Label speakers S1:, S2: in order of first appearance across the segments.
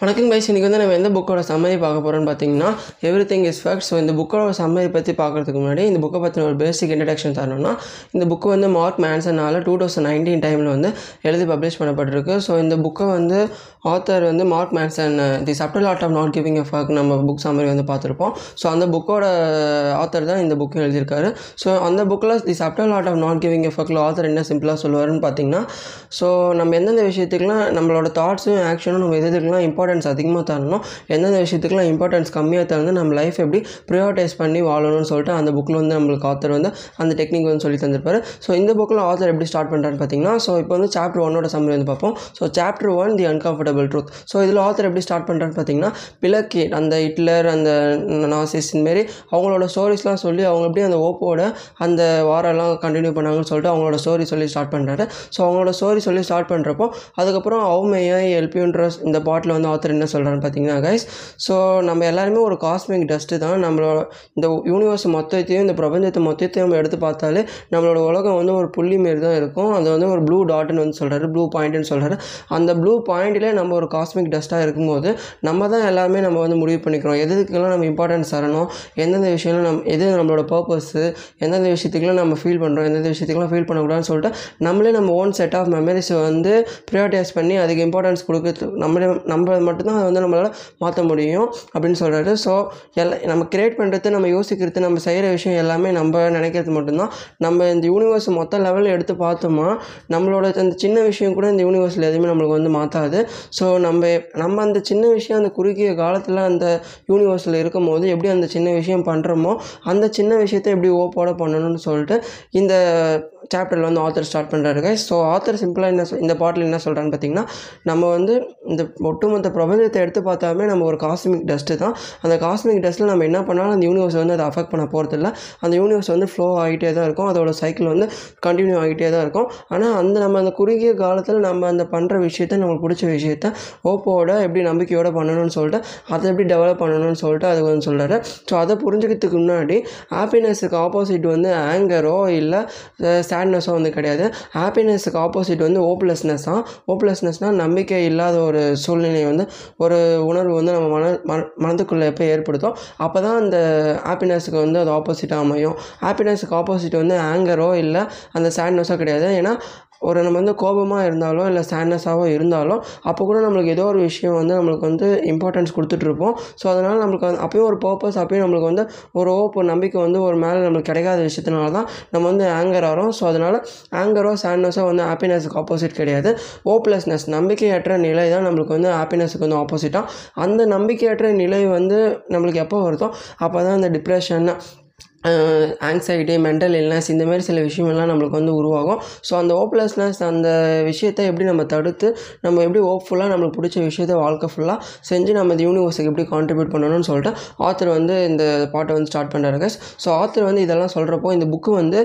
S1: வணக்கம் கைஸ் இன்றைக்கி வந்து நம்ம எந்த புக்கோட சம்மரி பார்க்க போகிறோம்னு பார்த்தீங்கன்னா everything is fucked so இந்த புக்கோட சம்மரி பற்றி பார்க்குறதுக்கு முன்னாடி இந்த புக்கை பற்றின ஒரு பேசிக் இன்ட்ரடக்ஷன் தரணும்னா இந்த புக்கு வந்து மார்க் மேன்சனால் டூ தௌசண்ட் நைன்டீன் டைமில் வந்து எழுதி பப்ளிஷ் பண்ணப்பட்டிருக்கு. ஸோ இந்த புக்கை வந்து ஆத்தர் வந்து Mark Manson the subtle art of not giving a fuck நம்ம புக் சம்மரி வந்து பார்த்துருப்போம். ஸோ அந்த புக்கோட ஆத்தர் தான் இந்த புக்கு எழுதியிருக்காரு. ஸோ அந்த புக்கில் the subtle art of not giving a ஃபர்க்கில் author என்ன சிம்பிளாக சொல்லுவாருன்னு பார்த்தீங்கன்னா ஸோ நம்ம எந்தெந்த விஷயத்துக்குலாம் நம்மளோட தாட்ஸும் ஆக்ஷனும் நம்ம எது இம்பார்ட்டன்ட் இம்பார்ட்டன்ஸ் அதிகமாக தரணும். எந்தெந்த விஷயத்துக்குலாம் இம்பார்ட்டன்ஸ் கம்மியாக தரணும் நம்ம லைஃப் எப்படி ப்ரியாரிட்டைஸ் பண்ணி வாழணும்னு சொல்லிட்டு அந்த புக்கில் வந்து நம்மளுக்கு ஆத்தர் வந்து அந்த டெக்னிக் வந்து சொல்லி தந்திருப்பாரு. ஸோ இந்த புக்கில் ஆத்தர் எப்படி ஸ்டார்ட் பண்ணுறான்னு பார்த்தீங்கன்னா ஸோ இப்போ வந்து சாப்டர் ஒன்னோட சம்மரி வந்து பார்ப்போம். So chapter one the uncomfortable truth so இதில் ஆத்தர் எப்படி ஸ்டார்ட் பண்ணுறான்னு பார்த்தீங்கன்னா பிளக்கி அந்த ஹிட்லர் அந்த நாசிஸ் மாரி அவங்களோட ஸ்டோரிஸ்லாம் சொல்லி அவங்க எப்படி அந்த ஓப்போட அந்த வாரெல்லாம் கண்டினியூ பண்ணாங்கன்னு சொல்லிட்டு அவங்களோட ஸ்டோரி சொல்லி ஸ்டார்ட் பண்ணுறாரு ஸோ அவங்களோட ஸ்டோரி சொல்லி ஸ்டார்ட் பண்ணுறப்போ அதுக்கப்புறம் அவுமையா ஹெல்ப்யூன்ற இந்த பாட்டில் வந்து ஆத்தர் என்ன சொல்கிறான்னு பார்த்தீங்கன்னா கைஸ் ஸோ நம்ம எல்லாருமே ஒரு காஸ்மிக் டஸ்ட்டு தான். நம்மளோட இந்த யூனிவர்ஸ் மொத்தத்தையும் இந்த பிரபஞ்சத்தை மொத்தத்தையும் நம்ம எடுத்து பார்த்தாலே நம்மளோட உலகம் வந்து ஒரு புள்ளி மாரி தான் இருக்கும். அது வந்து ஒரு ப்ளூ டாட்னு வந்து சொல்கிறாரு ப்ளூ பாயிண்ட்னு சொல்கிறாரு அந்த ப்ளூ பாயிண்ட்லேயே நம்ம ஒரு காஸ்மிக் டஸ்ட்டாக இருக்கும்போது நம்ம தான் எல்லாமே நம்ம வந்து முடிவு பண்ணிக்கிறோம். எதுக்கெல்லாம் நம்ம இம்பார்ட்டன்ஸ் தரணும்? எந்தெந்த விஷயம்லாம் நம்ம எது நம்மளோட பர்பஸ்ஸு எந்தெந்த விஷயத்துக்குலாம் நம்ம ஃபீல் பண்ணுறோம் எந்தெந்த விஷயத்துக்குலாம் ஃபீல் பண்ணக்கூடாதுன்னு சொல்லிட்டு நம்மளே நம்ம ஓன் செட் ஆஃப் மெமரிஸை வந்து ப்ரியாரிட்டைஸ் பண்ணி அதுக்கு இம்பார்ட்டன்ஸ் கொடுக்குறது நம்மளே நம்ம மட்டும்தான் அதை வந்து நம்மளால் மாற்ற முடியும் அப்படின்னு சொல்கிறாரு ஸோ எல்லாம் நம்ம கிரியேட் பண்ணுறது நம்ம யோசிக்கிறது நம்ம செய்கிற விஷயம் எல்லாமே நம்ம நினைக்கிறது மட்டும்தான். நம்ம இந்த யூனிவர்ஸ் மொத்த லெவலில் எடுத்து பார்த்தோமா நம்மளோட அந்த சின்ன விஷயம் கூட இந்த யூனிவர்ஸில் எதுவுமே நம்மளுக்கு வந்து மாற்றாது ஸோ நம்ம நம்ம அந்த சின்ன விஷயம் அந்த குறுகிய காலத்தில் அந்த யூனிவர்ஸில் இருக்கும் போது எப்படி அந்த சின்ன விஷயம் பண்ணுறோமோ அந்த சின்ன விஷயத்தை எப்படி ஓப்போட பண்ணணும்னு சொல்லிட்டு இந்த சாப்டரில் வந்து ஆத்தர் ஸ்டார்ட் பண்ணுறாரு ஸோ ஆத்தர் சிம்பிளாக என்ன சொல் இந்த பாட்டில் என்ன சொல்கிறான்னு பார்த்தீங்கன்னா நம்ம வந்து இந்த ஒட்டுமொத்த பிரபஞ்சத்தை எடுத்து பார்த்தாலுமே நம்ம ஒரு காஸ்மிக் டஸ்ட்டு தான். அந்த காஸ்மிக் டஸ்ட்டில் நம்ம என்ன பண்ணாலும் அந்த யூனிவர்ஸ் வந்து அதை அஃபெக்ட் பண்ண போகிறதில்ல அந்த யூனிவர்ஸ் வந்து ஃப்ளோ ஆகிட்டே தான் இருக்கும். அதோட சைக்கிள் வந்து கண்டினியூ ஆகிட்டே தான் இருக்கும். ஆனால் அந்த நம்ம அந்த குறுகிய காலத்தில் நம்ம அந்த பண்ணுற விஷயத்த நம்மளுக்கு பிடிச்ச விஷயத்த ஓப்போட எப்படி நம்பிக்கையோட பண்ணணும்னு சொல்லிட்டு அதை எப்படி டெவலப் பண்ணணும்னு சொல்லிட்டு அது வந்து சொல்கிறாரு ஸோ அதை புரிஞ்சுக்கிறதுக்கு முன்னாடி ஹாப்பினஸுக்கு ஆப்போசிட் வந்து ஆங்கரோ இல்லை சேட்னஸோ வந்து கிடையாது. ஹாப்பினஸுக்கு ஆப்போசிட் வந்து ஓப்லெஸ்னஸ் தான் ஓப்லெஸ்னஸ்னால் நம்பிக்கை இல்லாத ஒரு சூழ்நிலை வந்து ஒரு உணர்வு வந்து நம்ம மன மன மனதுக்குள்ளே எப்போ ஏற்படுத்தும் அப்போ தான் அந்த ஹாப்பினஸுக்கு வந்து அது ஆப்போசிட்டாக அமையும். ஹாப்பினஸுக்கு ஆப்போசிட் வந்து ஆங்கரோ இல்லை அந்த சேட்னஸோ கிடையாது. ஏன்னா ஒரு நம்ம வந்து கோபமாக இருந்தாலோ இல்லை சேட்னஸாகவோ இருந்தாலும் அப்போ கூட நம்மளுக்கு ஏதோ ஒரு விஷயம் வந்து நம்மளுக்கு வந்து இம்பார்ட்டன்ஸ் கொடுத்துட்ருப்போம். ஸோ அதனால் நம்மளுக்கு வந்து அப்பயும் ஒரு பர்பஸ் அப்பயும் நம்மளுக்கு வந்து ஒரு ஓப்பு நம்பிக்கை வந்து ஒரு மேலே நம்மளுக்கு கிடைக்காத விஷயத்தினால தான் நம்ம வந்து ஆங்கர் ஆகிறோம் ஸோ அதனால் ஆங்கரோ சேட்னஸோ வந்து ஹாப்பினஸுக்கு ஆப்போசிட் கிடையாது. ஓப்லெஸ்னஸ் நம்பிக்கையற்ற நிலை தான் நம்மளுக்கு வந்து ஹாப்பினஸுக்கு வந்து ஆப்போசிட்டாக அந்த நம்பிக்கையற்ற நிலை வந்து நம்மளுக்கு எப்போ வருதோ அப்போ தான் அந்த டிப்ரெஷன் ஆங்ஸைட்டி மென்டல் இல்னஸ் இந்த மாதிரி சில விஷயமெல்லாம் நம்மளுக்கு வந்து உருவாகும். ஸோ அந்த ஹோப்லெஸ்னஸ் அந்த விஷயத்தை எப்படி நம்ம தடுத்து நம்ம எப்படி ஹோப்ஃபுல்லாக நம்மளுக்கு பிடிச்ச விஷயத்த வாழ்க்கை ஃபுல்லாக செஞ்சு நம்ம இந்த யூனிவர்ஸுக்கு எப்படி கான்ட்ரிபியூட் பண்ணணும்னு சொல்லிட்டு ஆத்தர் வந்து இந்த பாட்டை வந்து ஸ்டார்ட் பண்ணுறாரு ஸோ ஆத்தர் வந்து இதெல்லாம் சொல்கிறப்போ இந்த புக்கு வந்து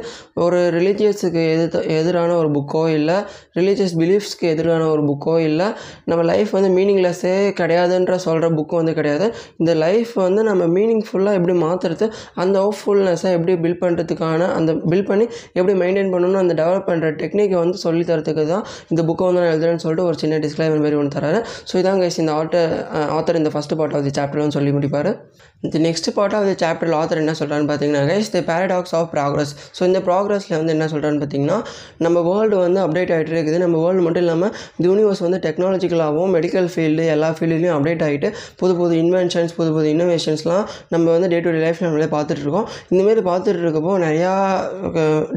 S1: ஒரு ரிலீஜியஸுக்கு எதிர்த்து எதிரான ஒரு புக்கோ இல்லை ரிலீஜியஸ் பிலீஃப்ஸ்க்கு எதிரான ஒரு புக்கோ இல்லை நம்ம லைஃப் வந்து மீனிங்லெஸ்ஸே கிடையாதுன்ற சொல்கிற புக்கு வந்து கிடையாது. இந்த லைஃப் வந்து நம்ம மீனிங்ஃபுல்லாக எப்படி மாற்றுறது அந்த ஹோப்ஃபுல்னஸை எப்படி பில்ட் பண்ணுறதுக்கான அந்த பில்ட் பண்ணி எப்படி மெயின்டைன் பண்ணணும் அந்த டெவலப் பண்ணுற டெக்னிக்கை வந்து சொல்லி தரத்துக்கு தான் இந்த புக்கை வந்து நான் எழுதுறேன்னு சொல்லிட்டு ஒரு சின்ன டிஸ்க்ளைமர் மாதிரி ஒன்று தராரு ஸோ இதான் கைஸ் இந்த ஆட்டர் ஆத்தர் இந்த ஃபஸ்ட் பார்ட் ஆஃப் தி சாப்டர்னு சொல்லி முடிப்பார். இந்த next part of the chapter author என்ன சொல்கிறான்னு பார்த்தீங்கன்னா guys the paradox of progress so இந்த ப்ராக்ரஸில் வந்து என்ன சொல்கிறான்னு பார்த்தீங்கன்னா நம்ம வேர்ல்டு வந்து அப்டேட் ஆகிட்டு இருக்குது. நம்ம வேர்ல்டு மட்டும் இல்லாமல் இந்த யூனிவர்ஸ் வந்து டெக்னாலஜிக்கலாகவும் மெடிக்கல் ஃபீல்டு எல்லா ஃபீல்டுலையும் அப்டேட் ஆகிட்டு புது புது இன்வென்ஷன்ஸ் புது புது இன்னோவேஷன்ஸ்லாம் நம்ம வந்து டே டு டே லைஃப்பில் நம்மளே பார்த்துட்ருக்கோம் இந்தமாரி பார்த்துட்டு இருக்கப்போ நிறையா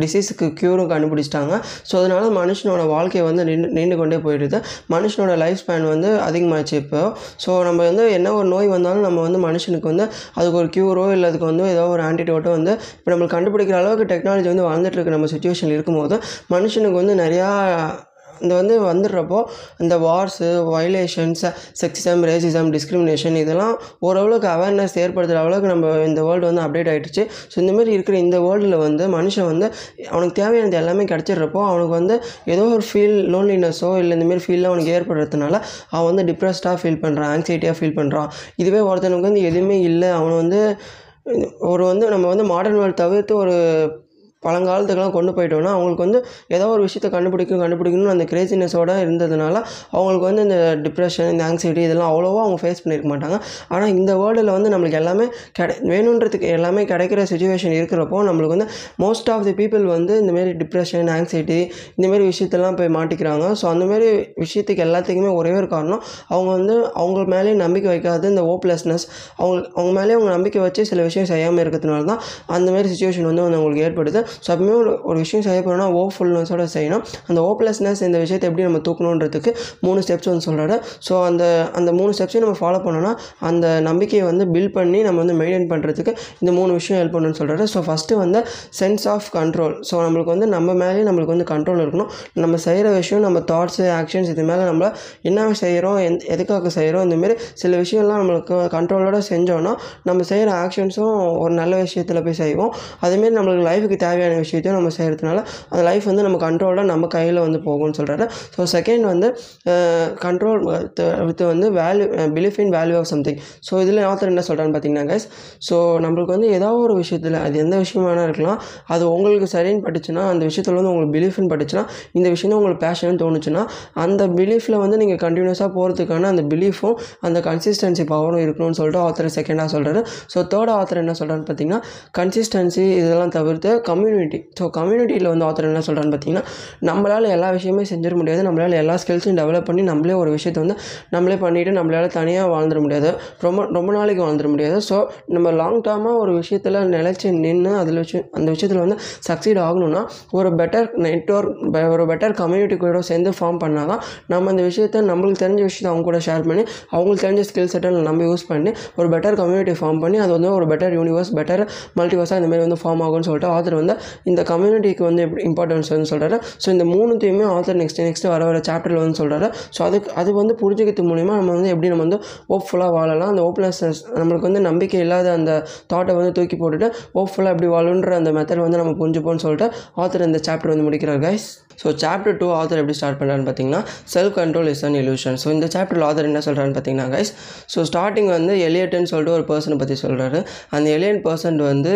S1: டிசீஸுக்கு க்யூரும் கண்டுபிடிச்சிட்டாங்க. ஸோ அதனால் மனுஷனோட வாழ்க்கையை வந்து நின்று நீண்டு கொண்டே போயிடுது. மனுஷனோட லைஃப் ஸ்பேன் வந்து அதிகமாகிடுச்சு இப்போ. ஸோ நம்ம வந்து என்ன ஒரு நோய் வந்தாலும் நம்ம வந்து மனுஷனுக்கு வந்து அதுக்கு ஒரு க்யூரோ இல்லை அதுக்கு வந்து ஏதோ ஒரு ஆன்டிடோட்டோ வந்து இப்போ நம்மளுக்கு கண்டுபிடிக்கிற அளவுக்கு டெக்னாலஜி வந்து வாழ்ந்துட்டு இருக்க. நம்ம சுச்சுவேஷன் இருக்கும்போது மனுஷனுக்கு வந்து நிறையா இந்த வந்து வந்துடுறப்போ இந்த wars violations sexism racism discrimination இதெல்லாம் ஓரளவுக்கு அவேர்னஸ் ஏற்படுத்துகிற அளவுக்கு நம்ம இந்த வேர்ல்டு வந்து அப்டேட் ஆகிடுச்சு ஸோ இந்தமாரி இருக்கிற இந்த வேர்ல்டில் வந்து மனுஷன் வந்து அவனுக்கு தேவையானது எல்லாமே கிடச்சிடுறப்போ அவனுக்கு வந்து ஏதோ ஒரு ஃபீல் லோன்லினஸோ இல்லை இந்தமாரி ஃபீல்லாம் அவனுக்கு ஏற்படுறதுனால அவன் வந்து டிப்ரெஸ்டாக ஃபீல் பண்ணுறான் ஆங்ஸைட்டியாக ஃபீல் பண்ணுறான் இதுவே ஒருத்தனுக்கு வந்து எதுவுமே இல்லை. அவன் வந்து ஒரு வந்து நம்ம வந்து மாடர்ன் வேர்ல்டு தவிர்த்து ஒரு பழங்காலத்துக்கெல்லாம் கொண்டு போயிட்டோன்னா அவங்களுக்கு வந்து ஏதோ ஒரு விஷயத்த கண்டுபிடிக்கணும் கண்டுபிடிக்கணும்னு அந்த கிரேசினஸோடு இருந்ததுனால அவங்களுக்கு வந்து இந்த டிப்ரெஷன் இந்த ஆங்ஸைட்டி இதெல்லாம் அவ்வளோவா அவங்க ஃபேஸ் பண்ணியிருக்க மாட்டாங்க. ஆனால் இந்த வேர்ல்டில் வந்து நம்மளுக்கு எல்லாமே கிடை வேணுன்றதுக்கு எல்லாமே கிடைக்கிற சுச்சுவேஷன் இருக்கிறப்போ நம்மளுக்கு வந்து மோஸ்ட் ஆஃப் தி பீப்புள் வந்து இந்தமாரி டிப்ரெஷன் ஆங்ஸைட்டி இந்தமாரி விஷயத்தெல்லாம் போய் மாட்டிக்கிறாங்க. ஸோ அந்தமாரி விஷயத்துக்கு எல்லாத்துக்குமே ஒரே ஒரு காரணம் அவங்க வந்து அவங்க மேலேயும் நம்பிக்கை வைக்காத இந்த ஓப்லெஸ்னஸ் அவங்க அவங்க மேலேயும் அவங்க நம்பிக்கை வச்சு சில விஷயம் செய்யாமல் இருக்கிறதுனால தான் அந்தமாரி சுச்சுவேஷன் வந்து வந்து அவங்களுக்கு ஏற்படுது. ஸோ அப்பவுமே ஒரு ஒரு விஷயம் செய்ய போகிறோம்னா ஓஃபுல்னஸோட செய்யணும். அந்த ஓப்லெஸ்னஸ் இந்த விஷயத்தை எப்படி நம்ம தூக்கணுன்றதுக்கு மூணு ஸ்டெப்ஸ் வந்து சொல்கிறாரு ஸோ அந்த அந்த மூணு ஸ்டெப்ஸையும் நம்ம ஃபாலோ பண்ணோன்னா அந்த நம்பிக்கையை வந்து பில்ட் பண்ணி நம்ம வந்து மெயின்டைன் பண்ணுறதுக்கு இந்த மூணு விஷயம் ஹெல்ப் பண்ணணும்னு சொல்கிறாரு ஸோ ஃபஸ்ட்டு வந்து சென்ஸ் ஆஃப் கண்ட்ரோல் ஸோ நம்மளுக்கு வந்து நம்ம மேலேயே நம்மளுக்கு வந்து கண்ட்ரோல் இருக்கணும். நம்ம செய்கிற விஷயம் நம்ம தாட்ஸு ஆக்ஷன்ஸ் இது மேலே நம்ம என்ன செய்கிறோம் எந் எதுக்காக செய்கிறோம் இந்தமாரி சில விஷயம்லாம் நம்மளுக்கு கண்ட்ரோலோட செஞ்சோன்னா நம்ம செய்கிற ஆக்ஷன்ஸும் ஒரு நல்ல விஷயத்தில் போய் செய்வோம். அதேமாரி நம்மளுக்கு லைஃபுக்கு தேவையான விஷயத்தையும் நம்ம செய்கிறதுனால அந்த லைஃப் வந்து நம்ம கண்ட்ரோலாக நம்ம கையில் வந்து போகும்னு சொல்கிறாரு ஸோ செகண்ட் வந்து கண்ட்ரோல் வித் வந்து value belief in value of something so இதில் ஆத்தர் என்ன சொல்கிறான்னு பார்த்தீங்கன்னா கைஸ் ஸோ நம்மளுக்கு வந்து ஏதோ ஒரு விஷயத்தில் அது எந்த விஷயமான இருக்கலாம். அது உங்களுக்கு சரின்னு பட்டுச்சுன்னா அந்த விஷயத்தில் வந்து உங்களுக்கு பிலீஃப்னு பட்டுச்சுன்னா இந்த விஷயம் உங்களுக்கு பேஷன் தோணுச்சுன்னா அந்த பிலீஃபில் வந்து நீங்கள் கண்டினியூஸாக போகிறதுக்கான அந்த பிலீஃபும் அந்த கன்சிஸ்டன்சி பவரும் இருக்கணும்னு சொல்லிட்டு ஆத்தர் செகண்டாக சொல்கிறாரு ஸோ தேர்ட் ஆத்தர் என்ன சொல்கிறான்னு பார்த்தீங்கன்னா கன்சிஸ்டன்சி இதெல்லாம் தவிர்த்து கம்யூனிட்டி ஸோ கம்யூனிட்டியில் வந்து ஆத்தர் என்ன சொல்கிறான்னு பார்த்தீங்கன்னா நம்மளால் எல்லா விஷயமே செஞ்சிட முடியாது. நம்மளால் எல்லா ஸ்கில்ஸும் டெவலப் பண்ணி நம்மளே ஒரு விஷயத்தை வந்து நம்மளே பண்ணிவிட்டு நம்மளால் தனியாக வாழ்ந்துட முடியாது. ரொம்ப ரொம்ப நாளைக்கு வாழ்ந்துட முடியாது. ஸோ நம்ம லாங் டேர்மாக ஒரு விஷயத்தில் நிலச்சி நின்று அதில் வச்சு அந்த விஷயத்தில் வந்து சக்சீட் ஆகணும்னா ஒரு பெட்டர் நெட்ஒர்க் ஒரு பெட்டர் கம்யூனிட்டி கூட சேர்ந்து ஃபார்ம் பண்ணால் தான் நம்ம அந்த விஷயத்த நம்மளுக்கு தெரிஞ்ச விஷயத்தை அவங்க கூட ஷேர் பண்ணி அவங்களுக்கு தெரிஞ்ச ஸ்கில் செட்டை நம்ம யூஸ் பண்ணி ஒரு பெட்டர் கம்யூனிட்டி ஃபார்ம் பண்ணி அது வந்து ஒரு பெட்டர் யூனிவர்ஸ் பெட்டர் மல்டிவர்ஸாக இந்த மாதிரி வந்து ஃபார்ம் ஆகும்னு சொல்லிட்டு ஆத்தர் வந்து இந்த கம்யூனிட்டிக்கு வந்து எப்படி இம்பார்ட்டன்ஸ் வந்து சொல்கிறாரு ஸோ இந்த மூணுத்தையுமே ஆத்தர் நெக்ஸ்ட் நெக்ஸ்ட் வர வர சாப்டரில் வந்து சொல்கிறாரு ஸோ அதுக்கு அது வந்து புரிஞ்சுக்கிறது மூலிமா நம்ம வந்து எப்படி நம்ம வந்து ஹோப்ஃபுல்லாக வாழலாம். அந்த ஹோப்லெஸ்னஸ் நம்மளுக்கு வந்து நம்பிக்கை இல்லாத அந்த தாட்டை வந்து தூக்கி போட்டுட்டு ஹோப்ஃபுல்லாக எப்படி வாழுன்ற அந்த மெத்தட் வந்து நம்ம புரிஞ்சுப்போம்னு சொல்லிட்டு ஆத்தர் இந்த சாப்டர் வந்து முடிக்கிறார் guys so chapter two author எப்படி ஸ்டார்ட் பண்ணுறான்னு பார்த்தீங்கன்னா self control is an illusion so இந்த சாப்டரில் ஆத்தர் என்ன சொல்கிறான்னு பார்த்தீங்கன்னா கைஸ் ஸோ ஸ்டார்டிங் வந்து எலியட்னு சொல்லிட்டு ஒரு பர்சனை பற்றி சொல்கிறாரு அந்த எலியன் பர்சன் வந்து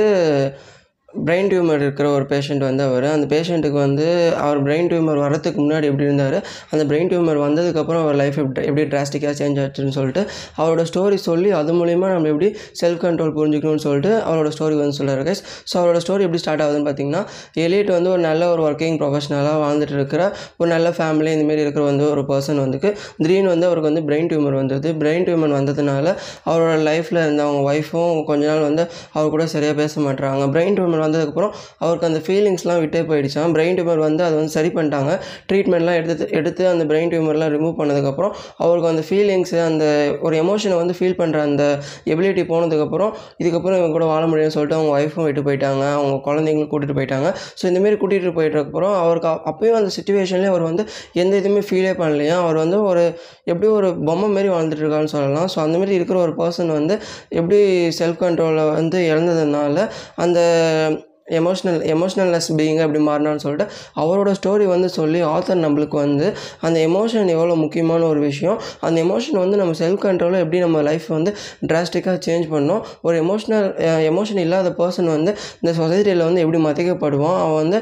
S1: பிரெயின் டியூமர் இருக்கிற ஒரு பேஷண்ட் வந்து அவர். அந்த பேஷண்ட்டுக்கு வந்து அவர் பிரெயின் டியூமர் வரதுக்கு முன்னாடி எப்படி இருந்தார் அந்த பிரெயின் டியூமர் வந்ததுக்கப்புறம் அவர் லைஃப் எப்படி எப்படி டிராஸ்டிக்காக சேஞ்ச் ஆச்சுன்னு சொல்லிட்டு அவரோட ஸ்டோரி சொல்லி அது மூலிமா நம்ம எப்படி செல்ஃப் கண்ட்ரோல் புரிஞ்சுக்கணும்னு சொல்லிட்டு அவரோட ஸ்டோரி வந்து சொல்கிறார் கைஸ் ஸோ அவரோட ஸ்டோரி எப்படி ஸ்டார்ட் ஆகுதுன்னு பார்த்தீங்கன்னா எலிட் வந்து ஒரு நல்ல ஒரு ஒர்க்கிங் ப்ரொஃபஷனலாக வாழ்ந்துட்டு இருக்கிற ஒரு நல்ல ஃபேமிலி இந்தமாரி இருக்கிற வந்து ஒரு பர்சன் வந்துக்கு திடீர்னு வந்து அவருக்கு வந்து பிரெயின் டியூமர் வந்தது. பிரெயின் டியூமர் வந்ததுனால அவரோட லைஃப்பில் இருந்த அவங்க ஒய்ஃபும் கொஞ்ச நாள் வந்து அவர் கூட சரியாக பேச மாட்டுறாங்க பிரெயின் டியூமர் வந்ததுக்கப்புறம் அவருக்கு அந்த ஃபீலிங்ஸ்லாம் விட்டே போயிடுச்சான் பிரெயின் டியூமர் வந்து அதை வந்து சரி பண்ணிட்டாங்க. ட்ரீட்மெண்ட்லாம் எடுத்து எடுத்து அந்த பிரெயின் டியூமர்லாம் ரிமூவ் பண்ணதுக்கப்புறம் அவருக்கு அந்த ஃபீலிங்ஸு அந்த ஒரு எமோஷனை வந்து ஃபீல் பண்ணுற அந்த எபிலிட்டி போனதுக்கப்புறம் இதுக்கப்புறம் இவங்க கூட வாழ முடியும்னு சொல்லிட்டு அவங்க ஒய்ஃபும் விட்டு போயிட்டாங்க. அவங்க குழந்தைங்களும் கூட்டிகிட்டு போயிட்டாங்க. ஸோ இந்தமாரி கூட்டிகிட்டு போயிட்டதுக்கப்புறம் அவருக்கு அப்பயும் அந்த சுச்சுவேஷன்லேயே அவர் வந்து எந்த இதுவுமே ஃபீலே பண்ணலையா? அவர் வந்து ஒரு எப்படி ஒரு பொம்மை மாரி வாழ்ந்துட்டுருக்காருன்னு சொல்லலாம். ஸோ அந்தமாரி இருக்கிற ஒரு பர்சன் வந்து எப்படி செல்ஃப் கண்ட்ரோலை வந்து இழந்ததுனால அந்த எமோஷ்னல் எமோஷ்னல்னஸ் பீயிங் அப்படி மாறினான்னு சொல்லிட்டு அவரோட ஸ்டோரி வந்து சொல்லி ஆத்தர் நம்மளுக்கு வந்து அந்த எமோஷன் எவ்வளோ முக்கியமான ஒரு விஷயம் அந்த எமோஷன் வந்து நம்ம செல்ஃப் கண்ட்ரோலில் எப்படி நம்ம லைஃப் வந்து டிராஸ்டிக்காக சேஞ்ச் பண்ணோம் ஒரு எமோஷ்னல் எமோஷன் இல்லாத பர்சன் வந்து இந்த சொசைட்டியில் வந்து எப்படி மதிக்கப்படுவான் அவன் வந்து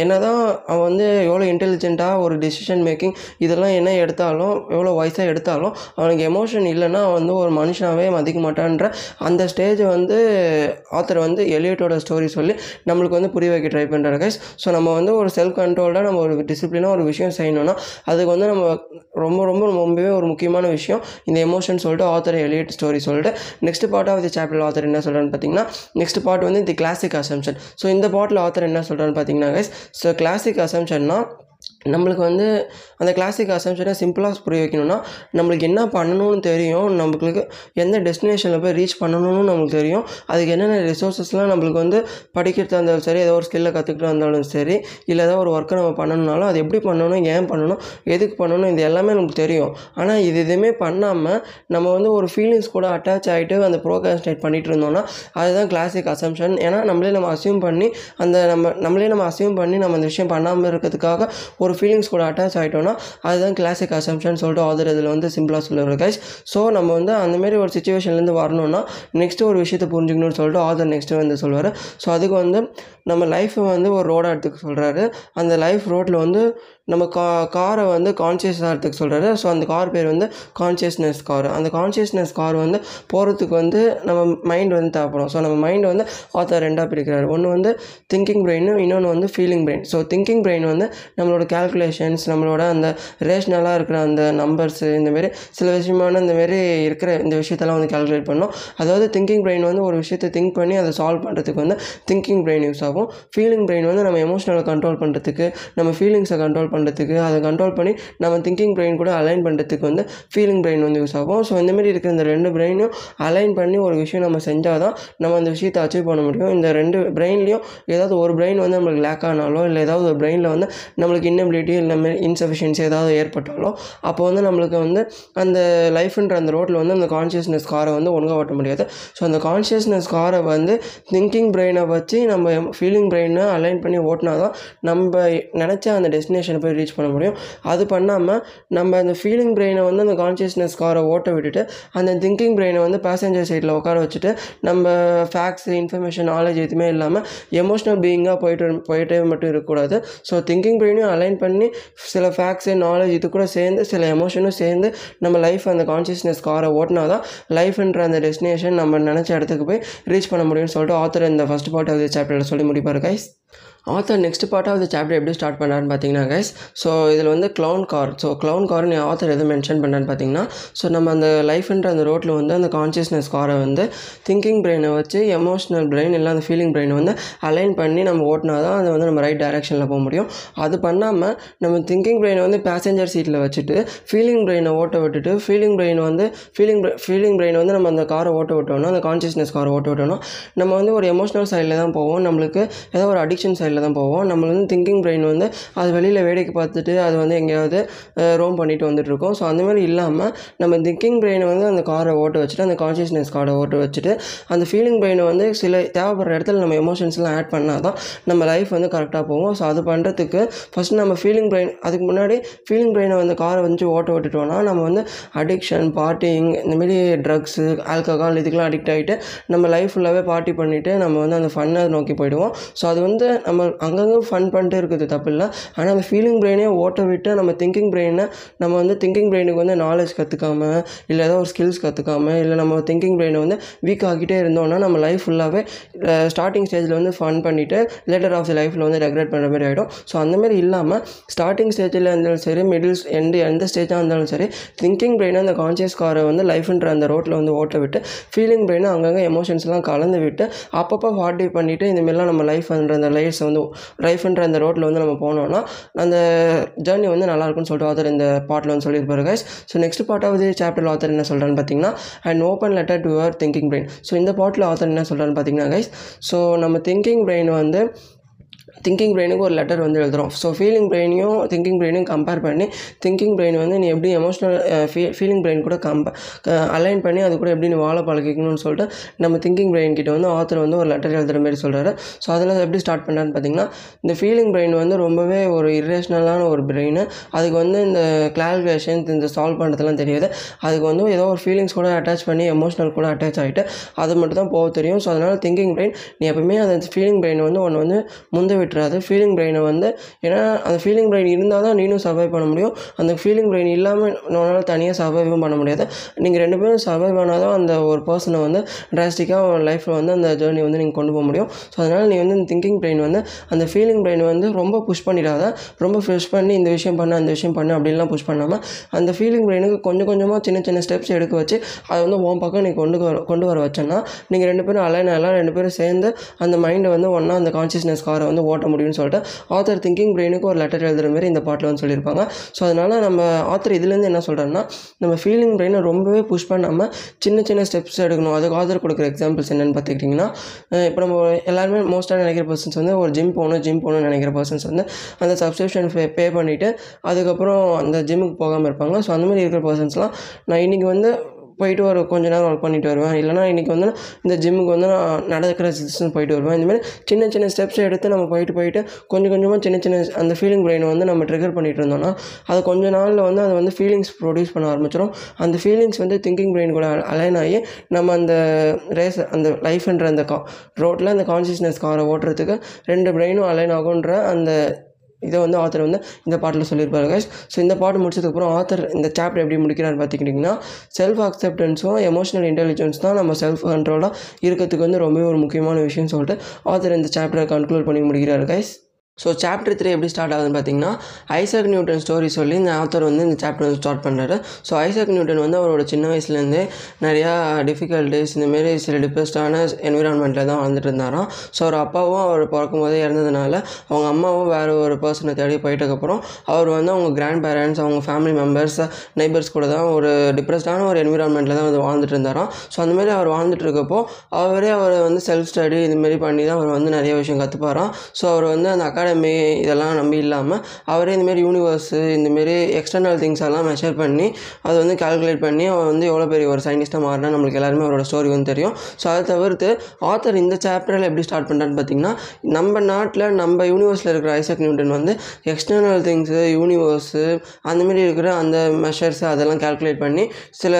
S1: என்ன தான் அவன் வந்து எவ்வளோ இன்டெலிஜென்ட்டாக ஒரு டிசிஷன் மேக்கிங் இதெல்லாம் என்ன எடுத்தாலும் எவ்வளோ வயசாக எடுத்தாலும் அவனுக்கு எமோஷன் இல்லைன்னா அவன் வந்து ஒரு மனுஷனாகவே மதிக்க மாட்டான்ற அந்த ஸ்டேஜை வந்து ஆத்தர் வந்து எலியட்டோட ஸ்டோரி சொல்லி நம்மளுக்கு வந்து புரிய வைக்க ட்ரை பண்ணுறாரு கைஸ் ஸோ நம்ம வந்து ஒரு செல்ஃப் கண்ட்ரோல்டாக நம்ம ஒரு டிசிப்ளினாக ஒரு விஷயம் செய்யணும்னா அதுக்கு வந்து நம்ம ரொம்ப ரொம்ப ரொம்பவே ஒரு முக்கியமான விஷயம். இந்த எமோஷன் சொல்லிட்டு ஆத்தர் எலியட் ஸ்டோரி சொல்லிட்டு next part of the chapter author என்ன சொல்கிறான்னு பார்த்தீங்கன்னா நெக்ஸ்ட் பார்ட் வந்து தி கிளாசிக் அசம்ஷன் ஸோ இந்த பாட்டில் ஆத்தர் என்ன சொல்கிறான்னு பார்த்தீங்கன்னா கைஸ் ஸோ கிளாசிக் அசம்ஷன்னா நம்மளுக்கு வந்து அந்த கிளாசிக் அசம்ஷனை சிம்பிளாக புரிய வைக்கணும்னா நம்மளுக்கு என்ன பண்ணணும்னு தெரியும். நம்மளுக்கு எந்த டெஸ்டினேஷனில் போய் ரீச் பண்ணணும்னு நம்மளுக்கு தெரியும். அதுக்கு என்னென்ன ரிசோர்ஸஸ்லாம் நம்மளுக்கு வந்து படிக்கிறதா இருந்தாலும் சரி ஏதோ ஒரு ஸ்கில்லை கற்றுக்கிட்டு இருந்தாலும் சரி இல்லை ஏதோ ஒரு ஒர்க்கை நம்ம பண்ணணும்னாலும் அது எப்படி பண்ணணும் ஏன் பண்ணணும் எதுக்கு பண்ணணும் இது எல்லாமே நமக்கு தெரியும். ஆனால் இது எதுவுமே பண்ணாமல் நம்ம வந்து ஒரு ஃபீலிங்ஸ் கூட அட்டாச் ஆகிட்டு அந்த ப்ரோகாஸ்டேட் பண்ணிட்டு இருந்தோம்னா அதுதான் கிளாசிக் அசம்ஷன் ஏன்னா நம்மளே நம்ம அசியூம் பண்ணி அந்த நம்ம நம்மளே நம்ம அசியூம் பண்ணி நம்ம அந்த விஷயம் பண்ணாமல் இருக்கிறதுக்காக ஒரு ஒரு ஃபீலிங்ஸ் கூட அட்டாச் ஆகிட்டோன்னா அதுதான் கிளாசிக் அசம்ஷன் சொல்லிட்டு ஆதர் இதில் வந்து சிம்பிளாக சொல்லுவார் கைஸ் ஸோ நம்ம வந்து அந்தமாரி ஒரு சுச்சுவேஷன்லேருந்து வரணும்னா நெக்ஸ்ட்டு ஒரு விஷயத்தை புரிஞ்சுக்கணும்னு சொல்லிட்டு ஆதர் நெக்ஸ்ட்டு வந்து சொல்லுவார். ஸோ அதுக்கு வந்து நம்ம லைஃப்பை வந்து ஒரு ரோடாக எடுத்துக்க சொல்கிறாரு அந்த லைஃப் ரோட்டில் வந்து நம்ம கா காரை வந்து கான்சியஸாக எடுத்துக்க சொல்கிறாரு ஸோ அந்த கார் பேர் வந்து கான்சியஸ்னஸ் கார் அந்த கான்சியஸ்னஸ் கார் வந்து போகிறதுக்கு வந்து நம்ம மைண்ட் வந்து தேவைப்படும். ஸோ நம்ம மைண்ட் வந்து ஆத்தர் ரெண்டாக பிரிக்கிறாரு. ஒன்று வந்து திங்கிங் பிரெயினும் இன்னொன்று வந்து feeling brain so thinking brain வந்து நம்மளோட கேல்குலேஷன்ஸ் நம்மளோட அந்த ரேஷ்னலாக இருக்கிற அந்த நம்பர்ஸு இந்தமாரி சில விஷயமான இந்தமாரி இருக்கிற இந்த விஷயத்தெல்லாம் வந்து கால்குலேட் பண்ணோம். அதாவது திங்கிங் பிரெயின் வந்து ஒரு விஷயத்தை திங்க் பண்ணி அதை சால்வ் பண்ணுறதுக்கு வந்து திங்கிங் பிரெயின் யூஸ் ஆகும். ஃபீலிங் பிரெயின் வந்து நம்ம எமோஷனலை கண்ட்ரோல் பண்ணுறதுக்கு நம்ம ஃபீலிங்ஸை கண்ட்ரோல் பண்ணுறதுக்கு அதை கண்ட்ரோல் பண்ணி நம்ம திங்கிங் பிரெயின் கூட அலைன் பண்ணுறதுக்கு வந்து ஃபீலிங் பிரெயின் வந்து யூஸ் ஆகும். ஸோ இந்தமாரி இருக்கிற இந்த ரெண்டு பிரெயினையும் அலைன் பண்ணி ஒரு விஷயம் நம்ம செஞ்சால் தான் நம்ம அந்த விஷயத்தை அச்சீவ் பண்ண முடியும். இந்த ரெண்டு பிரெயின்லேயும் ஏதாவது ஒரு பிரெயின் வந்து நம்மளுக்கு லேக் ஆனாலோ இல்லை ஏதாவது ஒரு பிரெயினில் வந்து நம்மளுக்கு இன்னபிலிட்டி இல்லை இன்சஃபிஷியன்சி ஏதாவது ஏற்பட்டாலோ அப்போ வந்து நம்மளுக்கு வந்து அந்த லைஃப்ன்ற அந்த ரோட்டில் வந்து அந்த கான்ஷியஸ்னஸ் காரை வந்து ஒழுங்காக ஓட்ட முடியாது. ஸோ அந்த கான்ஷியஸ்னஸ் காரை வந்து திங்கிங் பிரெயினை வச்சு நம்ம ஃபீலிங் பிரெயினை அலைன் பண்ணி ஓட்டினா தான் நம்ம நினச்ச அந்த டெஸ்டினேஷனை போய் ரீச் பண்ண முடியும். அது பண்ணாமல் நம்ம அந்த ஃபீலிங் பிரெயினை வந்து அந்த கான்ஷியஸ்னஸ் காரை ஓட்ட விட்டுட்டு அந்த திங்கிங் பிரெயினை வந்து பேசஞ்சர் சைடில் உட்கார வச்சுட்டு நம்ம ஃபேக்ட்ஸ் இன்ஃபர்மேஷன் நாலேஜ் எதுவுமே இல்லாமல் எமோஷ்னல் பீயிங்காக போயிட்டு போயிட்டே மட்டும் இருக்கக்கூடாது. ஸோ திங்கிங் பிரெயினையும் அலைன் பண்ணி சில ஃபேக்ட்ஸு நாலேஜ் இது கூட சேர்ந்து சில எமோஷனும் சேர்ந்து நம்ம லைஃப் அந்த கான்ஷியஸ்னஸ் காரை ஓட்டினா தான் லைஃப்ன்ற அந்த டெஸ்டினேஷன் நம்ம நினச்ச இடத்துக்கு போய் ரீச் பண்ண முடியும்னு சொல்லிட்டு ஆத்தர் இந்த ஃபஸ்ட் பார்ட் ஆஃப் தி சாப்டரில் சொல்லி முடிப்பார் guys author next part of the chapter எப்படி ஸ்டார்ட் பண்ணாருன்னு பார்த்தீங்கன்னா கைஸ் ஸோ இதில் வந்து க்ளவுன் கார் ஸோ க்ளவுன் கார்னு ஆத்தர் எது மென்ஷன் பண்ணான்னு பார்த்தீங்கன்னா ஸோ நம்ம அந்த லைஃப்ன்ற அந்த ரோட்டில் வந்து அந்த கான்சியஸ்னஸ் காரை வந்து திங்கிங் பிரெயினை வச்சு எமோஷனல் பிரெயின் இல்லை அந்த ஃபீலிங் பிரெயினை வந்து அலைன் பண்ணி நம்ம ஓட்டினா தான் அது வந்து நம்ம ரைட் டைரெக்ஷனில் போக முடியும். அது பண்ணாமல் நம்ம திங்கிங் பிரெயினை வந்து பேசஞ்சர் சீட்டில் வச்சுட்டு ஃபீலிங் பிரெயினை ஓட்ட விட்டுட்டு ஃபீலிங் பிரெயின் வந்து ஃபீலிங் ஃபீலிங் பிரெயின் வந்து நம்ம அந்த காரை ஓட்ட விட்டோம்னா அந்த கான்சியஸ்னஸ் காரை ஓட்ட விட்டோம்னா நம்ம வந்து ஒரு எமோஷனல் சைடில் தான் போவோம். நம்மளுக்கு ஏதோ ஒரு அடிக்ஷன் சைடில் தான் போவோம். நம்ம வந்து திங்கிங் பிரெயின் வந்து அது வெளியில் வேடிக்கை பார்த்துட்டு அது வந்து எங்கேயாவது ரோம் பண்ணிட்டு வந்துட்டுருக்கோம் ஸோ அந்த மாதிரி இல்லாமல் நம்ம திங்கிங் பிரெயினை வந்து அந்த காரை ஓட்ட வச்சுட்டு அந்த கான்ஷியஸ்னஸ் காரை ஓட்ட வச்சுட்டு அந்த ஃபீலிங் பிரெயினை வந்து சில தேவைப்படுற இடத்துல நம்ம எமோஷன்ஸ்லாம் ஆட் பண்ணால் தான் நம்ம லைஃப் வந்து கரெக்டாக போகும். ஸோ அது பண்ணுறதுக்கு ஃபஸ்ட் நம்ம ஃபீலிங் பிரெயின் அதுக்கு முன்னாடி ஃபீலிங் பிரெயினை வந்து காரை வந்து ஓட்ட விட்டுட்டோம்னா நம்ம வந்து அடிக்ஷன் பார்ட்டிங் இந்தமாரி ட்ரக்ஸு ஆல்கஹால் இதுக்கெலாம் அடிக்ட் ஆகிட்டு நம்ம லைஃப் ஃபுல்லாகவே பார்ட்டி பண்ணிவிட்டு நம்ம வந்து அந்த ஃபன்னை நோக்கி போயிடுவோம். ஸோ அது வந்து நம்ம அங்கங்கே ஃபன் பண்ணிட்டு இருக்குது தப்பு இல்லை ஆனால் அந்த ஃபீலிங் பிரெயினே ஓட்ட விட்டு நம்ம திங்கிங் பிரெயினை நம்ம வந்து திங்கிங் பிரெயினுக்கு வந்து நாலேஜ் கற்றுக்காம இல்லை ஏதோ ஒரு ஸ்கில்ஸ் கற்றுக்காம இல்லை நம்ம திங்கிங் பிரெயினை வந்து வீக் ஆகிட்டே இருந்தோம்னா நம்ம லைஃப் ஃபுல்லாகவே ஸ்டார்டிங் ஸ்டேஜில் வந்து ஃபன் பண்ணிவிட்டு லேட்டர் ஆஃப் தி லைஃப்பில் வந்து ரெக்ரெட் பண்ணுற மாதிரி ஆகிடும் ஸோ அந்தமாரி இல்லாமல் ஸ்டார்டிங் ஸ்டேஜில் இருந்தாலும் சரி மிடில்ஸ் எண்டு எந்த ஸ்டேஜாக இருந்தாலும் சரி திங்கிங் பிரெயினை அந்த கான்சியஸ் காரை வந்து லைஃப்ன்ற அந்த ரோட்டில் வந்து ஓட்ட விட்டு ஃபீலிங் பிரெயினை அங்கங்கே எமோஷன்ஸ்லாம் கலந்து விட்டு அப்பப்போ ஃபார்ட்டி பண்ணிவிட்டு இந்தமாரிலாம் நம்ம லைஃப்ன்ற அந்த லைஃப்ஸை வந்து லைஃப்ன்ற அந்த ரோட்டில் வந்து நம்ம போனோம்னா அந்த ஜேர்னி வந்து நல்லா இருக்கும்னு சொல்லிட்டு ஆத்தர் இந்த பாட்டில் வந்து சொல்லியிருப்பாரு guys so next part of the chapter author என்ன சொல்கிறான்னு பார்த்தீங்கன்னா and open letter to your thinking brain so இந்த பாட்டில் ஆத்தர் என்ன சொல்கிறான்னு பார்த்தீங்கன்னா கைஸ் ஸோ நம்ம திங்கிங் பிரெயின் வந்து திங்கிங் பிரெயினுக்கு ஒரு லெட்டர் வந்து எழுதுகிறோம் ஸோ ஃபீலிங் பிரெயினையும் திங்கிங் பிரெயினையும் கம்பேர் பண்ணி திங்கிங் பிரெயின் வந்து நீ எப்படி எமோஷனல் ஃபீ ஃபீலிங் பிரெயின் கூட கம்ப அலைன் பண்ணி அது கூட எப்படி நீ வாழ பழகிக்கணும்னு சொல்லிட்டு நம்ம திங்கிங் பிரெயின் கிட்ட வந்து ஆத்தர் வந்து ஒரு லெட்டர் எழுதுகிற மாதிரி சொல்கிறாரு ஸோ அதில் எப்படி ஸ்டார்ட் பண்ணான்னு பார்த்தீங்கன்னா இந்த ஃபீலிங் பிரெயின் வந்து ரொம்பவே ஒரு இரேஷ்னலான ஒரு பிரெயின் அதுக்கு வந்து இந்த கிளாரிஃபிகேஷன் இந்த சால்வ் பண்ணுறதுலாம் தெரியாது. அதுக்கு வந்து ஏதோ ஒரு ஃபீலிங்ஸ் கூட அட்டாச் பண்ணி எமோஷனல் கூட அட்டாச் ஆகிட்டு அது மட்டும் தான் போக தெரியும். ஸோ அதனால் திங்கிங் பிரெயின் நீ எப்பவுமே அந்த ஃபீலிங் பிரெயின் வந்து ஒன்று வந்து முந்த விட்டுறாது ஃபீலிங் பிரெயினை வந்து ஏன்னா அந்த ஃபீலிங் பிரெயின் இருந்தால் தான் நீனும் சர்வைவ் பண்ண முடியும். அந்த ஃபீலிங் பிரெயின் இல்லாமல் உன்னால் தனியாக சர்வைவும் பண்ண முடியாது. நீங்கள் ரெண்டு பேரும் சர்வைவ் ஆனால் தான் அந்த ஒரு பர்சனை வந்து ட்ராஸ்டிக்காக உன் லைஃப்பில் வந்து அந்த ஜேர்னி வந்து நீங்கள் கொண்டு போக முடியும். ஸோ அதனால் நீ வந்து இந்த திங்கிங் பிரெயின் வந்து அந்த ஃபீலிங் பிரெயின் வந்து ரொம்ப புஷ் பண்ணிடாத. ரொம்ப புஷ் பண்ணி இந்த விஷயம் பண்ண அந்த விஷயம் பண்ண அப்படின்லாம் புஷ் பண்ணாமல் அந்த ஃபீலிங் பிரெயினுக்கு கொஞ்சம் கொஞ்சமாக சின்ன சின்ன ஸ்டெப்ஸ் எடுக்க வச்சு அதை வந்து உன் பக்கம் நீ கொண்டு வர கொண்டு வர வச்சோன்னா நீங்கள் ரெண்டு பேரும் அலைனாலாம் எல்லாம் ரெண்டு பேரும் சேர்ந்து அந்த மைண்டை வந்து ஒன்றா அந்த கான்சியஸ்னஸ் காரை வந்து ஓட்ட முடியும்னு சொல்லிட்டு ஆத்தர் திங்கிங் பிரெயினுக்கு ஒரு லெட்டர் எழுதுகிற மாதிரி இந்த பாட்டில் வந்து சொல்லியிருப்பாங்க. ஸோ அதனால் நம்ம ஆத்தர் இதுலேருந்து என்ன சொல்கிறேன்னா நம்ம ஃபீலிங் பிரெயினை ரொம்பவே புஷ் பண்ணாமல் சின்ன சின்ன ஸ்டெப்ஸ் எடுக்கணும். அதுக்கு ஆத்தர் கொடுக்குற எக்ஸாம்பிள்ஸ் என்னென்னு பார்த்துக்கிட்டிங்கன்னா இப்போ நம்ம எல்லாருமே மோஸ்ட்டாக நினைக்கிற பர்சன்ஸ் வந்து ஒரு ஜிம் போகணும் ஜிம் போகணும்னு நினைக்கிற பர்சன்ஸ் வந்து அந்த சப்ஸ்கிரிப்ஷன் பே பே பண்ணிவிட்டு அதுக்கப்புறம் அந்த ஜிம்முக்கு போகாமல் இருப்பாங்க. ஸோ அந்த மாதிரி இருக்கிற பர்சன்ஸ்லாம் நான் இன்றைக்கி வந்து போயிட்டு ஒரு கொஞ்ச நேரம் ஒர்க் பண்ணிட்டு வருவேன். இல்லைனா இன்றைக்கி வந்து இந்த ஜிம்முக்கு வந்து நான் நடக்கிற டிஸ்டன்ஸ் போயிட்டு வருவேன். இந்தமாதிரி சின்ன சின்ன ஸ்டெப்ஸ் எடுத்து நம்ம போயிட்டு போயிட்டு கொஞ்சம் கொஞ்சமாக சின்ன சின்ன அந்த ஃபீலிங் பிரெயினை வந்து நம்ம ட்ரிகர் பண்ணிட்டு இருந்தோம்னா அது கொஞ்ச நாளில் வந்து அது வந்து ஃபீலிங்ஸ் ப்ரொடியூஸ் பண்ண ஆரம்பிச்சிடும் அந்த ஃபீலிங்ஸ் வந்து திங்கிங் பிரெயின் கூட அலைன் ஆகி நம்ம அந்த ரேஸ் அந்த லைஃப்ன்ற அந்த கா ரோட்டில் அந்த கான்சியஸ்னஸ் காரை ஓட்டுறதுக்கு ரெண்டு பிரெயினும் அலைன் ஆகுன்ற அந்த இதை வந்து ஆத்தர் வந்து இந்த பாட்டில் சொல்லியிருப்பாரு கைஸ் ஸோ இந்த பாட்டு முடிச்சதுக்கப்புறம் ஆத்தர் இந்த சாப்டர் எப்படி முடிக்கிறான்னு பார்த்துக்கிட்டிங்கன்னா செல்ஃப் அக்செப்டன்ஸும் எமோஷனல் இன்டெலிஜென்ஸ் தான் நம்ம செல்ஃப் கண்ட்ரோலாக இருக்கிறதுக்கு வந்து ரொம்பவே ஒரு முக்கியமான விஷயம்னு சொல்லிட்டு ஆத்தர் இந்த சாப்டரை கன்க்ளூட் பண்ணி முடிக்கிறாரு கைஸ் ஸோ சாப்டர் த்ரீ எப்படி ஸ்டார்ட் ஆகுதுன்னு பார்த்தீங்கன்னா ஐசக் நியூட்டன் ஸ்டோரி சொல்லி இந்த ஆத்தர் வந்து இந்த சாப்டர் வந்து ஸ்டார்ட் பண்ணுறாரு ஸோ ஐசக் நியூட்டன் வந்து அவரோட சின்ன வயசுலேருந்தே நிறையா டிஃபிகல்ட்டிஸ் இந்தமாரி சில டிப்ரெஸ்டான என்விரான்மெண்ட்டில் தான் வாழ்ந்துட்டு இருந்தாராம். ஸோ அவர் அப்பாவும் அவர் பிறக்கும் போதே இறந்ததுனால அவங்க அம்மாவும் வேறு ஒரு பர்சனை தேடி போயிட்டதுக்கப்புறம் அவர் வந்து அவங்க கிராண்ட் பேரண்ட்ஸ் அவங்க ஃபேமிலி மெம்பர்ஸ் நெய்பர்ஸ் கூட தான் ஒரு டிப்ரெஸ்டான ஒரு என்விரான்மெண்ட்டில் தான் வந்து வாழ்ந்துட்டு இருந்தாராம். ஸோ அந்தமாரி அவர் வாழ்ந்துட்டு இருக்கப்போ அவரே அவர் வந்து செல்ஃப் ஸ்டடி இதுமாரி பண்ணி தான் அவர் வந்து நிறைய விஷயம் கற்றுப்பாராம் ஸோ அவர் வந்து அந்த அகாடமி இதெல்லாம் நம்பி இல்லாமல் அவரே இந்தமாரி யூனிவர்ஸு இந்தமாரி எக்ஸ்டர்னல் திங்ஸ் எல்லாம் மெஷர் பண்ணி அதை வந்து கால்குலேட் பண்ணி அவர் வந்து எவ்வளோ பெரிய ஒரு சயின்டிஸ்ட்டாக மாறினா நம்மளுக்கு எல்லாருமே அவரோட ஸ்டோரி வந்து தெரியும். ஸோ அதை தவிர்த்து ஆத்தர் இந்த சாப்டரில் எப்படி ஸ்டார்ட் பண்ணுறான்னு பார்த்தீங்கன்னா நம்ம நாட்டில் நம்ம யூனிவர்ஸில் இருக்கிற ஐசக் நியூட்டன் வந்து எக்ஸ்டர்னல் திங்ஸு யூனிவர்ஸு அந்தமாரி இருக்கிற அந்த மெஷர்ஸ் அதெல்லாம் கால்குலேட் பண்ணி சில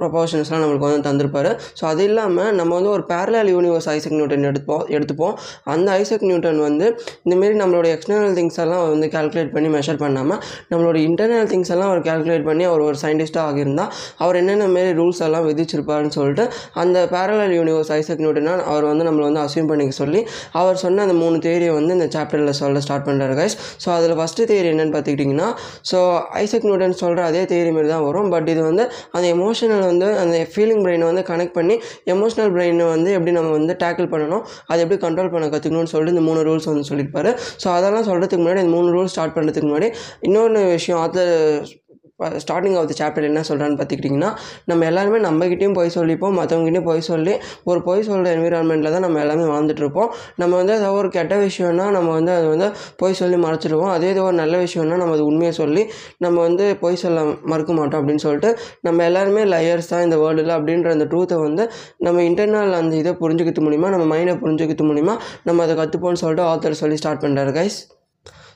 S1: ப்ரொபோஷன்ஸ்லாம் நம்மளுக்கு வந்து தந்திருப்பார். ஸோ அது இல்லாமல் நம்ம வந்து ஒரு பேரலல் யூனிவர்ஸ் ஐசக் நியூட்டன் எடுப்போம் எடுத்துப்போம். அந்த ஐசக் நியூட்டன் வந்து இந்த இந்தமாரி நம்மளோட எக்ஸ்டர்னல் திங்ஸ் எல்லாம் வந்து கால்குலேட் பண்ணி மெஷர் பண்ணாமல் நம்மளோட இன்டர்னல் திங்ஸ் எல்லாம் அவர் கால்குலேட் பண்ணி அவர் ஒரு சயின்டிஸ்ட்டாக ஆகியிருந்தால் அவர் என்னென்ன மாரி ரூல்ஸ் எல்லாம் விதிச்சிருப்பாருன்னு சொல்லிட்டு அந்த பேரலல் யூனிவர்ஸ் ஐசக் நியூட்டனா அவர் வந்து நம்மளை வந்து அசியூம் பண்ணிக்க சொல்லி அவர் சொன்ன அந்த மூணு தேரியை வந்து இந்த சாப்டரில் சொல்ல ஸ்டார்ட் பண்ணுறாரு கைஸ் ஸோ அதில் ஃபஸ்ட்டு தேரி என்னென்னு பார்த்துக்கிட்டிங்கன்னா ஸோ ஐசக் நியூட்டன் சொல்கிற அதே தேரி மாரி தான் வரும். பட் இது வந்து அந்த எமோஷனல் வந்து அந்த ஃபீலிங் பிரெயினை வந்து கனெக்ட் பண்ணி எமோஷனல் பிரெயினை வந்து எப்படி நம்ம வந்து டேக்கிள் பண்ணணும் அதை எப்படி கண்ட்ரோல் பண்ண கற்றுக்கணும்னு சொல்லிட்டு இந்த மூணு ரூல்ஸ் வந்து சொல்லியிருப்பார். ஸோ அதெல்லாம் சொல்கிறதுக்கு முன்னாடி இந்த மூணு ரூல் ஸ்டார்ட் பண்ணுறதுக்கு முன்னாடி இன்னொன்று விஷயம் author starting of the chapter என்ன சொல்கிறான்னு பார்த்துக்கிட்டிங்கன்னா நம்ம எல்லாருமே நம்மக்கிட்டேயும் போய் சொல்லிப்போம் மற்றவங்ககிட்டையும் போய் சொல்லி ஒரு போய் சொல்கிற என்விரான்மெண்ட்டில் தான் நம்ம எல்லாமே வாழ்ந்துட்டுருப்போம். நம்ம வந்து ஏதாவது ஒரு கெட்ட விஷயம்னா நம்ம வந்து அதை வந்து போய் சொல்லி மறைச்சிடுவோம் அதே இது ஒரு நல்ல விஷயம்னா நம்ம அது உண்மையை சொல்லி நம்ம வந்து போய் சொல்ல மறுக்க மாட்டோம் அப்படின்னு சொல்லிட்டு நம்ம எல்லாருமே லயர்ஸ் தான் இந்த வேர்ல்டில் அப்படின்ற அந்த ட்ரூத்தை வந்து நம்ம இன்டர்னல் அந்த இதை புரிஞ்சுக்கிறது மூலிமா நம்ம மைண்டை புரிஞ்சுக்கிறது மூலிமா நம்ம அதை கற்றுப்போம்னு சொல்லிட்டு ஆத்தர் சொல்லி ஸ்டார்ட் பண்ணுறாரு கைஸ்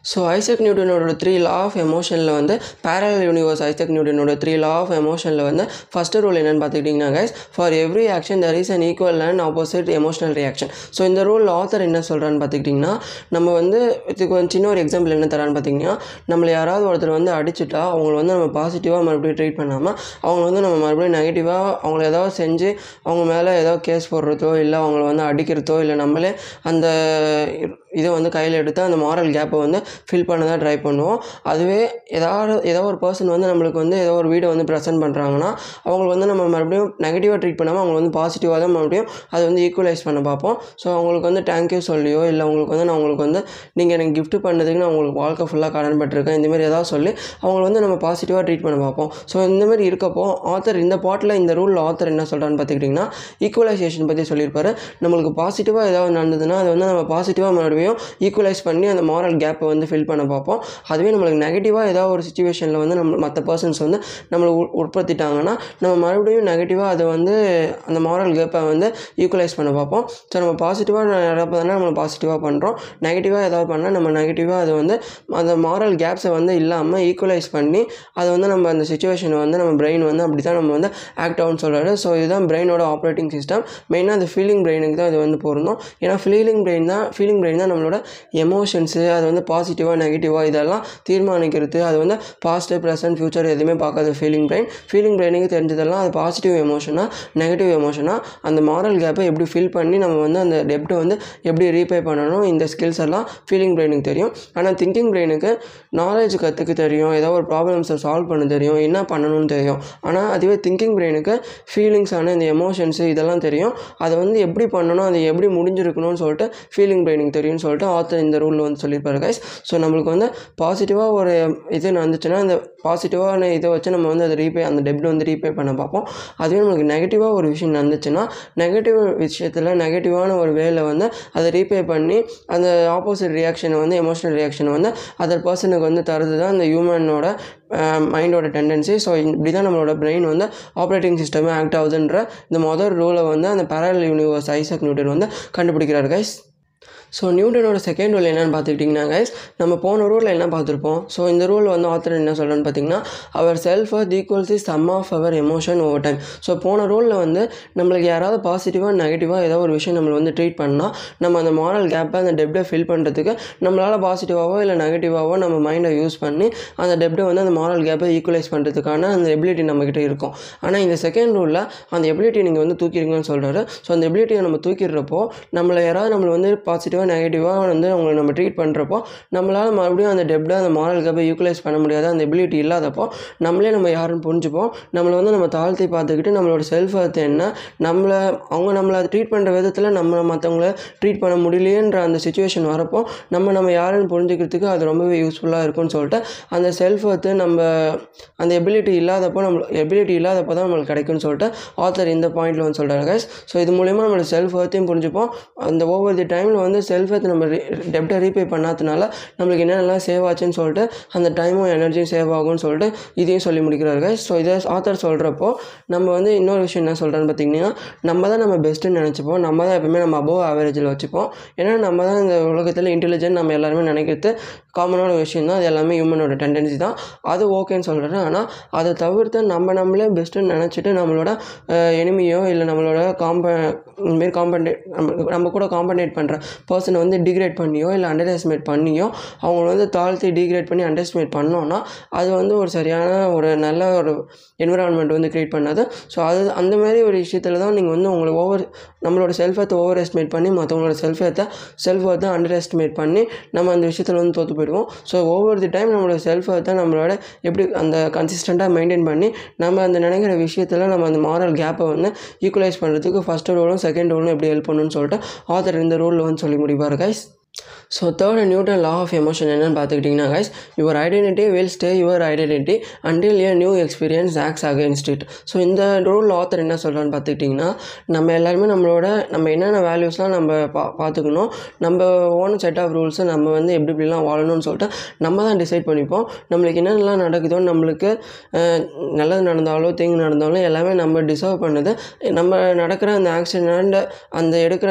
S1: ஸோ ஐசக் நியூட்டனோட த்ரீ லா ஆஃப் எமோஷனில் வந்து பேரல் யூனிவர்ஸ் ஐசக் நியூட்டனோட த்ரீ லா ஆஃப் எமோஷனில் வந்து ஃபஸ்ட்டு ரூல் என்னென்னு பார்த்துக்கிட்டிங்கன்னா guys for every action there is an equal and opposite emotional reaction so இந்த ரூல் ஆத்தர் என்ன சொல்கிறான்னு பார்த்துக்கிட்டிங்கன்னா நம்ம வந்து இதுக்கு கொஞ்சம் சின்ன ஒரு எக்ஸாம்பிள் என்ன தரான்னு பார்த்தீங்கன்னா நம்மளை யாராவது ஒருத்தர் வந்து அடிச்சுட்டா அவங்கள வந்து நம்ம பாசிட்டிவாக மறுபடியும் ட்ரீட் பண்ணாமல் அவங்க வந்து நம்ம மறுபடியும் நெகட்டிவாக அவங்கள ஏதாவது செஞ்சு அவங்க மேலே ஏதாவது கேஸ் போடுறதோ இல்லை அவங்கள வந்து அடிக்கிறதோ இல்லை நம்மளே அந்த இதை வந்து கையில் எடுத்து அந்த மாரல் கேப்பை வந்து ஃபில் பண்ண தான் ட்ரை பண்ணுவோம். அதுவே ஏதாவது ஏதோ ஒரு பர்சன் வந்து நம்மளுக்கு வந்து ஏதோ ஒரு வீடை வந்து ப்ரெசென்ட் பண்ணுறாங்கன்னா அவங்கள வந்து நம்ம மறுபடியும் நெகட்டிவாக ட்ரீட் பண்ணாமல் அவங்க வந்து பாசிட்டிவாக தான் மறுபடியும் அதை வந்து ஈக்குவலைஸ் பண்ண பார்ப்போம். ஸோ அவங்களுக்கு வந்து தேங்க்யூ சொல்லியோ இல்லை அவங்களுக்கு வந்து நான் உங்களுக்கு வந்து நீங்கள் எனக்கு கிஃப்ட் பண்ணதுக்கு நான் உங்களுக்கு வாழ்க்கை ஃபுல்லாக கடன் பட்டிருக்கேன் இந்தமாரி ஏதாவது சொல்லி அவங்கள வந்து நம்ம பாசிட்டிவாக ட்ரீட் பண்ண பார்ப்போம். ஸோ இந்தமாரி இருக்கப்போ ஆத்தர் இந்த பாட்டில் இந்த ரூலில் ஆத்தர் என்ன சொல்கிறான்னு பார்த்துக்கிட்டிங்கன்னா ஈக்குவலைசேஷன் பற்றி சொல்லியிருப்பாரு. நம்மளுக்கு பாசிட்டிவாக ஏதாவது நடந்ததுன்னா அதை வந்து நம்ம பாசிட்டிவாக மறுபடியும் ஈக்குவலைஸ் பண்ணி அந்த மாரல் கேப்பை வந்து ஃபில் பண்ண பார்ப்போம். அதுவே நம்மளுக்கு நெகட்டிவாக ஏதாவது ஒரு சுச்சுவேஷனில் வந்து நம்ம மற்ற பர்சன்ஸ் வந்து நம்மளை உட்படுத்திட்டாங்கன்னா நம்ம மறுபடியும் நெகட்டிவாக அதை வந்து அந்த மாரல் கேப்பை வந்து ஈக்குவலைஸ் பண்ண பார்ப்போம். ஸோ நம்ம பாசிட்டிவாக நடப்பதுனா நம்ம பாசிட்டிவாக பண்ணுறோம் நெகட்டிவாக ஏதாவது பண்ணால் நம்ம நெகட்டிவாக அதை வந்து அந்த மாரல் கேப்ஸை வந்து இல்லாமல் ஈக்குவலைஸ் பண்ணி அதை வந்து நம்ம அந்த சுச்சுவேஷனை வந்து நம்ம பிரெயின் வந்து அப்படி தான் நம்ம வந்து ஆக்ட் ஆகும்னு சொல்கிறாரு ஸோ இதுதான் பிரெயினோட ஆப்ரேட்டிங் சிஸ்டம் மெயினாக அந்த ஃபீலிங் பிரெயினுக்கு தான் இது வந்து பொருந்தும். ஏன்னா ஃபீலிங் பிரெயின் தான் ஃபீலிங் பிரெயின் தான் நம்மளோட எமோஷன்ஸு அது வந்து பாசிட்டிவாக நெகட்டிவாக இதெல்லாம் தீர்மானிக்கிறது அது வந்து பாஸ்ட்டு ப்ரெசன்ட் ஃப்யூச்சர் எதுவுமே பார்க்காது ஃபீலிங் பிரெயின் ஃபீலிங் பிரெயினுக்கு தெரிஞ்சதெல்லாம் அது பாசிட்டிவ் எமோஷனாக நெகட்டிவ் எமோஷனாக அந்த மாரல் கேப்பை எப்படி ஃபில் பண்ணி நம்ம வந்து அந்த டெப்ட்டை வந்து எப்படி ரீபே பண்ணணும் இந்த ஸ்கில்ஸ் எல்லாம் ஃபீலிங் பிரெயினுக்கு தெரியும். ஆனால் திங்கிங் பிரெயினுக்கு நாலேஜ் கற்றுக்க தெரியும் ஏதோ ஒரு ப்ராப்ளம்ஸை சால்வ் பண்ண தெரியும் என்ன பண்ணணும்னு தெரியும். ஆனால் அதுவே திங்கிங் பிரெயினுக்கு ஃபீலிங்ஸான இந்த எமோஷன்ஸு இதெல்லாம் தெரியும். அதை வந்து எப்படி பண்ணணும் அது எப்படி முடிஞ்சிருக்கணும்னு சொல்லிட்டு ஃபீலிங் பிரெயினுக்கு தெரியும் அப்படின்னு சொல்லிட்டு ஆத்தர் இந்த ரூலில் வந்து சொல்லியிருப்பாரு கைஸ் ஸோ நம்மளுக்கு வந்து பாசிட்டிவாக ஒரு இது நடந்துச்சுன்னா அந்த பாசிட்டிவான இதை வச்சு நம்ம வந்து அதை ரீபே அந்த டெப்ட் வந்து ரீபே பண்ண பார்ப்போம். அதுவே நம்மளுக்கு நெகட்டிவாக ஒரு விஷயம் நடந்துச்சுன்னா நெகட்டிவ் விஷயத்தில் நெகட்டிவான ஒரு வேலை வந்து அதை ரீபே பண்ணி அந்த ஆப்போசிட் ரியாக்ஷனை வந்து எமோஷனல் ரியாக்ஷனை வந்து அதர் பர்சனுக்கு வந்து தருது தான் அந்த ஹியூமனோட மைண்டோட டெண்டன்சி ஸோ இப்படி தான் நம்மளோட பிரெயின் வந்து ஆப்ரேட்டிங் சிஸ்டமே ஆக்ட் ஆகுதுன்ற இந்த மொதல் ரூலை வந்து அந்த பேரல் யூனிவர்ஸ் ஐசக் நியூட்டன் வந்து கண்டுபிடிக்கிறார் கைஸ் ஸோ நியூட்டனோட செகண்ட் ரூல் என்னென்னு பார்த்துக்கிட்டிங்கன்னா கைஸ் நம்ம போன ரூலில் என்ன பார்த்துருப்போம்? ஸோ இந்த ரூல் வந்து ஆத்தர் என்ன சொல்கிறேன்னு பார்த்தீங்கன்னா your self worth equals is sum of your emotion over time so போன ரூலில் வந்து நம்மளுக்கு யாராவது பாசிட்டிவாக நெகட்டிவாக ஏதோ ஒரு விஷயம் நம்மளை வந்து ட்ரீட் பண்ணால் நம்ம அந்த மாரல் கேப்பை அந்த டெப்டை ஃபில் பண்ணுறதுக்கு நம்மளால் பாசிட்டிவாகவோ இல்லை நெகட்டிவாகவோ நம்ம மைண்டை யூஸ் பண்ணி அந்த டெப்டை வந்து அந்த மாரல் கேப்பை ஈக்குவலைஸ் பண்ணுறதுக்கான அந்த எபிலிட்டி நம்மக்கிட்ட இருக்கும். ஆனால் இந்த செகண்ட் ரூலில் அந்த எபிலிட்டி நீங்கள் வந்து தூக்கிடுங்கன்னு சொல்கிறாரு ஸோ அந்த எபிலிட்டியை நம்ம தூக்கிடுறப்போ நம்மளை யாராவது நம்மளை வந்து பாசிட்டிவாக நெகட்டிவாக வந்து அவங்களை நம்ம ட்ரீட் பண்ணுறப்போ நம்மளால் மறுபடியும் அந்த டெப்டை அந்த மாரல் கப்பை யூட்டிலைஸ் பண்ண முடியாத. அந்த எபிலிட்டி இல்லாதப்போ நம்மளே நம்ம யாருன்னு புரிஞ்சுப்போம். நம்மளை வந்து நம்ம தாழ்த்தி பார்த்துக்கிட்டு நம்மளோட செல்ஃப் ஒர்த் என்ன நம்மளை அவங்க நம்மளை ட்ரீட் பண்ணுற விதத்தில் நம்ம மற்றவங்கள ட்ரீட் பண்ண முடியலையேன்ற அந்த சுச்சுவேஷன் வரப்போ நம்ம நம்ம யாருன்னு புரிஞ்சுக்கிறதுக்கு அது ரொம்பவே யூஸ்ஃபுல்லாக இருக்கும்னு சொல்லிட்டு அந்த செல்ஃப் ஒர்த்து நம்ம அந்த எபிலிட்டி இல்லாதப்போ நம்ம எபிலிட்டி இல்லாதப்போ தான் நம்மளுக்கு கிடைக்கும்னு சொல்லிட்டு ஆத்தர் இந்த பாயிண்டில் வந்து சொல்கிறாரு கைஸ் ஸோ இது மூலிமா நம்மளோட செல்ஃப் ஒர்த்தையும் புரிஞ்சுப்போம். அந்த ஓவர் தி டைமில் வந்து செல்ஃப் ஒர்த் நம்ம டெப்டை ரீபே பண்ணாதனால நம்மளுக்கு என்னென்னலாம் சேவ் ஆச்சுன்னு சொல்லிட்டு அந்த டைமும் எனர்ஜியும் சேவ் ஆகும்னு சொல்லிட்டு இதையும் சொல்லி முடிக்கிறாரு ஸோ இதை ஆத்தர் சொல்கிறப்போ நம்ம வந்து இன்னொரு விஷயம் என்ன சொல்கிறேன்னு பார்த்தீங்கன்னா நம்ம தான் நம்ம பெஸ்ட்டுன்னு நினச்சிப்போம். நம்ம தான் எப்பவுமே நம்ம அபோவ் ஆவரேஜில் வச்சுப்போம். ஏன்னா நம்ம தான் இந்த உலகத்தில் இன்டெலிஜென்ட் நம்ம எல்லாருமே நினைக்கிறது காமனான விஷயம் தான். அது எல்லாமே ஹியூமனோட டெண்டன்சி தான். அது ஓகேன்னு சொல்கிறேன் ஆனால் அதை தவிர்த்து நம்ம நம்மளே பெஸ்ட்டுன்னு நினச்சிட்டு நம்மளோட எனிமையோ இல்லை நம்மளோட காம்ப இதுமாரி காம்பன்டேட் நம்ம நம்ம கூட காம்பன்டேட் பண்ணுற பர்சனை வந்து டிகிரேட் பண்ணியோ இல்லை அண்டர் எஸ்டிமேட் பண்ணியோ அவங்கள வந்து தாழ்த்தி டிகிரேட் பண்ணி அண்டர் எஸ்டிமேட் பண்ணோன்னா அது வந்து ஒரு சரியான ஒரு நல்ல ஒரு என்விரான்மெண்ட் வந்து க்ரியேட் பண்ணாது. ஸோ அது அந்த மாதிரி ஒரு விஷயத்தில் தான் நீங்கள் வந்து உங்களை ஓவர் நம்மளோட செல்ஃபத்தை ஓவர் எஸ்டிமேட் பண்ணி மற்றவங்களோட செல்ஃபத்தை செல்ஃப் ஒர்த்தை அண்டர் எஸ்டிமேட் பண்ணி நம்ம அந்த விஷயத்தில் வந்து தோற்று போயிடுவோம். ஸோ ஓவர் தி டைம் நம்மளோட செல்ஃப் ஒர்த்தை நம்மளோட எப்படி அந்த கன்சிஸ்டண்ட்டாக மெயின்டைன் பண்ணி நம்ம அந்த நினைக்கிற விஷயத்தில் நம்ம அந்த மாரல் கேப்பை வந்து ஈக்குவலைஸ் பண்ணுறதுக்கு ஃபஸ்ட் ரோலும் செகண்ட் ரூலும் எப்படி ஹெல்ப் பண்ணணும்னு சொல்லிட்டு ஆதர் இந்த ரோலில் வந்து சொல்லி முடிப்பார். Guys so third Newton law of emotion என்னென்னு பார்த்துக்கிட்டிங்கன்னா guys your identity will stay your identity until a new experience acts against it so இந்த ரூல் ஆத்தர் என்ன சொல்கிறான்னு பார்த்துக்கிட்டிங்கன்னா நம்ம எல்லாருமே நம்மளோட நம்ம என்னென்ன வேல்யூஸ்லாம் நம்ம பா பார்த்துக்கணும் நம்ம ஓன் செட் ஆஃப் ரூல்ஸை நம்ம வந்து எப்படி இப்படிலாம் வாழணும்னு சொல்லிட்டு நம்ம தான் டிசைட் பண்ணிப்போம். நம்மளுக்கு என்னென்னலாம் நடக்குதோ நம்மளுக்கு நல்லது நடந்தாலோ தீங்கு நடந்தாலும் எல்லாமே நம்ம டிசர்வ் பண்ணுது நம்ம நடக்கிற அந்த ஆக்ஷன் அண்ட் அந்த எடுக்கிற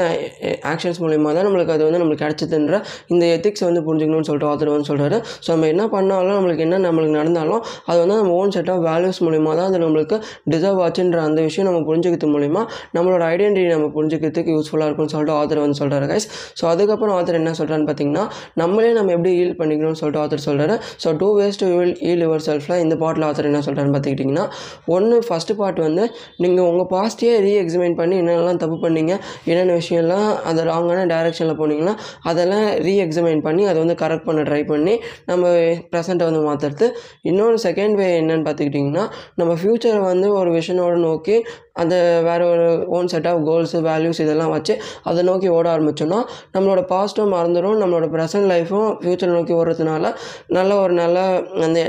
S1: ஆக்ஷன்ஸ் மூலிமா தான் நம்மளுக்கு அது வந்து நம்மளுக்கு கிடச்சிதுன்ற இந்த எத்திக்ஸ் வந்து புரிஞ்சுக்கணும்னு சொல்லிட்டு ஆத்தர் வந்து சொல்கிறாரு ஸோ நம்ம என்ன பண்ணாலும் நம்மளுக்கு என்ன நம்மளுக்கு நடந்தாலும் அது வந்து நம்ம ஓன் செட் ஆஃப் வேல்யூஸ் மூலிமா தான் அது நம்மளுக்கு டிசர்வ் ஆச்சுன்ற அந்த விஷயம் நம்ம புரிஞ்சுக்கிறது மூலிமா நம்மளோட ஐடென்டிட்டி நம்ம புரிஞ்சுக்கிறதுக்கு யூஸ்ஃபுல்லாக இருக்கும்னு சொல்லிட்டு ஆத்தர் வந்து சொல்கிறாரு கைஸ் ஸோ அதுக்கப்புறம் ஆத்தர் என்ன சொல்கிறான்னு பார்த்தீங்கன்னா நம்மளே நம்ம எப்படி ஹீல் பண்ணிக்கணும்னு சொல்லிட்டு ஆத்தர் சொல்கிறாரு so two ways to will heal your செல்ஃபில் இந்த பாட்டில் ஆத்தர் என்ன சொல்கிறான்னு பார்த்துக்கிட்டிங்கன்னா ஒன்று ஃபஸ்ட்டு பார்ட் வந்து நீங்கள் உங்கள் பாஸ்ட்டே ரீ எக்ஸாமின் பண்ணி என்னென்னலாம் தப்பு பண்ணீங்க என்னென்ன விஷயம்லாம் அதை ராங்கான டேரெக்ஷனில் போனீங்கன்னா அதை அதெல்லாம் ரீ எக்ஸாமின் பண்ணி அதை வந்து கரெக்ட் பண்ண ட்ரை பண்ணி நம்ம ப்ரெசண்ட்டை வந்து மாற்றுறது இன்னொரு செகண்ட் வே என்னன்னு பார்த்துக்கிட்டிங்கன்னா நம்ம ஃப்யூச்சரை வந்து ஒரு விஷனோட நோக்கி அந்த வேறு ஒரு own set of goals values இதெல்லாம் வச்சு அதை நோக்கி ஓட ஆரம்பிச்சோன்னா நம்மளோட பாஸ்ட்டும் மறந்துடும் நம்மளோட ப்ரெசன்ட் லைஃப்பும் ஃப்யூச்சர் நோக்கி ஓடுறதுனால நல்ல ஒரு நல்ல அந்த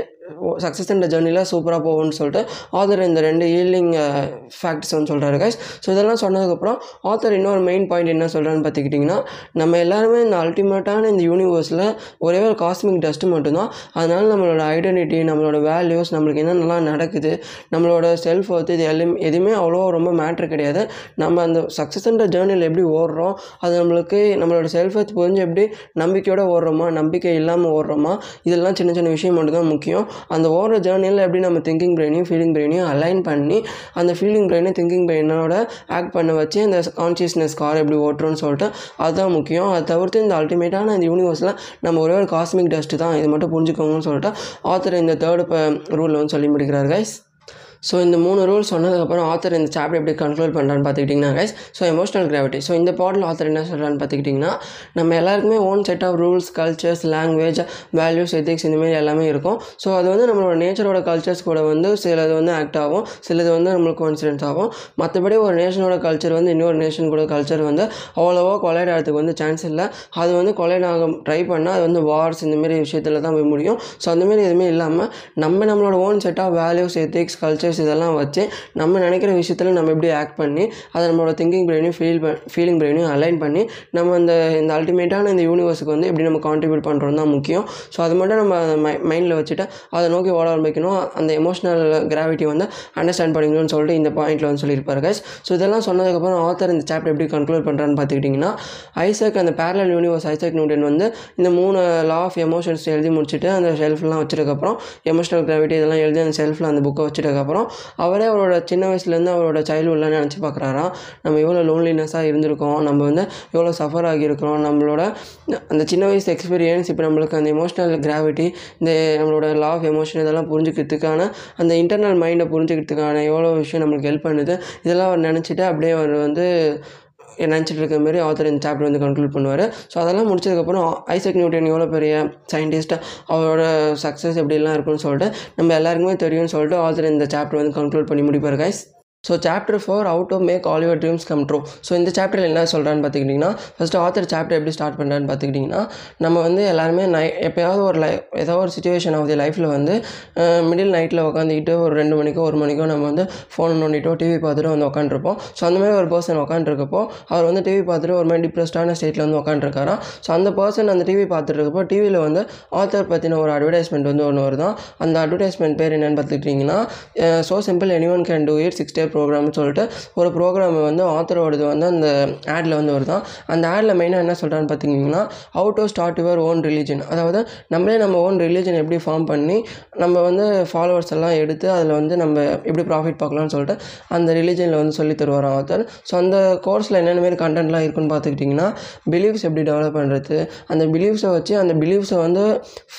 S1: சக்ஸஸ் இந்த ஜேர்னியில் சூப்பராக போகும்னு சொல்லிட்டு ஆதர் இந்த ரெண்டு ஈல்டிங் ஃபேக்ட்ஸ் வந்து சொல்கிறாரு கைஸ் ஸோ இதெல்லாம் சொன்னதுக்கப்புறம் ஆத்தர் இன்னொரு மெயின் பாயிண்ட் என்ன சொல்கிறான்னு பார்த்துக்கிட்டிங்கன்னா நம்ம எல்லாருமே இந்த அல்டிமேட்டான இந்த யூனிவர்ஸில் ஒரே ஒரு காஸ்மிக் டஸ்ட்டு மட்டும்தான். அதனால் நம்மளோட ஐடென்டிட்டி நம்மளோட வேல்யூஸ் நம்மளுக்கு என்னென்னலாம் நடக்குது நம்மளோட செல்ஃப் ஒர்த்து இது எல்லாம் எதுவுமே அவ்வளோ ரொம்ப மேட்ரு கிடையாது. நம்ம அந்த சக்ஸஸ்ன்ற ஜேர்னியில் எப்படி ஓடுறோம் அது நம்மளுக்கு நம்மளோட செல்ஃப் ஒர்த் புரிஞ்சு எப்படி நம்பிக்கையோடு ஓடுறோமா நம்பிக்கை இல்லாமல் ஓடுறோமா இதெல்லாம் சின்ன சின்ன விஷயம் மட்டும்தான் முக்கியம். அந்த ஓடுற ஜேர்னியில் எப்படி நம்ம திங்கிங் பிரெயினையும் ஃபீலிங் பிரெயினையும் அலைன் பண்ணி அந்த ஃபீலிங் பிரெயினை திங்கிங் பிரெயினோட ஆக்ட் பண்ண வச்சு அந்த கான்ஷியஸ்னஸ் கார் எப்படி ஓட்டுறோன்னு சொல்லிட்டு அதுதான் முக்கியம். அதை தவிர்த்து இந்த அல்டிமேட்டான இந்த யூனிவர்ஸில் நம்ம ஒரே ஒரு காஸ்மிக் டஸ்ட்டு தான். இது மட்டும் புரிஞ்சுக்கோங்கன்னு சொல்லிட்டு ஆத்தர் இந்த தேர்ட் ரூலில் வந்து சொல்லி முடிக்கிறார் கைஸ் ஸோ இந்த மூணு ரூல் சொன்னதுக்கப்புறம் ஆத்தர் இந்த சாப்டர் எப்படி கன்க்ளூட் பண்ணுறான்னு பார்த்துக்கிட்டிங்கன்னா guys so emotional gravity so இந்த பாட்டில் ஆத்தர் என்ன சொல்கிறான்னு பார்த்துக்கிட்டிங்கன்னா நம்ம எல்லாருக்குமே own set of rules cultures language values ethics இந்தமாரி எல்லாமே இருக்கும். ஸோ அது வந்து நம்மளோட நேச்சரோட கல்ச்சர்ஸ் கூட வந்து சிலது வந்து ஆக்ட் ஆகும் சிலது வந்து நம்மளுக்கு கான்சிடென்ஸ் ஆகும். மற்றபடி ஒரு நேஷனோட கல்ச்சர் வந்து இன்னொரு நேஷன் கூட கல்ச்சர் வந்து அவ்வளோவா கொலைட் ஆகிறதுக்கு வந்து சான்ஸ் இல்லை. அது வந்து கொலைட் ஆக ட்ரை பண்ணால் அது வந்து வார்ஸ் இந்தமாரி விஷயத்தில் தான் போய் முடியும். ஸோ அந்தமாரி எதுவுமே இல்லாமல் நம்ம நம்மளோட own set of values ethics culture இதெல்லாம் வச்சு நம்ம நினைக்கிற விஷயத்தில் நம்ம எப்படி ஆக்ட் பண்ணி அதை நம்மளோட திங்கிங் பிரெயினையும் ஃபீல் ஃபீலிங் பிரெயினையும் அலைன் பண்ணி நம்ம அந்த இந்த அல்டிமேட்டான இந்த யூனிவர்ஸுக்கு வந்து எப்படி நம்ம கான்ட்ரிபியூட் பண்ணுறோம் தான் முக்கியம். ஸோ அது மட்டும் நம்ம மை மைண்டில் வச்சுட்டு அதை நோக்கி ஓட ஆரம்பிக்கணும். அந்த எமோஷனல் கிராவிட்டி வந்து அண்டர்ஸ்டாண்ட் பண்ணிக்கணும்னு சொல்லிட்டு இந்த பாயிண்ட்டில் வந்து சொல்லியிருப்பாரு கைஸ் ஸோ இதெல்லாம் சொன்னதுக்கப்புறம் ஆத்தர் இந்த சாப்டர் எப்படி கன்க்ளூட் பண்ணுறான்னு பார்த்துக்கிட்டிங்கன்னா ஐசக் அந்த பேரலல் யூனிவர்ஸ் ஐசக் நியூட்டன் வந்து இந்த மூணு லா ஆஃப் எமோஷன்ஸ் எழுதி முடிச்சுட்டு அந்த ஷெல்ஃப்லாம் வச்சதுக்கப்புறம் எமோஷனல் கிராவிட்டி இதெல்லாம் எழுதி அந்த ஷெல்ஃபில் அந்த புக்கை வச்சதுக்கப்புறம் அவரே அவரோட சின்ன வயசுலேருந்து அவரோட சைல்டுஹுட்லாம் நினச்சி பார்க்குறாராம் நம்ம எவ்வளோ லோன்லினஸ்ஸாக இருந்திருக்கோம். நம்ம வந்து எவ்வளோ சஃபர் ஆகியிருக்கிறோம். நம்மளோட அந்த சின்ன வயசு எக்ஸ்பீரியன்ஸ் இப்போ நம்மளுக்கு அந்த எமோஷனல் கிராவிட்டி இந்த நம்மளோட லா ஆஃப் எமோஷன் இதெல்லாம் புரிஞ்சுக்கிறதுக்கான அந்த இன்டர்னல் மைண்டை புரிஞ்சுக்கிறதுக்கான எவ்வளோ விஷயம் நம்மளுக்கு ஹெல்ப் பண்ணுது இதெல்லாம் அவர் நினச்சிட்டு அப்படியே அவர் வந்து நினச்சிட்டு இருக்க மாதிரி ஆத்தர் இந்த சாப்டர் வந்து கன்க்ளூட் பண்ணுவார். ஸோ அதெல்லாம் முடிச்சதுக்கப்புறம் ஐசக் நியூட்டன் எவ்வளோ பெரிய சயின்டிஸ்ட் அவரோட சக்ஸஸ் எப்படிலாம் இருக்குன்னு சொல்லிட்டு நம்ம எல்லாருக்குமே தெரியும்னு சொல்லிட்டு ஆத்தர் இந்த சாப்டர் வந்து கன்க்ளூட் பண்ணி முடிப்பார் guys so chapter four how to make all your dreams come true so இந்த சாப்டரில் என்ன சொல்கிறான்னு பார்த்துக்கிட்டிங்கன்னா ஃபஸ்ட்டு ஆத்தர் சாப்டர் எப்படி ஸ்டார்ட் பண்ணுறான்னு பார்த்துக்கிட்டிங்கன்னா நம்ம வந்து எல்லாருமே நை எப்போயாவது ஒரு லை ஏதோ ஒரு சுச்சுவேஷன் ஆஃப் லைஃப்பில் வந்து மிடில் நைட்டில் உட்காந்துக்கிட்டு ஒரு ரெண்டு மணிக்கோ ஒரு மணிக்கோ நம்ம வந்து ஃபோன் நோண்டிட்டோ டிவி பார்த்துட்டு வந்து உட்காந்துருப்போம் ஸோ அந்த மாதிரி ஒரு பர்சன் உட்காந்துருக்கப்போ அவர் வந்து டிவி பார்த்துட்டு ஒரு மாதிரி டிப்ரெஸ்டான ஸ்டேட்டில் வந்து உட்காந்துருக்காராம் ஸோ அந்த பர்சன் அந்த டிவி பார்த்துட்டு இருக்கப்போ டிவியில் வந்து ஆத்தர் பற்றின ஒரு அட்வர்டைஸ்மெண்ட் வந்து ஒன்று வருதான். அந்த அட்வர்டைஸ்மெண்ட் பேர் என்னென்னு பார்த்துக்கிட்டிங்கன்னா so simple anyone can do it six day ப்ரோக்ராம்னு சொல்லிட்டு ஒரு ப்ரோக்ராம் வந்து ஆத்தரோடது வந்து அந்த ஆடில் வந்து வருதான் அந்த ஆடில் மெயினாக என்ன சொல்கிறான்னு பார்த்தீங்கன்னா how to start your own religion அதாவது நம்மளே நம்ம ஓன் ரிலீஜன் எப்படி ஃபார்ம் பண்ணி நம்ம வந்து ஃபாலோவர்ஸ் எல்லாம் எடுத்து அதில் வந்து நம்ம எப்படி ப்ராஃபிட் பார்க்கலாம்னு சொல்லிட்டு அந்த ரிலீஜனில் வந்து சொல்லி தருவார் ஆத்தர் ஸோ அந்த கோர்ஸில் என்னென்ன மாரி கண்டென்ட்லாம் இருக்குன்னு பார்த்துக்கிட்டிங்கன்னா பிலீஃப்ஸ் எப்படி டெவலப் பண்ணுறது அந்த பிலீஃப்ஸை வச்சு அந்த பிலீஃப்ஸை வந்து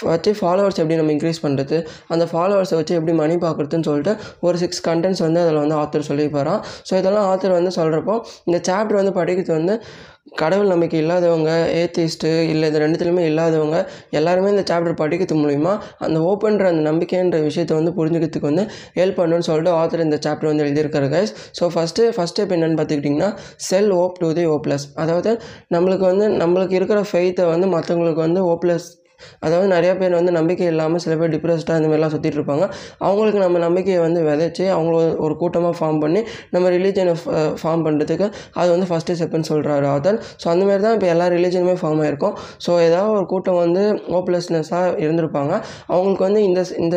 S1: வச்சு ஃபாலோவர்ஸ் எப்படி நம்ம இன்க்ரீஸ் பண்ணுறது அந்த ஃபாலோவர்ஸை வச்சு எப்படி மணி பார்க்குறதுன்னு சொல்லிட்டு ஒரு சிக்ஸ் கண்டென்ட்ஸ் வந்து அதில் வந்து ஆத்தர் சொல்லியிருப்பாராம். ஸோ இதெல்லாம் ஆத்தர் வந்து சொல்கிறப்போ இந்த சாப்டர் வந்து படிக்கிறது வந்து கடவுள் நம்பிக்கை இல்லாதவங்க ஏத்திஸ்ட்டு இல்லை இது ரெண்டுத்துலையுமே இல்லாதவங்க எல்லாருமே இந்த சாப்டர் படிக்கிறது மூலிமா அந்த ஓப்பன்ற அந்த நம்பிக்கைன்ற விஷயத்தை வந்து புரிஞ்சுக்கிறதுக்கு வந்து ஹெல்ப் பண்ணணும்னு சொல்லிட்டு ஆத்தர் இந்த சாப்டர் வந்து எழுதியிருக்காரு guys so first first step என்னென்னு பார்த்துக்கிட்டிங்கன்னா செல் ஓப் டு தி ஓப்ளஸ் அதாவது நம்மளுக்கு வந்து நம்மளுக்கு இருக்கிற ஃபெய்த்தை வந்து மற்றவங்களுக்கு வந்து ஓப்ளஸ் அதாவது நிறையா பேர் வந்து நம்பிக்கை இல்லாமல் சில பேர் டிப்ரெஸ்டாக இந்த மாதிரிலாம் சுற்றிட்டு இருப்பாங்க. அவங்களுக்கு நம்ம நம்பிக்கையை வந்து விதைச்சி அவங்கள ஒரு கூட்டமாக ஃபார்ம் பண்ணி நம்ம ரிலீஜனை ஃபார்ம் பண்ணுறதுக்கு அது வந்து ஃபஸ்ட்டு ஸ்டெப்புன்னு சொல்கிறாரு ஆதர். ஸோ அந்த மாதிரி தான் இப்போ எல்லா ரிலீஜனுமே ஃபார்ம் ஆகிருக்கும் ஸோ ஏதாவது ஒரு கூட்டம் வந்து ஹோப்லெஸ்னஸாக இருந்திருப்பாங்க. அவங்களுக்கு வந்து இந்த இந்த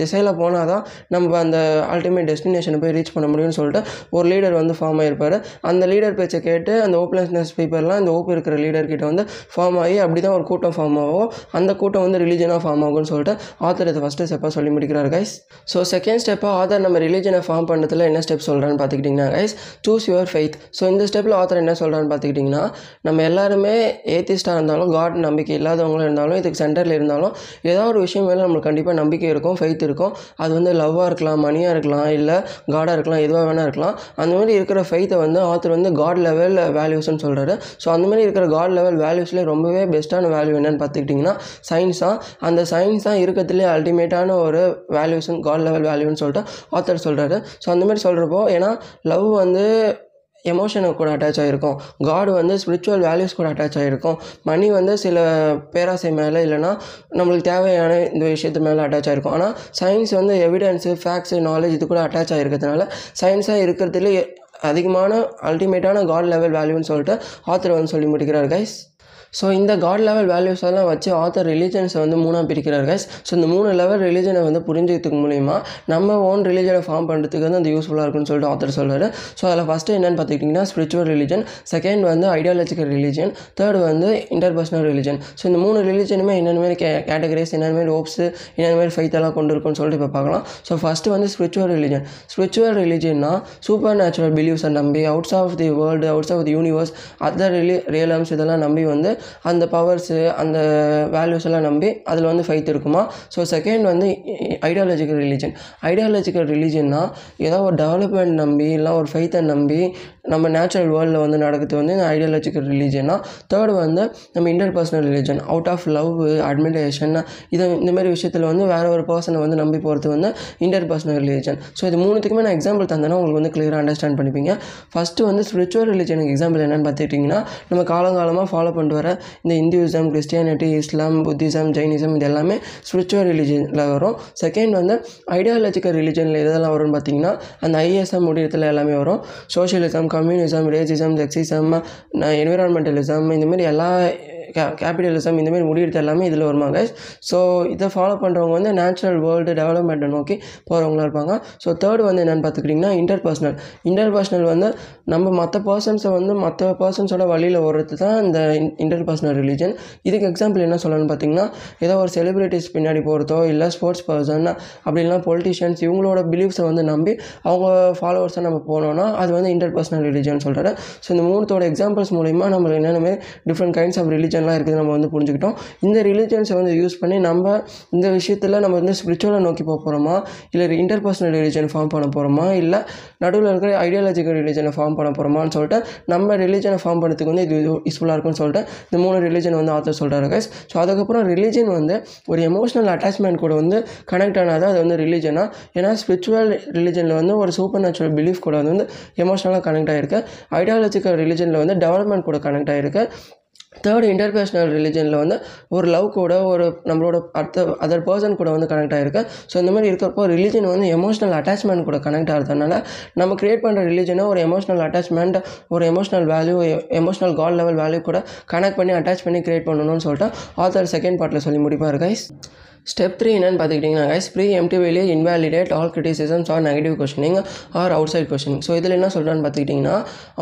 S1: திசையில் போனால் தான் நம்ம அந்த அல்டிமேட் டெஸ்டினேஷனை போய் ரீச் பண்ண முடியும்னு சொல்லிட்டு ஒரு லீடர் வந்து ஃபார்ம் ஆகிருப்பார் அந்த லீடர் பேச்சை கேட்டு அந்த ஹோப்லெஸ்னஸ் பீப்பர்லாம் இந்த ஹோப் இருக்கிற லீடர்கிட்ட வந்து ஃபார்ம் ஆகி அப்படி தான் ஒரு கூட்டம் ஃபார்ம் ஆகும். அந்த கூட்டம் வந்து ரிலீஜனாக ஃபார்ம் ஆகும்னு சொல்லிட்டு ஆத்தர் இதை ஃபஸ்ட்டு ஸ்டெப்பாக சொல்லி முடிக்கிறார் கைஸ் ஸோ செகண்ட் ஸ்டெப்பாக ஆத்தர் நம்ம ரிலீஜனை ஃபார்ம் பண்ணுறதுல என்ன ஸ்டெப் சொல்கிறான்னு பார்த்துக்கிட்டிங்கன்னா guys choose your faith so இந்த ஸ்டெப்பில் ஆத்தர் என்ன சொல்கிறான்னு பார்த்துக்கிட்டிங்கன்னா நம்ம எல்லாருமே ஏத்திஸ்டாக இருந்தாலும் காட் நம்பிக்கை இல்லாதவங்களும் இருந்தாலும் இதுக்கு சென்டரில் இருந்தாலும் ஏதாவது ஒரு விஷயம் மேலே நம்மளுக்கு கண்டிப்பாக நம்பிக்கை இருக்கும் ஃபெய்த் இருக்கும். அது வந்து லவ்வாக இருக்கலாம் மணியாக இருக்கலாம் இல்லை காடாக இருக்கலாம் எதுவாக வேணால் இருக்கலாம். அந்த மாதிரி இருக்கிற ஃபெய்த்தை வந்து ஆத்தர் வந்து காட் லெவல் வேல்யூஸ்னு சொல்கிறாரு ஸோ அந்த மாதிரி இருக்கிற காட் லெவல் வேல்யூஸ்லேயே ரொம்பவே பெஸ்ட்டான வேல்யூ என்னன்னு பார்த்துக்கிட்டிங்கன்னா சயின்ஸ் தான் அந்த சயின்ஸ் தான் இருக்கிறதுலே அல்டிமேட்டான ஒரு வேல்யூஸ்னு காட் லெவல் வேல்யூன்னு சொல்லிட்டு ஆத்தர் சொல்கிறாரு ஸோ அந்த மாதிரி சொல்கிறப்போ ஏன்னா லவ் வந்து எமோஷனுக்கு கூட அட்டாச் ஆகிருக்கும் காடு வந்து ஸ்பிரிச்சுவல் வேல்யூஸ் கூட அட்டாச் ஆகிருக்கும் மணி வந்து சில பேராசை மேலே இல்லைனா நம்மளுக்கு தேவையான இந்த விஷயத்து மேலே அட்டாச் ஆகிருக்கும் ஆனால் சயின்ஸ் வந்து எவிடன்ஸு ஃபேக்ட்ஸு நாலேஜ் இது கூட அட்டாச் ஆகிருக்கிறதுனால சயின்ஸாக இருக்கிறதுலே அதிகமான அல்டிமேட்டான காட் லெவல் வேல்யூன்னு சொல்லிட்டு ஆத்தர் வந்து சொல்லி முடிக்கிறார் கைஸ் ஸோ இந்த காட் லெவல் வேல்யூஸ் எல்லாம் வச்சு ஆத்தர் ரிலீஜன்ஸை வந்து மூணாக பிரிக்கிறார் கைஸ் ஸோ இந்த மூணு லெவல் ரிலீஜனை வந்து புரிஞ்சுக்கிறதுக்கு மூலிமா நம்ம ஓன் ரிலீஜனை ஃபார்ம் பண்ணுறதுக்கு வந்து அந்த யூஸ்ஃபுல்லாக இருக்குன்னு சொல்லிட்டு ஆத்தர் சொல்கிறார் ஸோ அதில் ஃபஸ்ட்டு என்னென்னு பார்த்துக்கிட்டிங்கன்னா ஸ்பிரிச்சுவல் ரிலீஜன் செகண்ட் வந்து ஐடியாலஜிக்கல் ரிலீஜன் தேர்ட் வந்து இன்டர்பர்சனல் ரிலீஜன் ஸோ இந்த மூணு ரிலீஜனுமே என்னென்ன மாதிரி கே கேட்டகரிஸ் என்னென்ன மாதிரி ஹோப்ஸு என்னென்ன மாதிரி ஃபைத் எல்லாம் கொண்டு இருக்குன்னு சொல்லிட்டு இப்போ பார்க்கலாம். ஸோ ஃபஸ்ட்டு வந்து ஸ்பிரிச்சுவல் ரிலீஜன் ஸ்பிரிச்சுவல் ரிலீஜன்னா சூப்பர் நேச்சுரல் பிலீவ்ஸை நம்பி outs of the world outs of the universe other really realms இதெல்லாம் நம்பி வந்து அந்த பவர்ஸு அந்த வேல்யூஸ் எல்லாம் நம்பி அதில் வந்து ஃபைத் இருக்குமா? ஸோ செகண்ட் வந்து ஐடியாலஜிக்கல் ரிலீஜன் ஐடியாலஜிக்கல் ரிலீஜன்னா ஏதோ ஒரு டெவலப்மெண்ட் நம்பி இல்லை ஒரு ஃபைத்தை நம்பி நம்ம நேச்சுரல் வேர்ல்டில் வந்து நடக்கிறது வந்து இந்த ஐடியாலஜிக்கல் ரிலீஜன்னா தேர்ட் வந்து நம்ம interpersonal religion out of love admiration இது இந்த மாதிரி விஷயத்தில் வந்து வேறு ஒரு பர்சனை வந்து நம்பி போகிறது வந்து இன்டர் பர்சனல் ரிலீஜன் ஸோ இது மூணுத்துக்குமே நான் எக்ஸாம்பிள் தந்தேன்னா உங்களுக்கு வந்து கிளியராக அண்டர்ஸ்டாண்ட் பண்ணிப்பீங்க. ஃபஸ்ட்டு வந்து ஸ்பிரிச்சுவல் ரிலீஜனுக்கு எக்ஸாம்பிள் என்னென்னு பார்த்துக்கிட்டிங்கன்னா நம்ம காலங்காலமாக ஃபாலோ பண்ணிட்டு வர இந்த Hinduism Christianity Islam Buddhism Jainism இது எல்லாமே ஸ்பிரிச்சுவல் ரிலிஜனில் வரும். செகண்ட் வந்து ஐடியாலஜிக்கல் ரிலிஜனில் எதெல்லாம் வரும்னு பார்த்தீங்கன்னா அந்த ஐஎஸ்எம் முடியத்தில் எல்லாமே வரும். Socialism communism racism sexism environmentalism இந்தமாரி எல்லா கே கேபிட்டலிசம் இந்தமாரி முடியறது எல்லாமே இதில் வருமா கைஸ் ஸோ இதை ஃபாலோ பண்ணுறவங்க வந்து நேச்சுரல் வேர்ல்டு டெவலப்மெண்ட்டை நோக்கி போகிறவங்களா இருப்பாங்க. ஸோ தேர்ட் வந்து என்னென்னு பார்த்துக்கிட்டிங்கன்னா இன்டர் பர்சனல் இன்டர் பர்சனல் வந்து நம்ம மற்ற பர்சன்ஸை வந்து மற்ற பர்சன்ஸோட வழியில் ஓடுறது தான் இந்த இன்டர் பர்சனல் ரிலீஜன் இதுக்கு எக்ஸாம்பிள் என்ன சொல்லணும்னு பார்த்தீங்கன்னா ஏதோ ஒரு செலிப்ரிட்டிஸ் பின்னாடி போகிறதோ இல்லை ஸ்போர்ட்ஸ் பர்சன் அப்படி பொலிட்டிஷியன்ஸ் இவங்களோட பிலீஃப்ஸை வந்து நம்பி அவங்க ஃபாலோவர்ஸை நம்ம போனோம்னா அது வந்து இன்டர் பர்சனல் ரிலீஜன் சொல்கிறாரு ஸோ இந்த மூணுத்தோட எக்ஸாம்பிள்ஸ் மூலிமா நம்ம என்னென்ன டிஃப்ரெண்ட் கைண்ட்ஸ் ஆஃப் ரிலீஜன்லாம் இருக்குது நம்ம வந்து புரிஞ்சுக்கிட்டோம். இந்த ரிலீஜன்ஸை வந்து யூஸ் பண்ணி நம்ம இந்த விஷயத்தில் நம்ம வந்து ஸ்பிரிச்சுவலை நோக்கி போக போகிறோமா இல்லை இன்டர் பர்சனல் ரிலீஜன் ஃபார்ம் பண்ண போகிறோமா இல்லை நடுவில் இருக்கிற ஐடியாலஜிக்கல் ரிலீஜனை ஃபார்ம் பண்ண போகிறோமான்னு சொல்லிட்டு நம்ம ரிலீஜனை ஃபார்ம் பண்ணுறதுக்கு வந்து இது யூஸ்ஃபுல்லாக இருக்கும்னு சொல்லிட்டு இந்த மூணு ரிலீஜன் வந்து ஆத்தர் சொல்கிறாரு கைஸ் ஸோ அதுக்கப்புறம் ரிலீஜன் வந்து ஒரு எமோஷனல் அட்டாச்மெண்ட் கூட வந்து கனெக்ட் ஆனால் அது வந்து ரிலீஜனா ஏன்னா ஸ்பிரிச்சுவல் ரிலீஜனில் வந்து ஒரு சூப்பர் நேச்சுரல் பிலீஃப் கூட வந்து எமோஷனலாக கனெக்ட் ஆகிருக்கு ஐடியாலஜிக்கல் ரிலீஜனில் வந்து டெவலப்மெண்ட் கூட கனெக்ட் ஆகிருக்கு தேர்ட் இன்டர்பேஷனல் ரிலிஜனில் வந்து ஒரு லவ் கூட ஒரு நம்மளோட அடுத்த அதர் பர்சன் கூட வந்து கனெக்ட் ஆகிருக்கு ஸோ இந்த மாதிரி இருக்கிறப்போ ரிலிஜன் வந்து எமோஷனல் அட்டாச்மெண்ட் கூட கனெக்ட் ஆகிறதுனால நம்ம க்ரியேட் பண்ணுற ரிலிஜனை ஒரு எமோஷனல் அட்டாச்மெண்ட் ஒரு emotional value emotional god level value கூட கனெக்ட் பண்ணி அட்டாச் பண்ணி க்ரியேட் பண்ணணும்னு சொல்லிட்டு ஆத்தர் செகண்ட் பார்ட்டில் சொல்லி முடிப்பார் கைஸ் ஸ்டெப் த்ரீ என்னன்னு பார்த்துக்கிட்டிங்கன்னா guys preemptively invalidate all criticisms or negative questioning or outside questioning so இதில் என்ன சொல்கிறான்னு பார்த்துக்கிட்டிங்கன்னா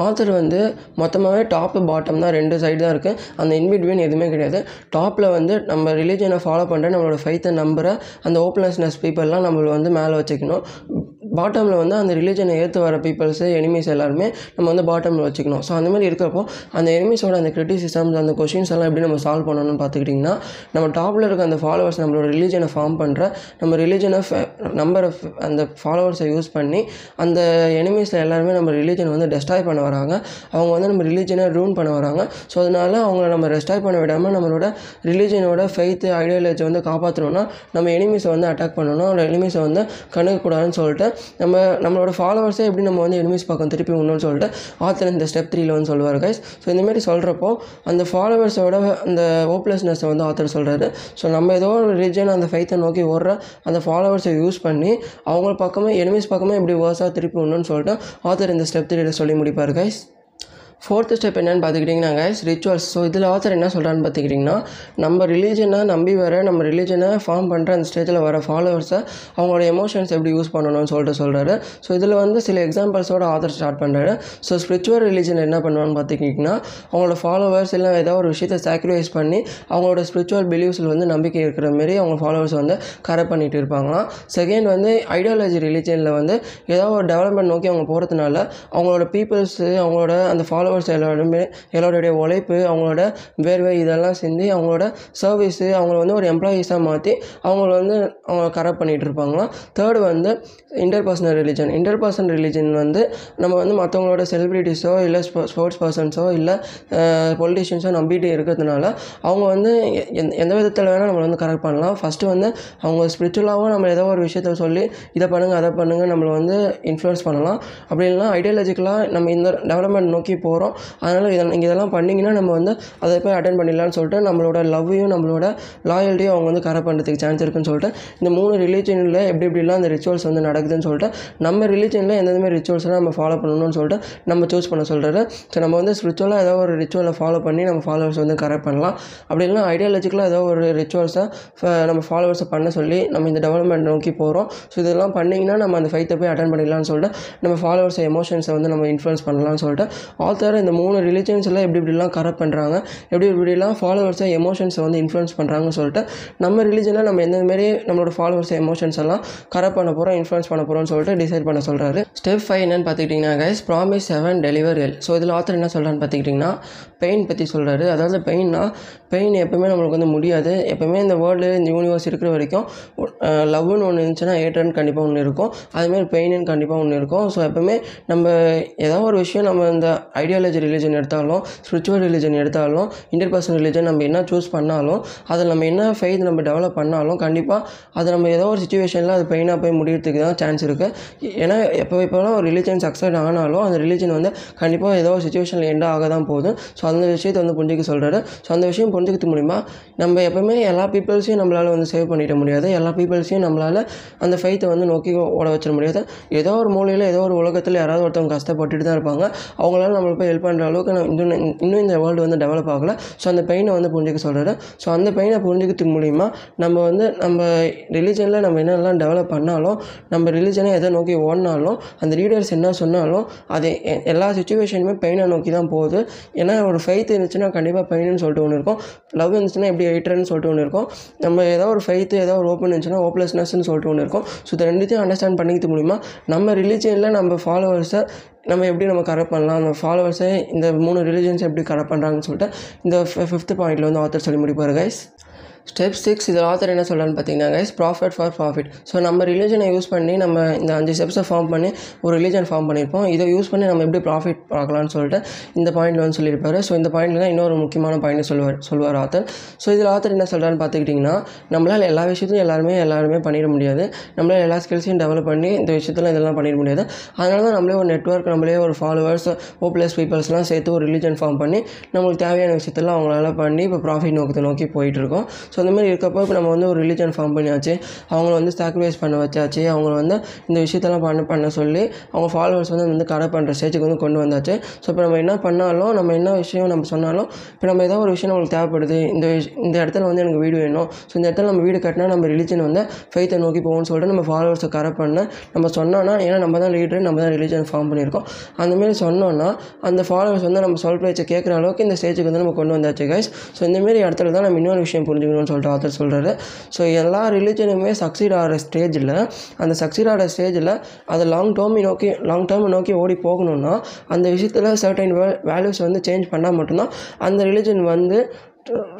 S1: ஆத்தர் வந்து மொத்தமாகவே டாப்பு பாட்டம் தான் ரெண்டு சைடு தான் இருக்குது அந்த இன்பிட்வீன் எதுவுமே கிடையாது. டாப்பில் வந்து நம்ம ரிலீஜனை ஃபாலோ பண்ணுற நம்மளோட ஃபைத்தை நம்புகிற அந்த ஓப்பனஸ்னஸ் பீப்புளெலாம் நம்மளை வந்து மேலே வச்சுக்கணும். பாட்டமில் வந்து அந்த ரிலீஜனை ஏற்று வர பீப்புள்ஸு எனிமீஸ் எல்லாருமே நம்ம வந்து பாட்டமில் வச்சுக்கணும். ஸோ அந்த மாதிரி இருக்கிறப்போ அந்த எனிமீஸோட அந்த கிரிட்டிசிசம்ஸ் அந்த கொஷின்ஸ் எல்லாம் எப்படி நம்ம சால்வ் பண்ணணும்னு பார்த்துக்கிட்டிங்கன்னா நம்ம டாப்பில் இருக்க அந்த ஃபாலோவர்ஸ் நம்மளோட ரிலீஜனை ஃபார்ம் பண்ணுற நம்ம ரிலீஜனை நம்பர் ஆஃப் அந்த ஃபாலோவர்ஸை யூஸ் பண்ணி அந்த எனிமீஸில் எல்லாருமே நம்ம ரிலீஜனை வந்து டெஸ்ட்ராய் பண்ண வராங்க. அவங்க வந்து நம்ம ரிலீஜனை ரூன் பண்ண வராங்க. ஸோ அதனால அவங்கள நம்ம ரெஸ்டாய் பண்ண விடாமல் நம்மளோட ரிலீஜனோட ஃபெய்த்து ஐடியாலஜி வந்து காப்பாற்றணும்னா நம்ம எனிமீஸை வந்து அட்டாக் பண்ணணும். அவங்களோட எனிமீஸை வந்து கணக்கக்கூடாதுன்னு சொல்லிட்டு நம்ம நம்மளோட ஃபாலோவர்ஸே எப்படி நம்ம வந்து எனிமீஸ் பக்கம் திருப்பி விடணும்னு சொல்லிட்டு ஆத்தர் இந்த ஸ்டெப் த்ரீல வந்து சொல்லுவார் கைஸ் ஸோ இந்தமாரி சொல்கிறப்போ அந்த ஃபாலோவர்ஸோட அந்த ஹோப்லெஸ்னஸை வந்து ஆத்தர் சொல்கிறாரு ஸோ நம்ம ஏதோ ஒரு ரிலிஜன் அந்த ஃபைத்தை நோக்கி ஓடுற அந்த ஃபாலோவர்ஸை யூஸ் பண்ணி அவங்க பக்கமே எனிமீஸ் பக்கமே எப்படி வேர்ஸாக திருப்பி ஒன்றுன்னு சொல்லிட்டு ஆத்தர் இந்த ஸ்டெப் த்ரீல சொல்லி முடிப்பார் கைஸ் ஃபோர்த்து ஸ்டெப் என்னென்னு பார்த்துக்கிட்டிங்கன்னா கைஸ் ரிச்சுவல்ஸ் ஸோ இதில் ஆத்தர் என்ன சொல்கிறான்னு பார்த்துக்கிட்டிங்கன்னா நம்ம ரிலீஜனை நம்பி வர நம்ம ரிலீஜனை ஃபார்ம் பண்ணுற அந்த ஸ்டேஜில் வர ஃபாலோவர்ஸை அவங்களோட எமோஷன்ஸ் எப்படி யூஸ் பண்ணணும்னு சொல்லிட்டு சொல்கிறாரு ஸோ இதில் வந்து சில எக்ஸாம்பிள்ஸோட ஆத்தர் ஸ்டார்ட் பண்ணுறாரு ஸோ ஸ்பிரிச்சுவல் ரிலீஜன் என்ன பண்ணுவான்னு பார்த்துக்கிட்டிங்கன்னா அவங்களோட ஃபாலோவர்ஸ் இல்லை ஏதோ ஒரு விஷயத்தை சாக்ரிஃபைஸ் பண்ணி அவங்களோட ஸ்பிரிச்சுவல் பிலீவ்ஸில் வந்து நம்பிக்கை இருக்கிற மாரி அவங்க ஃபாலோவர்ஸ் வந்து கரெக்ட் பண்ணிகிட்டு இருப்பாங்களாம். செகண்ட் வந்து ஐடியாலஜி ரிலீஜனில் வந்து ஏதோ ஒரு டெவலப்மெண்ட் நோக்கி அவங்க போகிறதுனால அவங்களோட பீப்புள்ஸு அவங்களோட அந்த ஃபாலோவர்ஸ் எல்லோருமே எல்லோருடைய உழைப்பு அவங்களோட வேர்வை இதெல்லாம் சேர்ந்து அவங்களோட சர்வீஸு அவங்கள வந்து ஒரு எம்ப்ளாயீஸாக மாற்றி அவங்கள வந்து அவங்க கரெக்ட் பண்ணிகிட்டு இருப்பாங்களாம் தேர்டு வந்து interpersonal religion inter religion வந்து நம்ம வந்து மற்றவங்களோட செலிப்ரிட்டிஸோ இல்லை ஸ்போர்ட்ஸ் பர்சன்ஸோ இல்லை பொலிட்டிஷியன்ஸோ நம்பிட்டு இருக்கிறதுனால அவங்க வந்து எந்த எந்த விதத்தில் வேணால் நம்மளை வந்து கரெக்ட் பண்ணலாம். ஃபஸ்ட்டு வந்து அவங்க ஸ்பிரிச்சுவலாகவும் நம்ம ஏதோ ஒரு விஷயத்த சொல்லி இதை பண்ணுங்கள் அதை பண்ணுங்கள் நம்மளை வந்து இன்ஃப்ளூயன்ஸ் பண்ணலாம். அப்படி இல்லைனா ஐடியாலஜிக்கலாக நம்ம இந்த டெவலப்மெண்ட் நோக்கி போகிறோம் அதனால் இதை நீங்கள் இதெல்லாம் பண்ணிங்கன்னா நம்ம வந்து அதை போய் அட்டன் பண்ணிடலாம்னு சொல்லிட்டு நம்மளோட லவ்வையும் நம்மளோட லாயல்ட்டியும் அவங்க வந்து கரெக்ட் பண்ணுறதுக்கு சான்ஸ் இருக்குன்னு சொல்லிட்டு இந்த மூணு ரிலீஜனில் எப்படி எப்படிலாம் அந்த ரிச்சுவல்ஸ் வந்து நடக்குதுன்னு சொல்லிட்டு நம்ம ரிலீஜனில் எந்தெந்த மாதிரி ரிச்சுவல்ஸ்லாம் நம்ம ஃபாலோ பண்ணணும்னு சொல்லிட்டு நம்ம சூஸ் பண்ண சொல்கிறாரு ஸோ நம்ம வந்து ஸ்பிரிச்சுவலாக ஏதோ ஒரு ரிச்சுவலை ஃபாலோ பண்ணி நம்ம ஃபாலோவர்ஸ் வந்து கரெக்ட் பண்ணலாம். அப்படி இல்லைனா ஐடியாலஜிக்கலாக ஏதோ ஒரு ரிச்சுவல்ஸை நம்ம ஃபாலோவர்ஸை பண்ண சொல்லி நம்ம இந்த டெவலப்மெண்ட் நோக்கி போகிறோம் ஸோ இதெல்லாம் பண்ணிங்கன்னா நம்ம அந்த ஃபைத்தை போய் அட்டன் பண்ணிடலாம்னு சொல்லிட்டு நம்ம ஃபாலோவர்ஸ் எமோஷன்ஸை வந்து நம்ம இன்ஃப்ளூன்ஸ் பண்ணலாம்னு சொல்லிட்டு ஆத்தர் ஆத்தர் இந்த மூணு ரிலிஜன்ஸ் எல்லாம் எப்படி இப்படிலாம் கரெக்ட் பண்ணுறாங்க எப்படி இப்படிலாம் ஃபாலோவர்ஸை எமோஷன்ஸை வந்து இன்ஃப்ளூன்ஸ் பண்ணுறாங்கன்னு சொல்லிட்டு நம்ம ரிலிஜனில் நம்ம எந்த மாரி நம்மளோட ஃபாலோவர்ஸ் எமோஷன்ஸ் எல்லாம் கரெக்ட் பண்ண போகிறோம் இன்ஃப்ளூயன்ஸ் பண்ண போகிறோம்னு சொல்லிட்டு டிசைட் பண்ண சொல்கிறாரு ஸ்டெப் ஃபைவ் என்னன்னு பார்த்துக்கிட்டிங்கன்னா guys promise heaven deliver hell so இதில் ஆத்தர் என்ன சொல்கிறான்னு பார்த்துக்கிட்டிங்கன்னா பெயின் பற்றி சொல்கிறாரு அதாவது பெயின்னா பெயின் எப்பவுமே நம்மளுக்கு வந்து முடியாது. எப்பவுமே இந்த வேர்ல்டு இந்த யூனிவர்ஸ் இருக்கிற வரைக்கும் லவ்னு ஒன்று இருந்துச்சுன்னா ஏட்டர்னு கண்டிப்பாக ஒன்று இருக்கும். அதுமாரி பெயின்னு கண்டிப்பாக ஒன்று இருக்கும். ஸோ எப்பவுமே நம்ம ஏதோ ஒரு விஷயம் நம்ம இந்த ஐடியா ஐடியாலஜி ரிலீஜன் எடுத்தாலும் ஸ்பிரிச்சுவல் ரிலீஜன் எடுத்தாலும் இன்டர் பர்சனல் ரிலீஜன் நம்ம என்ன சூஸ் பண்ணாலும் அதில் நம்ம என்ன ஃபெய்த் நம்ம டெவலப் பண்ணாலும் கண்டிப்பாக அது நம்ம ஏதோ ஒரு சுச்சுவேஷனில் அது பெயினாக போய் முடியறதுக்கு தான் சான்ஸ் இருக்குது ஏன்னா எப்போ இப்போலாம் ஒரு ரிலீஜன் சக்ஸஸ் ஆனாலும் அந்த ரிலீஜன் வந்து கண்டிப்பாக ஏதோ ஒரு சுச்சுவேஷனில் எண்ட் ஆக தான் போதும் ஸோ அந்த விஷயத்தை வந்து புரிஞ்சிக்க சொல்கிறாரு ஸோ அந்த விஷயம் புரிஞ்சுக்கிறது மூலிமா நம்ம எப்போவுமே எல்லா பீப்புள்ஸையும் நம்மளால் வந்து சேவ் பண்ணிட முடியாது. எல்லா பீப்புள்ஸையும் நம்மளால் அந்த ஃபெய்த்தை வந்து நோக்கி ஓட வச்சிட முடியாது. ஏதோ ஒரு மூலையில் ஏதோ ஒரு உலகத்தில் யாராவது ஒருத்தவங்க கஷ்டப்பட்டுட்டு தான் இருப்பாங்க. அவங்களால நம்மளுக்கு போய் ஹெல்ப் பண்ணுற அளவுக்கு நான் இன்னும் இன்னும் இந்த வேர்ல்டு வந்து டெவலப் ஆகலை. ஸோ அந்த பெயினை வந்து புரிஞ்சுக்க சொல்கிறாரு ஸோ அந்த பெயினை புரிஞ்சுக்கிறதுக்கு மூலிமா நம்ம வந்து நம்ம ரிலீஜனில் நம்ம என்னெல்லாம் டெவலப் பண்ணாலும் நம்ம ரிலீஜனை எதை நோக்கி ஓடினாலும் அந்த லீடர்ஸ் என்ன சொன்னாலும் அது எ- எல்லா சுச்சுவேஷனுமே பெயினை நோக்கி தான் போகுது. ஏன்னா ஒரு ஃபைத்து இருந்துச்சுன்னா கண்டிப்பாக பெயின்னு சொல்லிட்டு ஒன்று இருக்கும். லவ் இருந்துச்சுன்னா எப்படி ஹெய்ட்ரன்னு சொல்லிட்டு ஒன்று இருக்கும். நம்ம ஏதோ ஒரு ஃபைத்து ஏதோ ஒரு ஓப்பன் இருந்துச்சுன்னா ஹோப்லெஸ்னஸ்ன்னு சொல்லிட்டு ஒன்று இருக்கும். ஸோ இது ரெண்டுத்தையும் அண்டர்ஸ்டாண்ட் பண்ணிக்கிறது மூலிமா நம்ம ரிலீஜனில் நம்ம ஃபாலோவர்ஸை நம்ம எப்படி நம்ம கரெக்ட் பண்ணலாம் நம்ம ஃபாலோவர்ஸை இந்த மூணு ரிலீஜன்ஸ் எப்படி கரெக்ட் பண்ணுறாங்கன்னு சொல்லிட்டு இந்த ஃபிஃப்த் பாயிண்ட்டில் வந்து ஆத்தர் சொல்லி முடிப்பார் கைஸ் ஸ்டெப் சிக்ஸ் இதில் ஆத்தர் என்ன சொல்கிறான்னு பார்த்தீங்கன்னா guys profit for profit so நம்ம ரிலீஜனை யூஸ் பண்ணி நம்ம இந்த அஞ்சு ஸ்டெப்ஸை ஃபார்ம் பண்ணி ஒரு ரிலீஜன் ஃபார்ம் பண்ணியிருப்போம். இதை யூஸ் பண்ணி நம்ம எப்படி ப்ராஃபிட் பார்க்கலாம்னு சொல்லிட்டு இந்த பாயிண்ட் வந்து சொல்லியிருப்பாரு. ஸோ இந்த பாயிண்ட்ல தான் இன்னொரு முக்கியமான பாயிண்ட் சொல்லுவார் சொல்வார் ஆத்தர் ஸோ இதில் ஆத்தர் என்ன சொல்கிறான்னு பார்த்துக்கிட்டிங்கன்னா நம்மளால் எல்லா விஷயத்தையும் எல்லாருமே எல்லாருமே பண்ணிட முடியாது. நம்மளால் எல்லா ஸ்கில்ஸையும் டெவலப் பண்ணி இந்த விஷயத்தில் இதெல்லாம் பண்ணிட முடியாது. அதனால தான் நம்மளே ஒரு நெட்ஒர்க் நம்மளே ஒரு ஃபாலோவர்ஸ் ஓ ப்ளஸ் பீப்புள்ஸ்லாம் சேர்த்து ஒரு ரிலீஜன் ஃபார்ம் பண்ணி நம்மளுக்கு தேவையான விஷயத்தெல்லாம் அவங்களால பண்ணி இப்போ ப்ராஃபிட் நோக்கத்தை நோக்கி போயிட்டு இருக்கோம். ஸோ அந்த மாதிரி இருக்கப்போ இப்போ நம்ம வந்து ஒரு ரிலீஜன் ஃபார்ம் பண்ணியாச்சு. அவங்கள வந்து சாக்ரிஃபைஸ் பண்ண வச்சாச்சு. அவங்கள வந்து இந்த விஷயத்தெல்லாம் பண்ண பண்ண சொல்லி அவங்க ஃபாலோவர்ஸ் வந்து வந்து கடை பண்ணுற ஸ்டேஜுக்கு வந்து கொண்டு வந்தாச்சு. ஸோ இப்போ நம்ம என்ன பண்ணாலும் நம்ம என்ன விஷயம் நம்ம சொன்னாலும் இப்போ நம்ம ஏதோ ஒரு விஷயம் நம்மளுக்கு தேவைப்படுது. இந்த விஷ- இந்த இடத்துல வந்து எனக்கு வீடு வேணும். ஸோ இந்த இடத்துல நம்ம வீடு கட்டினா நம்ம ரிலீஜன் வந்து ஃபெய்த்தை நோக்கி போகணும்னு சொல்லிட்டு நம்ம ஃபாலோவர்ஸை கரை பண்ண நம்ம சொன்னோன்னா ஏன்னா நம்ம தான் லீடர் நம்ம தான் ரிலீஜன் ஃபார்ம் பண்ணியிருக்கோம். அந்தமாரி சொன்னோன்னா அந்த ஃபாலோவர்ஸ் வந்து நம்ம சொல் பேச்சை கேட்குற அளவுக்கு இந்த ஸ்டேஜுக்கு வந்து நம்ம கொண்டு வந்தாச்சு கைஸ் ஸோ இந்தமாரி இடத்துல தான் நம்ம இன்னொரு விஷயம் புரிஞ்சுக்கணும். இருக்கணும்னு சொல்லிட்டு ஆத்தர் சொல்கிறாரு ஸோ எல்லா ரிலீஜனுமே சக்சீட் ஆகிற ஸ்டேஜில் அந்த சக்சீட் ஆகிற ஸ்டேஜில் அதை லாங் டேர்மை நோக்கி லாங் டேர்மை நோக்கி ஓடி போகணும்னா அந்த விஷயத்தில் சர்டைன் வேல்யூஸ் வந்து சேஞ்ச் பண்ணால் மட்டும்தான் அந்த ரிலீஜன் வந்து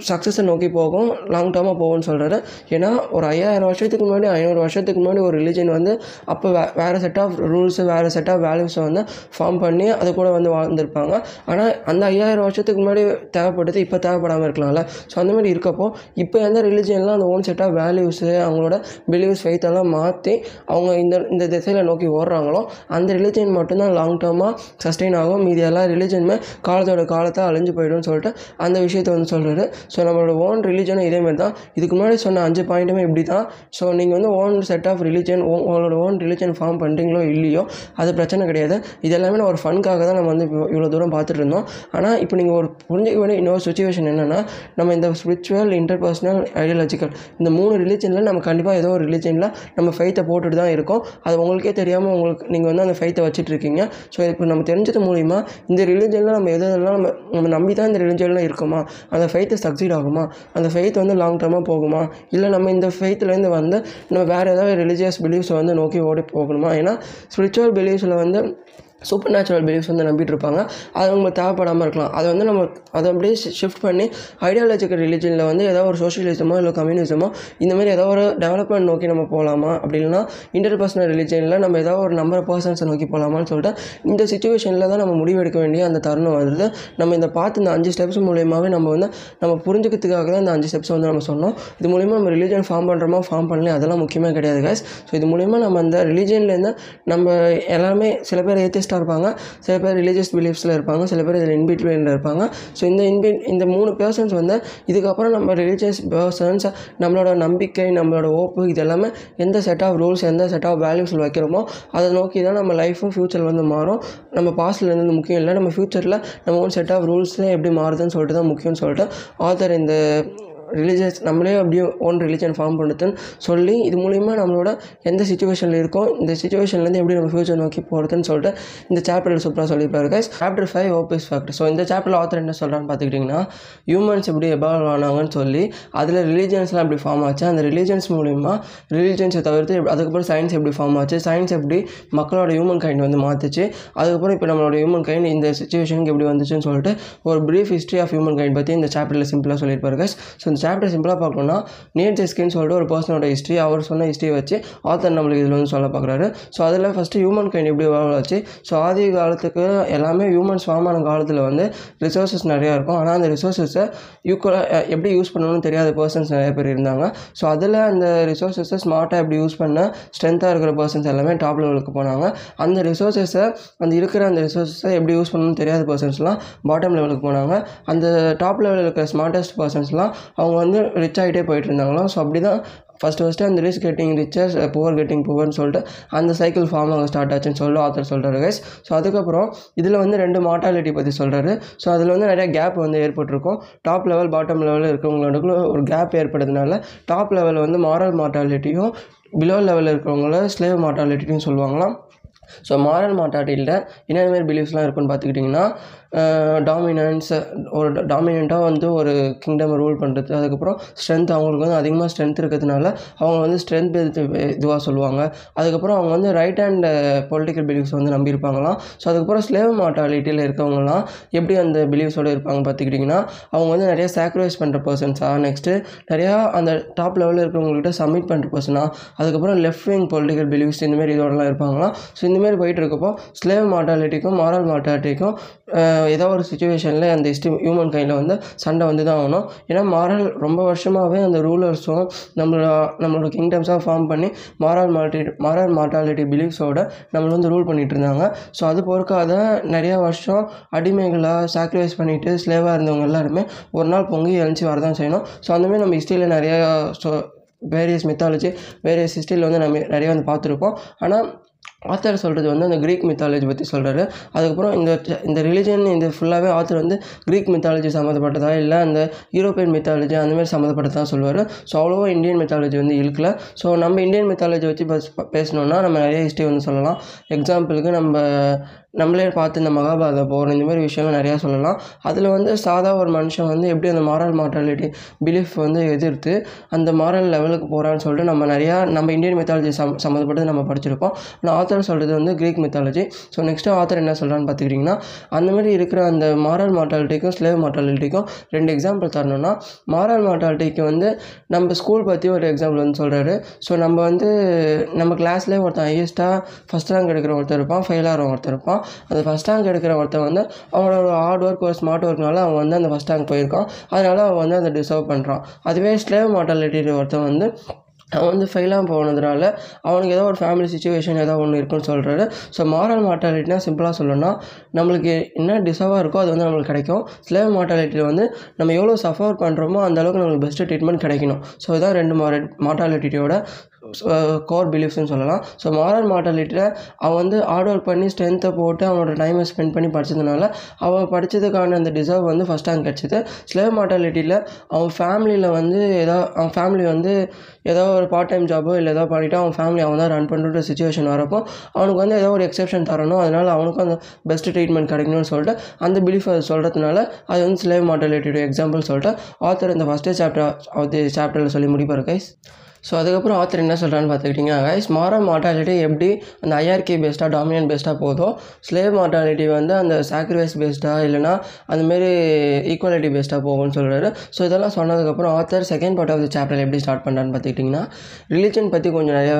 S1: சக்ஸஸை நோக்கி போகும். லாங் டேர்மாக போகும்னு சொல்கிறாரு ஏன்னா ஒரு ஐயாயிரம் வருஷத்துக்கு முன்னாடி ஐநூறு வருஷத்துக்கு முன்னாடி ஒரு ரிலீஜன் வந்து அப்போ வே வேறு செட் ஆஃப் ரூல்ஸு வேறு செட் ஆஃப் வேல்யூஸை வந்து ஃபார்ம் பண்ணி அது கூட வந்து வாழ்ந்துருப்பாங்க. ஆனால் அந்த ஐயாயிரம் வருஷத்துக்கு முன்னாடி தேவைப்பட்டது இப்போ தேவைப்படாமல் இருக்கலாம்ல. ஸோ அந்த மாதிரி இருக்கப்போ இப்போ எந்த ரிலீஜன்லாம் அந்த ஓன் செட் ஆஃப் வேல்யூஸு அவங்களோட பிலீவ்ஸ் ஃபெய்த்தெல்லாம் மாற்றி அவங்க இந்த இந்த திசையில் நோக்கி ஓடுறாங்களோ அந்த ரிலீஜன் மட்டும்தான் லாங் டேர்மாக சஸ்டெயின் ஆகும். மீதி எல்லா ரிலீஜனுமே காலத்தோட காலத்தை அழிஞ்சு போயிடும்னு சொல்லிட்டு அந்த விஷயத்தை வந்து சொல்கிறேன் ஸோ நம்மளோட ஓன் ரிலீஜனும் இதேமாதிரி தான். இதுக்கு முன்னாடி சொன்ன அஞ்சு பாயிண்ட்டுமே இப்படி தான். ஸோ நீங்கள் வந்து ஓன் செட் ஆஃப் ரிலீஜன் உங்களோட ஓன் ரிலீஜன் ஃபார்ம் பண்ணுறீங்களோ இல்லையோ அது பிரச்சனை கிடையாது. இது எல்லாமே நான் ஒரு ஃபன்க்காக தான் நம்ம வந்து இப்போ இவ்வளோ தூரம் பார்த்துட்டு இருந்தோம். ஆனால் இப்போ நீங்கள் ஒரு புரிஞ்சுக்க வேண்டிய இன்னொரு சுச்சுவேஷன் என்னென்னா நம்ம இந்த ஸ்பிரிச்சுவல் இன்டர்பர்சனல் ஐடியாலஜிக்கல் இந்த மூணு ரிலீஜனில் நம்ம கண்டிப்பாக ஏதோ ஒரு ரிலீஜனில் நம்ம ஃபைத்தை போட்டுட்டு தான் இருக்கோம். அது உங்களுக்கே தெரியாமல் உங்களுக்கு நீங்கள் வந்து அந்த ஃபைத்தை வச்சுட்டு இருக்கீங்க. ஸோ இப்போ நம்ம தெரிஞ்சது மூலிமா இந்த ரிலீஜனில் நம்ம எது எதெல்லாம் நம்ம நம்ம நம்பி தான் இந்த ரிலீஜனில் இருக்கோமா? அந்த ஃபெய்த்து சக்சீட் ஆகுமா? அந்த ஃபெய்த் வந்து லாங் டர்மாக போகுமா? இல்லை நம்ம இந்த ஃபெய்த்துலேருந்து வந்து நம்ம வேறு ஏதாவது ரிலீஜியஸ் பிலீஃப்ஸை வந்து நோக்கி ஓடி போகணுமா? ஏன்னா ஸ்பிரிச்சுவல் பிலீஃப்ஸில் வந்து சூப்பர் நேச்சுரல் பிலீஃப்ஸ் வந்து நம்பிட்டு இருப்பாங்க அது அவங்களுக்கு தேவைப்படாமல் இருக்கலாம். அதை வந்து நம்ம அதை அப்படியே ஷிஃப்ட் பண்ணி ஐடியாலஜிக்கல் ரிலிஜனில் வந்து ஏதோ ஒரு சோஷியலிசமோ இல்லை கம்யூனிசமோ இந்த மாதிரி ஏதோ ஒரு டெவலப்மெண்ட் நோக்கி நம்ம போகலாமா அப்படி இல்லைன்னா இன்டர்பர்சனல் ரிலிஜனில் நம்ம ஏதோ ஒரு நம்பர் பர்சன்ஸை நோக்கி போகலாமான்னு சொல்லிட்டு இந்த சுச்சுவேஷனில் தான் நம்ம முடிவெடுக்க வேண்டிய அந்த தருணம் வருது நம்ம இந்த பார்த்து இந்த அஞ்சு ஸ்டெப்ஸ் மூலியமாகவே நம்ம வந்து நம்ம புரிஞ்சுக்கிறதுக்காக தான் இந்த அஞ்சு ஸ்டெப்ஸ் வந்து நம்ம சொன்னோம். இது மூலிமா நம்ம ரிலீஜன் ஃபார்ம் பண்ணுறோமா ஃபார்ம் பண்ணல அதெல்லாம் முக்கியமே கிடையாது guys. ஸோ இது மூலிமா நம்ம அந்த ரிலீஜன்லேருந்து நம்ம எல்லாருமே சில பேர் ஏத்திஸ்டாக இருப்பாங்க. சில பேர் ரிலீஜியஸ் பிலீஃப்ஸில் இருப்பாங்க. சில பேர் இதில் இன்பிட்வீனில் இருப்பாங்க. ஸோ இந்த இன்பி இந்த மூணு பர்சன்ஸ் வந்து இதுக்கப்புறம் நம்ம ரிலீஜியஸ் பர்சன்ஸ் நம்மளோட நம்பிக்கை நம்மளோட ஓப்பு இது எல்லாமே எந்த செட் ஆஃப் ரூல்ஸ் எந்த செட் ஆஃப் வேல்யூஸில் வைக்கிறோமோ அதை நோக்கி தான் நம்ம லைஃப்பும் ஃப்யூச்சர் வந்து மாறும். நம்ம பாஸ்டில் இருந்து முக்கியம் இல்லை. நம்ம ஃப்யூச்சரில் நம்ம ஒன் செட் ஆஃப் ரூல்ஸ் எப்படி மாறுதுன்னு சொல்லிட்டு தான் முக்கியம்னு சொல்லிட்டு ஆத்தர் இந்த ரிலீஜியஸ் நம்மளே அப்படியே ஓன் ரிலீஜன் ஃபார்ம் பண்ணுறதுன்னு சொல்லி இது மூலிமா நம்மளோட எந்த சுச்சுவேஷனில் இருக்கோம் இந்த சுச்சுவேஷன்லேருந்து எப்படி நம்ம ஃபியூச்சர் நோக்கி போகிறதுன்னு சொல்லிட்டு இந்த சாப்டரில் சூப்பராக சொல்லியிருப்பாரு guys chapter five hope is fucked so இந்த சாப்டரில் ஆத்தர் என்ன சொல்கிறான்னு பார்த்துக்கிட்டிங்கன்னா ஹியூமன்ஸ் எப்படி எவால்வ் ஆனாங்கன்னு சொல்லி அதில் ரிலீஜியன்ஸ்லாம் எப்படி ஃபார்ம் ஆச்சு அந்த ரிலீஜியன்ஸ் மூலிமா ரிலீஜியன்ஸை தவிர்த்து அதுக்கப்புறம் சயின்ஸ் எப்படி ஃபார்ம் ஆச்சு சயின்ஸ் எப்படி மக்களோட ஹியூமன் கைண்ட் வந்து மாற்றுச்சு அதுக்கப்புறம் இப்போ நம்மளோட ஹியூமன் கைண்ட் இந்த சுச்சுவேஷனுக்கு எப்படி வந்துச்சுன்னு சொல்லிட்டு ஒரு brief history of humankind பற்றி இந்த சாப்டரில் சிம்பிளாக சொல்லியிருப்பாரு guys. ஸோ இந்த சாப்டர் சிம்பிளாக பார்க்கணும்னா நேட் ஜெஸ்கின்னு சொல்லிட்டு ஒரு பர்சனோட ஹிஸ்ட்ரி அவர் சொன்ன ஹிஸ்ட்ரி வச்சு ஆத்தர் நம்மளுக்கு இதில் வந்து சொல்ல பார்க்குறாரு. ஸோ அதில் ஃபஸ்ட்டு ஹியூமன் கைண்ட் எப்படி எவால்வ் ஸோ ஆதி காலத்துக்கு எல்லாமே ஹியூமன்ஸ் ஃபார்ம் ஆன காலத்தில் வந்து ரிசோர்ஸஸ் நிறையா இருக்கும். ஆனால் அந்த ரிசோர்ஸஸை யூக்குவலாக எப்படி யூஸ் பண்ணணும்னு தெரியாத பர்சன்ஸ் நிறைய பேர் இருந்தாங்க. ஸோ அதில் அந்த ரிசோர்ஸஸை ஸ்மார்ட்டாக எப்படி யூஸ் பண்ண ஸ்ட்ரென்த்தாக இருக்கிற பர்சன்ஸ் எல்லாமே டாப் லெவலுக்கு போனாங்க. அந்த ரிசோர்ஸஸை அந்த இருக்கிற அந்த ரிசோர்ஸஸை எப்படி யூஸ் பண்ணணும்னு தெரியாத பர்சன்ஸ்லாம் பாட்டம் லெவலுக்கு போனாங்க. அந்த டாப் லெவலில் இருக்கிற ஸ்மார்ட்டஸ்ட் பர்சன்ஸ்லாம் அவங்க அவங்க வந்து ரிச் ஆகிட்டே போயிட்டுருந்தாங்களாம் ஸோ அப்படி தான் ஃபஸ்ட்டு ஃபஸ்ட்டு அந்த rich getting riches poor getting புவர்னு சொல்லிட்டு அந்த சைக்கிள் ஃபார்ம் ஆக ஸ்டார்ட் ஆச்சுன்னு சொல்லிட்டு ஆத்தர் சொல்கிறாரு கைஸ் ஸோ அதுக்கப்புறம் இதில் வந்து ரெண்டு மார்ட்டாலிட்டி பற்றி சொல்கிறாரு ஸோ அதில் வந்து நிறையா கேப் வந்து ஏற்பட்டிருக்கும். டாப் லெவல் பாட்டம் லெவலில் இருக்கிறவங்களுக்குள்ள ஒரு கேப் ஏற்படுறதுனால டாப் லெவலில் வந்து மாரல் மார்ட்டாலிட்டியும் பிலோ லெவலில் இருக்கிறவங்கள ஸ்லேவ் மார்ட்டாலிட்டியும் சொல்லுவாங்களாம். ஸோ மாரல் மார்ட்டாலிட்டியில் என்னென்ன மாதிரி பிலீஃப்ஸ்லாம் இருக்குன்னு பார்த்துக்கிட்டிங்கன்னா டாமினன்ஸ் ஒரு டாமினண்ட்டாக வந்து ஒரு கிங்டம் ரூல் பண்ணுறது அதுக்கப்புறம் ஸ்ட்ரென்த் அவங்களுக்கு வந்து அதிகமாக ஸ்ட்ரென்த் இருக்கிறதுனால அவங்க வந்து ஸ்ட்ரென்த் இதுவாக சொல்லுவாங்க. அதுக்கப்புறம் அவங்க வந்து ரைட் ஹேண்ட் பொலிட்டிக்கல் பிலீஃப்ஸ் வந்து நம்பியிருப்பாங்களாம். ஸோ அதுக்கப்புறம் ஸ்லேவ் மாட்டாலிட்டியில் இருக்கவங்களாம் எப்படி அந்த பிலீஃப்ஸோடு இருப்பாங்க பார்த்துக்கிட்டிங்கன்னா அவங்க வந்து நிறைய சாக்ரிஃபைஸ் பண்ணுற பர்சன்ஸாக நெக்ஸ்ட்டு நிறையா அந்த டாப் லெவலில் இருக்கிறவங்கள்கிட்ட சப்மிட் பண்ணுற பர்சனாக அதுக்கப்புறம் லெஃப்ட் விங் பொலிட்டிக்கல் பிலீஃப்ஸ் இந்தமாரி இதோடலாம் இருப்பாங்களாம். ஸோ இந்தமாரி போயிட்டு இருக்கப்போ ஸ்லேவ் மார்ட்டாலிட்டிக்கும் மாரல் மாட்டாலிட்டிக்கும் ஏதோ ஒரு சுச்சுவேஷனில் அந்த ஹிஸ்ட்ரி ஹியூமன் கையில் வந்து சண்டை வந்து தான் ஆகணும். ஏன்னா மாரல் ரொம்ப வருஷமாகவே அந்த ரூலர்ஸும் நம்மளோட நம்மளோட கிங்டம்ஸாக ஃபார்ம் பண்ணி மாரல் மார்டி மாரல் மார்டாலிட்டி பிலீஃப்ஸோட நம்மளை வந்து ரூல் பண்ணிகிட்டு இருந்தாங்க. ஸோ அது பொறுக்காத நிறையா வருஷம் அடிமைகளாக சாக்ரிஃபைஸ் பண்ணிவிட்டு ஸ்லேவாக இருந்தவங்க எல்லாருமே ஒரு நாள் பொங்கி எழுந்துச்சி வரதான் செய்யணும். ஸோ அந்தமாதிரி நம்ம ஹிஸ்ட்ரியில் நிறையா ஸோ வேரியஸ் மெத்தாலஜி வேரியஸ் ஹிஸ்ட்ரியில் வந்து நம்ம நிறைய வந்து பார்த்துருப்போம். ஆனால் ஆத்தர் சொல்கிறது வந்து அந்த க்ரீக் மித்தாலஜி பற்றி சொல்கிறாரு அதுக்கப்புறம் இந்த இந்த ரிலிஜன் இந்த ஃபுல்லாகவே ஆத்தர் வந்து க்ரீக் மித்தாலஜி சம்மந்தப்பட்டதா இல்லை அந்த யூரோப்பியன் மித்தாலஜி அந்தமாதிரி சம்மந்தப்பட்டதா சொல்லுவார். ஸோ அவ்வளோவா இந்தியன் மித்தாலஜி வந்து இழுக்கல. ஸோ நம்ம இந்தியன் மித்தாலஜி வச்சு பஸ் பேசணுன்னா நம்ம நிறைய ஹிஸ்ட்ரி வந்து சொல்லலாம். எக்ஸாம்பிளுக்கு நம்ம நம்மளே பார்த்து இந்த மகாபாரத போகிற இந்தமாரி விஷயங்கள் நிறையா சொல்லலாம். அதில் வந்து சாதா ஒரு மனுஷன் வந்து எப்படி அந்த மாரல் மார்டாலிட்டி பிலீஃப் வந்து எதிர்த்து அந்த மாரல் லெவலுக்கு போகிறான்னு சொல்லிட்டு நம்ம நிறையா நம்ம இந்தியன் மித்தாலஜி சம் சம்மந்தப்பட்டது நம்ம படிச்சிருப்போம். ஆனால் ஆத்தர் சொல்கிறது வந்து Greek mythology so next author என்ன சொல்கிறான்னு பார்த்துக்கிட்டிங்கன்னா அந்த மாதிரி இருக்கிற அந்த மாரல் மார்ட்டாலிட்டிக்கும் ஸ்லேவ் மார்ட்டாலிட்டிக்கும் ரெண்டு எக்ஸாம்பிள் தரணும்னா மாரல் மார்ட்டாலிட்டிக்கு வந்து நம்ம ஸ்கூல் பற்றி ஒரு எக்ஸாம்பிள் வந்து சொல்கிறாரு ஸோ நம்ம வந்து நம்ம கிளாஸ்லேயே ஒருத்தன் ஹையஸ்ட்டாக ஃபஸ்ட் ரேங்க் எடுக்கிற ஒருத்தர் இருப்பான் ஃபெயில் ஆகிற ஒருத்தர் இருப்பான். அந்த ஃபஸ்ட் ரேங்க் எடுக்கிற ஒருத்தன் வந்து அவனோட ஹார்ட் ஒர்க் ஒரு ஸ்மார்ட் ஒர்க்னால அவன் வந்து அந்த ஃபஸ்ட் ரேங்க் போயிருக்கான். அதனால அவன் வந்து அதை டிசர்வ் பண்ணுறான் அதுவே ஸ்லேவ் மார்ட்டாலிட்டி ஒருத்தன் வந்து அவன் வந்து ஃபெயிலாக போனதுனால அவனுக்கு ஏதோ ஒரு ஃபேமிலி சுச்சுவேஷன் ஏதோ ஒன்று இருக்குன்னு சொல்கிறாரு ஸோ மாரல் மார்ட்டாலிட்டினா சிம்பிளாக சொல்லணும்னா நம்மளுக்கு என்ன டிசர்வாக இருக்கோ அது வந்து நம்மளுக்கு கிடைக்கும். ஸ்லேவ் மார்ட்டாலிட்டியில் வந்து நம்ம எவ்வளோ சஃபர் பண்ணுறோமோ அந்த அளவுக்கு நம்மளுக்கு பெஸ்ட்டு ட்ரீட்மெண்ட் கிடைக்கணும். ஸோ இதான் ரெண்டு மார மார்ட்டாலிட்டியோட கோர் பிலீஃப்ஸ்னு சொல்லலாம். ஸோ மாரல் மார்ட்டாலிட்டியில் அவன் வந்து ஹார்ட் ஒர்க் பண்ணி ஸ்ட்ரென்த்தை போட்டு அவனோட டைமை ஸ்பெண்ட் பண்ணி படித்ததுனால அவன் படித்ததுக்கான அந்த டிசர்வ் வந்து ஃபஸ்ட் ரேங்க் கிடச்சிது. ஸ்லேவ் மார்ட்டாலிட்டியில் அவன் ஃபேமிலியில் வந்து ஏதோ அவன் ஃபேமிலி வந்து ஏதோ ஒரு பார்ட் டைம் ஜாபோ இல்லை ஏதோ பண்ணிவிட்டு அவன் ஃபேமிலி அவன் தான் ரன் பண்ணுற சுச்சுவேஷன் வரப்போ அவனுக்கு வந்து ஏதோ ஒரு எக்ஸெப்ஷன் தரணும். அதனால் அவனுக்கும் அந்த பெஸ்ட் ட்ரீட்மெண்ட் கிடைக்கணும்னு சொல்லிட்டு அந்த பிலீஃப் சொல்கிறதுனால அது வந்து ஸ்லேவ் மார்ட்டாலிட்டியோட எக்ஸாம்பிள் சொல்லிட்டு ஆத்தர் இந்த ஃபஸ்ட்டே சாப்டர் தி சாப்டரில் சொல்லி முடிப்பார் கைஸ் ஸோ அதுக்கப்புறம் ஆத்தர் என்ன சொல்கிறான்னு பார்த்துக்கிட்டிங்கன்னா கைஸ் மார்டாலிட்டி எப்படி அந்த ஐஆர்கே பேஸ்டாக டாமினன்ட் பேஸ்டாக போதோ ஸ்லேவ் மார்டாலிட்டி வந்து அந்த சாக்ரிஃபைஸ் பேஸ்டாக இல்லைனா அந்தமாரி ஈக்குவாலிட்டி பேஸ்டாக போகும்னு சொல்கிறாரு ஸோ இதெல்லாம் சொன்னதுக்கப்புறம் author second part of the chapter எப்படி ஸ்டார்ட் பண்ணுறான்னு பார்த்துக்கிட்டிங்கன்னா ரிலீஜன் பற்றி கொஞ்சம் நிறையா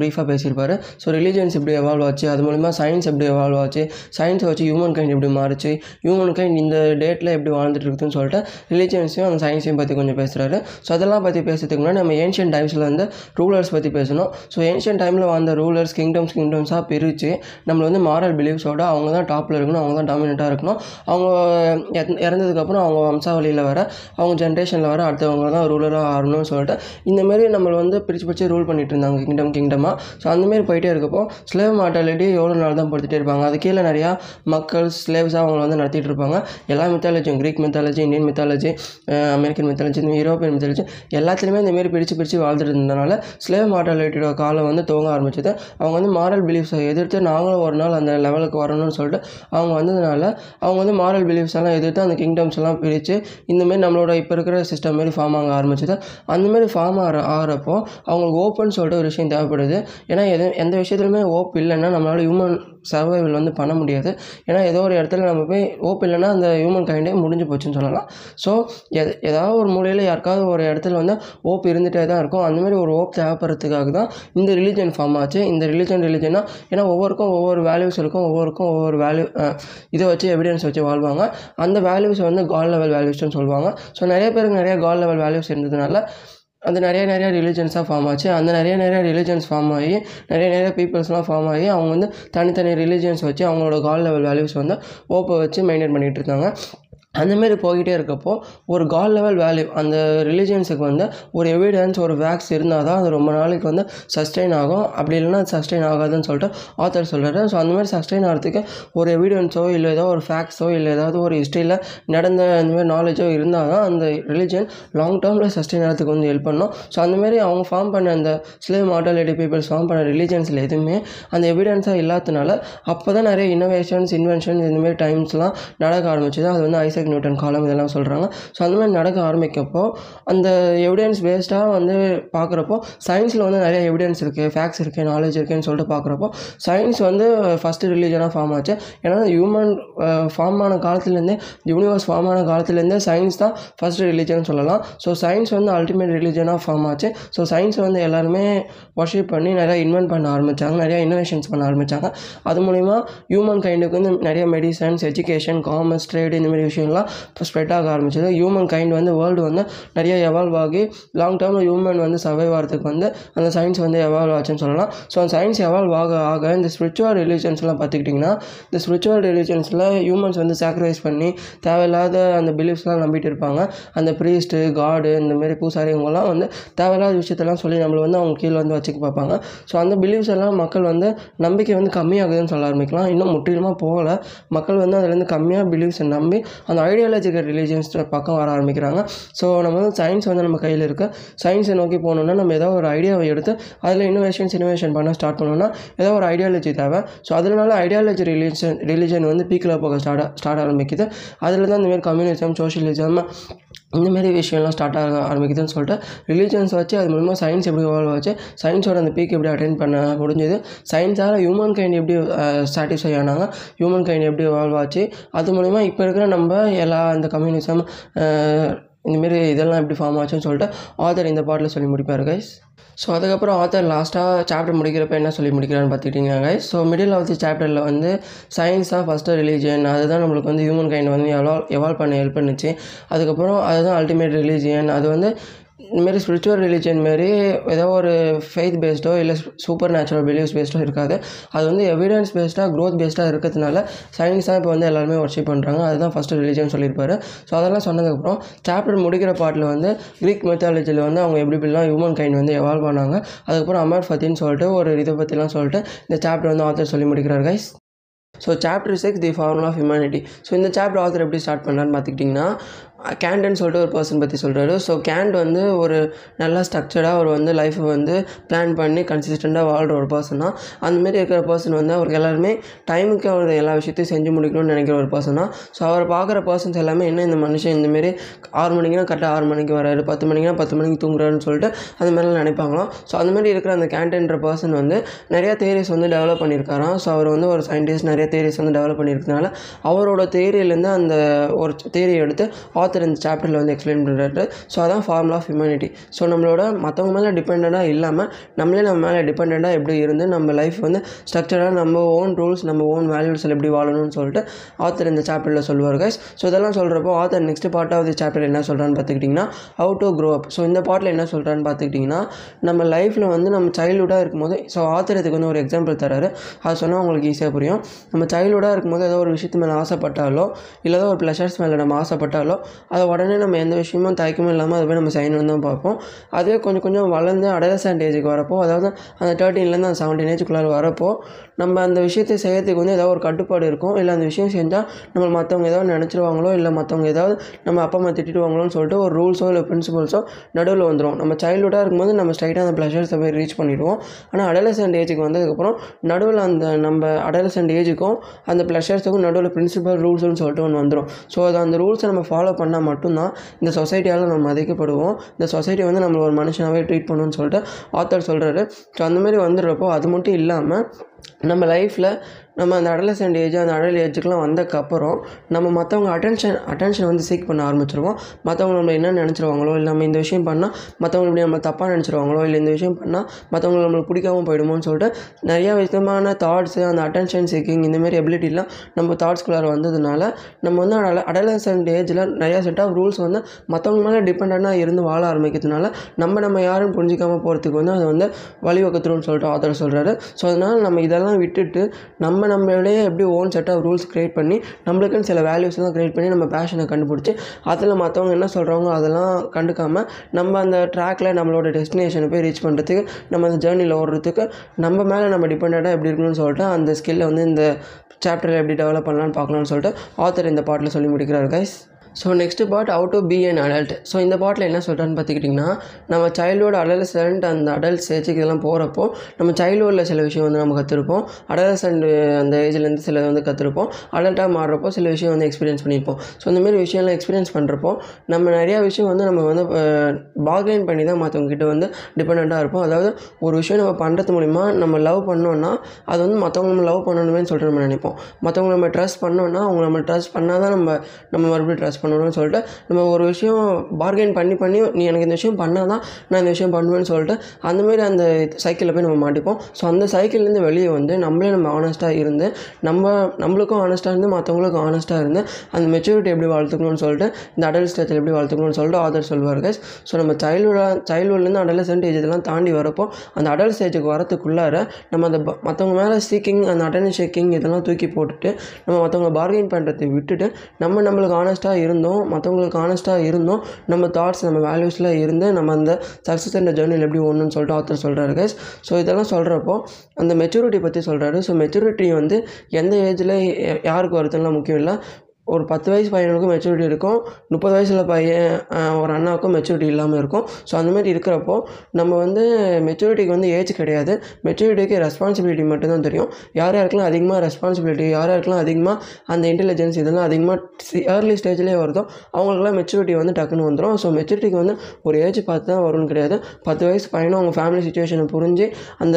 S1: ப்ரீஃபாக பேசியிருப்பார். ஸோ ரிலீஜன்ஸ் எப்படி எவால்வ் ஆச்சு அது மூலிமா சயின்ஸ் எப்படி எவால்வ் ஆச்சு சயின்ஸை வச்சு ஹியூமன் கைண்ட் எப்படி மாறுச்சு ஹியூமன் கைண்ட் இந்த டேட்டில் எப்படி வாழ்ந்துட்டு இருக்குதுன்னு சொல்லிட்டு ரிலீஜன்ஸையும் அந்த சயின்ஸையும் பற்றி கொஞ்சம் பேசுகிறாரு ஸோ அதெல்லாம் பற்றி பேசுறதுக்கு முன்னாடி நம்ம ஏன்ஷியன் டைம்ஸில் வந்து ரூலர்ஸ் பற்றி பேசணும். ஸோ ஏன்ஷியன் டைமில் வந்த ரூலர்ஸ் கிங்டம்ஸ் கிங்டம்ஸாக பிரித்து நம்மளை வந்து மாரல் பிலீவ்ஸோட அவங்க தான் டாப்பில் இருக்கணும் அவங்க தான் டாமினேட்டாக இருக்கணும். அவங்க இறந்ததுக்கப்புறம் அவங்க வம்சாவளியில் வர அவங்க ஜென்ரேஷனில் வர அடுத்தவங்க தான் ரூலராக ஆகணும்னு சொல்லிட்டு இந்தமாரி நம்மளை வந்து பிரித்து பிரித்து ரூல் பண்ணிட்டு இருந்தாங்க கிங்டம் கிங்டமாக ஸோ அந்தமாரி போயிட்டே இருக்கப்போ ஸ்லேவ் மார்டாலிட்டி எவ்வளோ நாள் தான் படுத்துகிட்டே இருப்பாங்க? அது கீழே நிறையா மக்கள் ஸ்லேவ்ஸாக அவங்கள வந்து நடத்திட்டு இருப்பாங்க. எல்லா மித்தாலஜியும் Greek mythology Indian mythology American mythology இந்த யூரோப்பியன் மித்தாலஜி எல்லாத்துலேயுமே இந்தமாரி பிரித்து பிரித்து வாழ்ந்துட்டு இருந்தனால ஸ்லேவ் மார்ட்டாலிட்டியோட காலம் வந்து துவங்க ஆரம்பிச்சது. அவங்க வந்து மாரல் பிலீஃப்ஸை எதிர்த்து நாங்களும் ஒரு நாள் அந்த லெவலுக்கு வரணும்னு சொல்லிட்டு அவங்க வந்ததுனால அவங்க வந்து மாரல் பிலீஃப்ஸ் எல்லாம் எதிர்த்து அந்த கிங்டம்ஸ் எல்லாம் பிரித்து இந்தமாரி நம்மளோட இப்போ இருக்கிற சிஸ்டம் மாரி ஃபார்ம் ஆக ஆரம்பிச்சது. அந்தமாரி ஃபார்ம் ஆகிற ஆகிறப்போ அவங்களுக்கு ஓப்பன் சொல்லிட்டு ஒரு விஷயம் தேவைப்படுது. ஏன்னா எது எந்த விஷயத்துலையுமே ஓப் இல்லைன்னா நம்மளால் ஹியூமன் சர்வைவல் வந்து பண்ண முடியாது. ஏன்னா ஏதோ ஒரு இடத்துல நம்ம போய் ஓப் இல்லைன்னா அந்த ஹியூமன் கைண்டே முடிஞ்சு போச்சுன்னு சொல்லலாம். ஸோ எது ஏதாவது ஒரு மூலையில் யாருக்காவது ஒரு இடத்துல வந்து ஓப் இருந்துகிட்டே தான் இருக்கும். அந்த மாதிரி ஒரு ஓப் தேவைப்படுறதுக்காக தான் இந்த ரிலீஜன் ஃபார்ம் ஆச்சு. இந்த ரிலீஜன் ரிலீஜன்னா ஏன்னா ஒவ்வொருக்கும் ஒவ்வொரு வேல்யூஸ் இருக்கும். ஒவ்வொருக்கும் ஒவ்வொரு வேல்யூ இதை வச்சு எவிடன்ஸ் வச்சு வாழ்வாங்க. அந்த வேல்யூஸ் வந்து கால் லெவல் வேல்யூஸ்னு சொல்லுவாங்க. ஸோ நிறைய பேருக்கு நிறைய கால் லெவல் வேல்யூஸ் இருந்ததுனால அது நிறைய நிறைய ரிலிஜன்ஸாக ஃபார்ம் ஆச்சு. அந்த நிறைய நிறைய ரிலிஜன்ஸ் ஃபார்ம் ஆகி நிறைய நிறைய பீப்புள்ஸ்லாம் ஃபார்ம் ஆகி அவங்க வந்து தனித்தனி ரிலிஜன்ஸ் வச்சு அவங்களோட கால் லெவல் வேல்யூஸ் வந்து ஓப்பை வச்சு மெயின்டைன் பண்ணிகிட்டு இருந்தாங்க. அந்தமாரி போய்கிட்டே இருக்கப்போ ஒரு காட் லெவல் வேல்யூ அந்த ரிலீஜியன்ஸுக்கு வந்து ஒரு எவிடன்ஸ் ஒரு வேக்ஸ் இருந்தால் தான் அது ரொம்ப நாளைக்கு வந்து சஸ்டெயின் ஆகும். அப்படி இல்லைன்னா அது சஸ்டெயின் ஆகாதுன்னு சொல்லிட்டு ஆத்தர் சொல்கிறாரு ஸோ அந்த மாதிரி சஸ்டெயின் ஆகிறதுக்கு ஒரு எவிடன்ஸோ இல்லை ஏதோ ஒரு ஃபேக்ஸோ இல்லை ஏதாவது ஒரு ஹிஸ்ட்ரியில் நடந்த அந்தமாதிரி நாலேஜோ இருந்தால் தான் அந்த ரிலீஜியன் லாங் டேர்மில் சஸ்டெயின் ஆகிறதுக்கு வந்து ஹெல்ப் பண்ணும். ஸோ அந்தமாரி அவங்க ஃபார்ம் பண்ண அந்த ஸ்லேவ் மார்டாலிட்டி பீப்புள்ஸ் ஃபார்ம் பண்ண ரிலீஜியன்ஸில் எதுவுமே அந்த எவிடன்ஸாக இல்லாதனால அப்போ தான் நிறைய இன்னோவேஷன்ஸ் இன்வென்ஷன்ஸ் இந்தமாரி டைம்ஸ்லாம் நடக்க ஆரம்பிச்சது. அது வந்து ஐசக் நியூட்டன் காலம் இதெல்லாம் சொல்கிறாங்க ஸோ அந்த மாதிரி நடக்க ஆரம்பிக்கப்போ அந்த எவிடன்ஸ் பேஸ்டாக வந்து பார்க்குறப்போ சயின்ஸில் வந்து நிறைய எவிடன்ஸ் இருக்குது ஃபேக்ட்ஸ் இருக்குது நாலேஜ் இருக்குன்னு சொல்லிட்டு பார்க்குறப்போ சயின்ஸ் வந்து ஃபஸ்ட்டு ரிலீஜனாக ஃபார்ம் ஆச்சு. ஏன்னா ஹியூமன் ஃபார்ம் ஆன காலத்துலேருந்தே யூனிவர்ஸ் ஃபார்ம் ஆன காலத்துலேருந்தே சயின்ஸ் தான் ஃபஸ்ட் ரிலீஜன் சொல்லலாம். ஸோ சயின்ஸ் வந்து அல்டிமேட் ரிலீஜனாக ஃபார்ம் ஆச்சு. ஸோ சயின்ஸ் வந்து எல்லாருமே ஒர்ஷிப் பண்ணி நிறையா இன்வென்ட் பண்ண ஆரம்பித்தாங்க நிறையா இன்னோவேஷன்ஸ் பண்ண ஆரம்பித்தாங்க அது மூலிமா ஹியூமன் கைண்டுக்கு வந்து நிறைய மெடிசன்ஸ் எஜுகேஷன் காமர்ஸ் ட்ரேட் இந்த மாதிரி விஷயம்லாம் இப்போ ஸ்ப்ரெட் ஆக ஆரம்பிச்சது. ஹியூமன் கைண்ட் வந்து வேர்ல்டு வந்து நிறைய எவால்வ் ஆகி லாங் டேர்மில் ஹியூமன் வந்து சர்வைவ் ஆகிறதுக்கு வந்து அந்த சயின்ஸ் வந்து எவால்வ் ஆச்சுன்னு சொல்லலாம். ஸோ அந்த சயின்ஸ் எவால்வ் ஆக ஆக இந்த ஸ்பிரிச்சுவல் ரிலீஜன்ஸ்லாம் பார்த்துக்கிட்டிங்கன்னா இந்த ஸ்பிரிச்சுவல் ரிலீஜன்ஸில் ஹியூமன்ஸ் வந்து சாக்ரிஃபைஸ் பண்ணி தேவையில்லாத அந்த பிலீஃப்ஸ்லாம் நம்பிட்டு இருப்பாங்க. அந்த ப்ரீஸ்ட்டு காடு இந்தமாரி பூசாரி இவங்கெல்லாம் வந்து தேவையில்லாத விஷயத்தெல்லாம் சொல்லி நம்மளை வந்து அவங்க கீழே வந்து வச்சுக்க பார்ப்பாங்க. ஸோ அந்த பிலீஃப்ஸ் எல்லாம் மக்கள் வந்து நம்பிக்கை வந்து கம்மியாகுதுன்னு சொல்ல ஆரம்பிக்கலாம். இன்னும் முற்றிலுமாக போகல. மக்கள் வந்து அதுலேருந்து கம்மியாக பிலீஃப்ஸை நம்பி அந்த ஐடியாலஜிக்கல் ரிலீஜியன்ஸ் பக்கம் வர ஆரம்பிக்கிறாங்க. ஸோ நம்ம வந்து சயின்ஸ் வந்து நம்ம கையில் இருக்குது சயின்ஸை நோக்கி போகணுன்னா நம்ம ஏதோ ஒரு ஐடியாவை எடுத்து அதில் இன்னோவேஷன்ஸ் இன்னோவேஷன் பண்ண ஸ்டார்ட் பண்ணணும்னா ஏதோ ஒரு ஐடியாலஜி தேவை. ஸோ அதனால ஐடியாலஜி ரிலீஜன் ரிலீஜன் வந்து பீக்கில் போக ஸ்டார்ட் ஸ்டார்ட் ஆரம்பிக்குது. அதில் தான் இந்தமாரி கம்யூனிசம் சோஷியலிசம் இந்தமாரி விஷயம்லாம் ஸ்டார்ட் ஆக ஆரம்பிக்குதுன்னு சொல்லிட்டு ரிலீஜன்ஸ் வச்சு அது மூலமா சயின்ஸ் எப்படி இவால்வ் ஆச்சு சயின்ஸோட அந்த பீக் எப்படி அட்டைன் பண்ண முடிஞ்சது சயின்ஸால் ஹியூமன் கைண்ட் எப்படி சாட்டிஸ்ஃபை ஆனாங்க ஹியூமன் கைண்ட் எப்படி இவால்வ் ஆச்சு அது மூலிமா இப்போ இருக்கிற நம்ம எல்லா இந்த கம்யூனிசம் இந்தமாரி இதெல்லாம் எப்படி ஃபார்ம் ஆச்சுன்னு சொல்லிட்டு ஆத்தர் இந்த பாட்டில் சொல்லி முடிப்பார் கைஸ் ஸோ அதுக்கப்புறம் ஆத்தர் லாஸ்ட்டாக சாப்டர் முடிக்கிறப்ப என்ன சொல்லி முடிக்கிறான்னு பார்த்துக்கிட்டிங்க guys so middle of the சாப்டரில் வந்து சயின்ஸ் தான் ஃபஸ்ட்டு ரிலீஜியன் அதுதான் நம்மளுக்கு வந்து ஹியூமன் கைண்ட் வந்து எவால்வ் எவால்வ் பண்ண ஹெல்ப் பண்ணுச்சு. அதுக்கப்புறம் அதுதான் அல்டிமேட் ரிலீஜியன் அது வந்து இந்தமாரி ஸ்பிரிச்சுவல் ரிலீஜன் மாரி ஏதோ ஒரு ஃபெய்த் பேஸ்டோ இல்லை சூப்பர் நேச்சுரல் பிலீவ்ஸ் பேஸ்டோ இருக்காது. அது வந்து எவிடன்ஸ் பேஸ்டாக க்ரோத் பேஸ்டாக இருக்கிறதுனால சயின்ஸ் தான் இப்போ வந்து எல்லாருமே ஒர்ஷிப் பண்ணுறாங்க அதுதான் ஃபஸ்ட்டு ரிலீஜன் சொல்லியிருப்பாரு. ஸோ அதெல்லாம் சொன்னதுக்கப்புறம் சாப்டர் முடிக்கிற பாட்டில் வந்து க்ரீக் மெத்தாலஜியில் வந்து அவங்க எப்படி இப்படிலாம் ஹியூமன் கைண்ட் வந்து எவால்வ் பண்ணாங்க. அதுக்கப்புறம் அமர் ஃபத்தின்னு சொல்லிட்டு ஒரு இதை பற்றிலாம் சொல்லிட்டு இந்த சாப்டர் வந்து ஆத்தர் சொல்லி முடிக்கிறார் guys so chapter six the formula of humanity so இந்த சாப்டர் ஆத்தர் எப்படி ஸ்டார்ட் பண்ணான்னு பார்த்துக்கிட்டிங்கன்னா கேண்ட்னு சொல்லிட்டு ஒரு பர்சன் பற்றி சொல்கிறாரு ஸோ கேண்ட் வந்து ஒரு நல்லா ஸ்ட்ரக்சர்டாக அவர் வந்து லைஃப்பை வந்து பிளான் பண்ணி கன்சிஸ்டண்ட்டாக வாழ்கிற ஒரு பர்சன் தான். அந்தமாரி இருக்கிற பர்சன் வந்து அவருக்கு எல்லாருமே டைமுக்கு அவர் எல்லா விஷயத்தையும் செஞ்சு முடிக்கணும்னு நினைக்கிற ஒரு பர்சன் தான். ஸோ அவரை பார்க்குற பர்சன்ஸ் எல்லாமே என்ன இந்த மனுஷன் இந்தமாரி ஆறு மணிக்குனா கரெக்டாக ஆறு மணிக்கு வராரு பத்து மணிக்குனா பத்து மணிக்கு தூங்குறாருன்னு சொல்லிட்டு அந்த மாதிரிலாம் நினைப்பாங்களாம். ஸோ அந்த மாதிரி இருக்கிற அந்த கேண்டன்ற பர்சன் வந்து நிறையா தேரிஸ் வந்து டெவலப் பண்ணியிருக்காராம். ஸோ அவர் வந்து ஒரு சயின்டிஸ்ட் நிறைய தேரிஸ் வந்து டெவலப் பண்ணியிருக்கனால அவரோட தேரியிலேருந்து அந்த ஒரு தேரியை எடுத்து ஆத்தர் ஆத்தர் இந்த சாப்டரில் வந்து எக்ஸ்பிளைன் பண்ணுறாரு ஸோ அதான் ஃபார்முலா ஆஃப் ஹியூமனிட்டி ஸோ நம்மளோட மற்றவங்க மேலே டிபெண்ட்டாக இல்லாமல் நம்மளே நம்ம மேலே டிபெண்ட்டாக எப்படி இருந்து நம்ம லைஃப் வந்து ஸ்ட்ரக்சராக நம்ம ஓன் ரூல்ஸ் நம்ம ஓன் வேல்யூஸில் எப்படி வாழணும்னு சொல்லிட்டு ஆத்தர் இந்த சாப்டரில் சொல்லுவார் கைஸ் ஸோ இதெல்லாம் சொல்கிறப்போ author next part of the chapter என்ன சொல்கிறான்னு பார்த்துக்கிட்டிங்கன்னா how to grow up so இந்த பாட்டில் என்ன சொல்கிறான்னு பார்த்துக்கிட்டிங்கன்னா நம்ம லைஃப்பில் வந்து நம்ம சைல்டுஹுட்டாக இருக்கும்போது ஸோ ஆத்தர் இதுக்கு வந்து ஒரு எக்ஸாம்பிள் தராரு. அது சொன்னால் உங்களுக்கு ஈஸியாக புரியும். நம்ம சைல்டுஹுட்டாக இருக்கும்போது ஏதோ ஒரு விஷயத்து மேலே ஆசைப்பட்டாலோ இல்லை ஏதோ ஒரு ப்ளஷர்ஸ் மேலே நம்ம ஆசைப்பட்டாலோ அதை உடனே நம்ம எந்த விஷயமும் தயக்கமும் இல்லாமல் அதை போய் நம்ம செய்யணும்னு தான் பார்ப்போம். அதுவே கொஞ்சம் கொஞ்சம் வளர்ந்து அடலசன்ட் ஏஜுக்கு வரப்போ அதாவது அந்த தேர்ட்டீன்லேருந்து அந்த செவன்டீன் ஏஜுக்குள்ளார வரப்போ நம்ம அந்த விஷயத்தை செய்யறதுக்கு வந்து ஏதாவது ஒரு கட்டுப்பாடு இருக்கும். இல்லை அந்த விஷயம் செஞ்சால் நம்ம மற்றவங்க ஏதாவது நினச்சிருவாங்களோ இல்லை மற்றவங்க ஏதாவது நம்ம அப்பா அம்மா திட்டிடுவாங்களோன்னு சொல்லிட்டு ஒரு ரூல்ஸோ இல்லை பிரின்சிபல்ஸோ நடுவில் வந்துடும் நம்ம சைல்டுஹுட்டாக இருக்கும்போது நம்ம ஸ்ட்ரைட்டாக அந்த ப்ளஷர்ஸை போய் ரீச் பண்ணிடுவோம். ஆனால் அடலசன்ட் ஏஜுக்கு வந்ததுக்கப்புறம் நடுவில் அந்த நம்ம அடலசன்ட் ஏஜுக்கும் அந்த ப்ளஷர்ஸுக்கும் நடுவில் பிரின்சிபல் ரூல்ஸ்னு சொல்லிட்டு ஒன்று வந்துடும் ஸோ அது அந்த ரூல்ஸை நம்ம ஃபாலோ பண்ணால் மட்டும்தான் இந்த சொசைட்டியால் நம்ம மதிக்கப்படுவோம். இந்த சொசைட்டி வந்து நம்மளை ஒரு மனுஷனாகவே ட்ரீட் பண்ணணும்னு சொல்லிட்டு ஆத்தர் சொல்கிறாரு ஸோ அந்த மாதிரி வந்துடுறப்போ அது மட்டும் இல்லாமல் நம்ம லைஃப்பில் நம்ம அந்த அடலசென்ட் ஏஜ் அந்த அடல் ஏஜுக்கெலாம் வந்தக்கப்புறம் நம்ம மற்றவங்க அட்டென்ஷன் அட்டென்ஷன் வந்து சீக் பண்ண ஆரம்பிச்சிருவோம். மற்றவங்க நம்ம என்ன நினச்சிருவாங்களோ இல்லை நம்ம இந்த விஷயம் பண்ணால் மற்றவங்க இப்படி நம்ம தப்பாக நினச்சிருவாங்களோ இல்லை இந்த விஷயம் பண்ணால் மற்றவங்க நம்மளுக்கு பிடிக்காம போயிடுமோன்னு சொல்லிட்டு நிறையா விதமான தாட்ஸு அந்த அட்டென்ஷன் சீக்கிங் இந்தமாரி எபிலிட்டிலாம் நம்ம தாட்ஸ்குள்ளார வந்ததுனால நம்ம வந்து அடல அடலசென்ட் ஏஜில் நிறையா செட் ஆஃப் ரூல்ஸ் வந்து மற்றவங்க மேலே டிபெண்டாக இருந்து வாழ ஆரம்பிக்கிறதுனால நம்ம நம்ம யாரும் புரிஞ்சிக்காமல் போகிறதுக்கு வந்து அதை வந்து வழிவகுத்துருன்னு சொல்லிட்டு ஆத்தர் சொல்கிறாரு ஸோ அதனால் நம்ம இதெல்லாம் விட்டுட்டு நம்ம நம்மளே எப்படி own set of rules create பண்ணி நம்மளுக்குன்னு சில வேல்யூஸ்லாம் க்ரியேட் பண்ணி நம்ம பேஷனை கண்டுபிடிச்சி அதில் மற்றவங்க என்ன சொல்கிறாங்களோ அதெல்லாம் கண்டுக்காமல் நம்ம அந்த ட்ராக்கில் நம்மளோட டெஸ்டினேஷனை போய் ரீச் பண்ணுறதுக்கு நம்ம அந்த ஜேர்னியில் ஓடுறதுக்கு நம்ம மேலே நம்ம டிபெண்ட்டாக எப்படி இருக்கணும்னு சொல்லிட்டு அந்த ஸ்கில்லை வந்து இந்த சாப்டரில் எப்படி டெவலப் பண்ணலான்னு பார்க்கலாம்னு சொல்லிட்டு ஆத்தர் இந்த பாட்டில் சொல்லி முடிக்கிறார் guys so next part how to be an adult so இந்த பாட்டில் என்ன சொல்கிறான்னு பார்த்துக்கிட்டிங்கன்னா நம்ம சைல்டுஹுட் அடல்சன்ட் அந்த அடல்ட் ஸ்டேஜுக்கு இதெல்லாம் போகிறப்போ நம்ம சைல்டுஹுட்டில் சில விஷயம் வந்து நம்ம கற்றுருப்போம் அடல்சன்ட் அந்த ஏஜ்லேருந்து சில வந்து கற்றுருப்போம் அடல்ட்டாக மாறுறப்போ சில விஷயம் வந்து எக்ஸ்பீரியன்ஸ் பண்ணியிருப்போம் ஸோ இந்தமாரி விஷயம்லாம் எக்ஸ்பீரியன்ஸ் பண்ணுறப்போ நம்ம நிறையா விஷயம் வந்து நம்ம வந்து பார்கெயின் பண்ணி தான் மற்றவங்ககிட்ட வந்து டிபெண்ட்டாக இருப்போம். அதாவது ஒரு விஷயம் நம்ம பண்ணுறது மூலிமா நம்ம லவ் பண்ணோன்னா அது வந்து மற்றவங்க நம்ம லவ் பண்ணணுமே சொல்லிட்டு நம்ம நினைப்போம். மற்றவங்க நம்ம ட்ரஸ்ட் பண்ணோன்னா அவங்க நம்ம ட்ரஸ்ட் பண்ணால் தான் நம்ம நம்ம மறுபடியும் ட்ரஸ்ட் பண்ணணும்னு சொல்லிட்டு நம்ம ஒரு விஷயம் பார்கெயின் பண்ணி பண்ணி நீ எனக்கு இந்த விஷயம் பண்ணால் தான் நான் இந்த விஷயம் பண்ணுவேன்னு சொல்லிட்டு அந்தமாரி அந்த சைக்கிளில் போய் நம்ம மாட்டிப்போம். ஸோ அந்த சைக்கிள்லேருந்து வெளியே வந்து நம்மளே நம்ம ஆனஸ்ட்டாக இருந்து நம்ம நம்மளுக்கும் ஆனஸ்ட்டாக இருந்து மற்றவங்களுக்கும் ஆனஸ்ட்டாக இருந்து அந்த மெச்சூரிட்டி எப்படி வளர்த்துக்கணும்னு சொல்லிட்டு இந்த அடல்ட் ஸ்டேஜில் எப்படி வளர்த்துக்கணும்னு சொல்லிட்டு ஆதர் சொல்வார் கைஸ் ஸோ நம்ம சைல்டுஹுட் சைல்டுஹுட்லேருந்து அடல்சன்ட் ஏஜ் இதெல்லாம் தாண்டி வரப்போ அந்த அடல்ட் ஸ்டேஜுக்கு வரத்துக்குள்ளார நம்ம அந்த மற்றவங்க மேலே சீக்கிங் அந்த அட்டன்ஸ் ஷேக்கிங் இதெல்லாம் தூக்கி போட்டுட்டு நம்ம மற்றவங்க பார்கெயின் பண்ணுறதை விட்டுட்டு நம்ம நம்மளுக்கு ஆனஸ்ட்டாக இருந்தோம் மற்றவங்களுக்கு ஆனஸ்ட்டாக இருந்தோம். நம்ம தாட்ஸ் நம்ம வேல்யூஸில் இருந்து நம்ம அந்த சக்ஸஸ் அண்ட் ஜேர்னியில் எப்படி ஒன்றுன்னு சொல்லிட்டு ஆத்தர் சொல்கிறாரு கைஸ் ஸோ இதெல்லாம் சொல்கிறப்போ அந்த மெச்சூரிட்டி பற்றி சொல்கிறாரு ஸோ மெச்சூரிட்டி வந்து எந்த ஏஜில் யாருக்கு வருதுன்னா முக்கியம் இல்லை. ஒரு பத்து வயசு பையனுக்கும் மெச்சூரிட்டி இருக்கும். முப்பது வயசில் பையன் ஒரு அண்ணாவுக்கும் மெச்சூரிட்டி இல்லாமல் இருக்கும். ஸோ அந்த மாதிரி இருக்கிறப்போ நம்ம வந்து மெச்சூரிட்டிக்கு வந்து ஏஜ் கிடையாது. மெச்சூரிட்டிக்கு ரெஸ்பான்சிபிலிட்டி மட்டும்தான் தெரியும். யார் யாருக்கெல்லாம் அதிகமாக ரெஸ்பான்சிபிலிட்டி யார் யாருக்கெல்லாம் அதிகமாக அந்த இன்டெலிஜென்ஸ் இதெல்லாம் அதிகமாக ஏர்லி ஸ்டேஜ்லேயே வருதோ அவங்களுக்குலாம் மெச்சூரிட்டி வந்து டக்குன்னு வந்துடும் ஸோ மெச்சூரிட்டிக்கு வந்து ஒரு ஏஜ் பார்த்து தான் வரும்னு கிடையாது. பத்து வயசு பையனும் அவங்க ஃபேமிலி சுச்சுவேஷனை புரிஞ்சு அந்த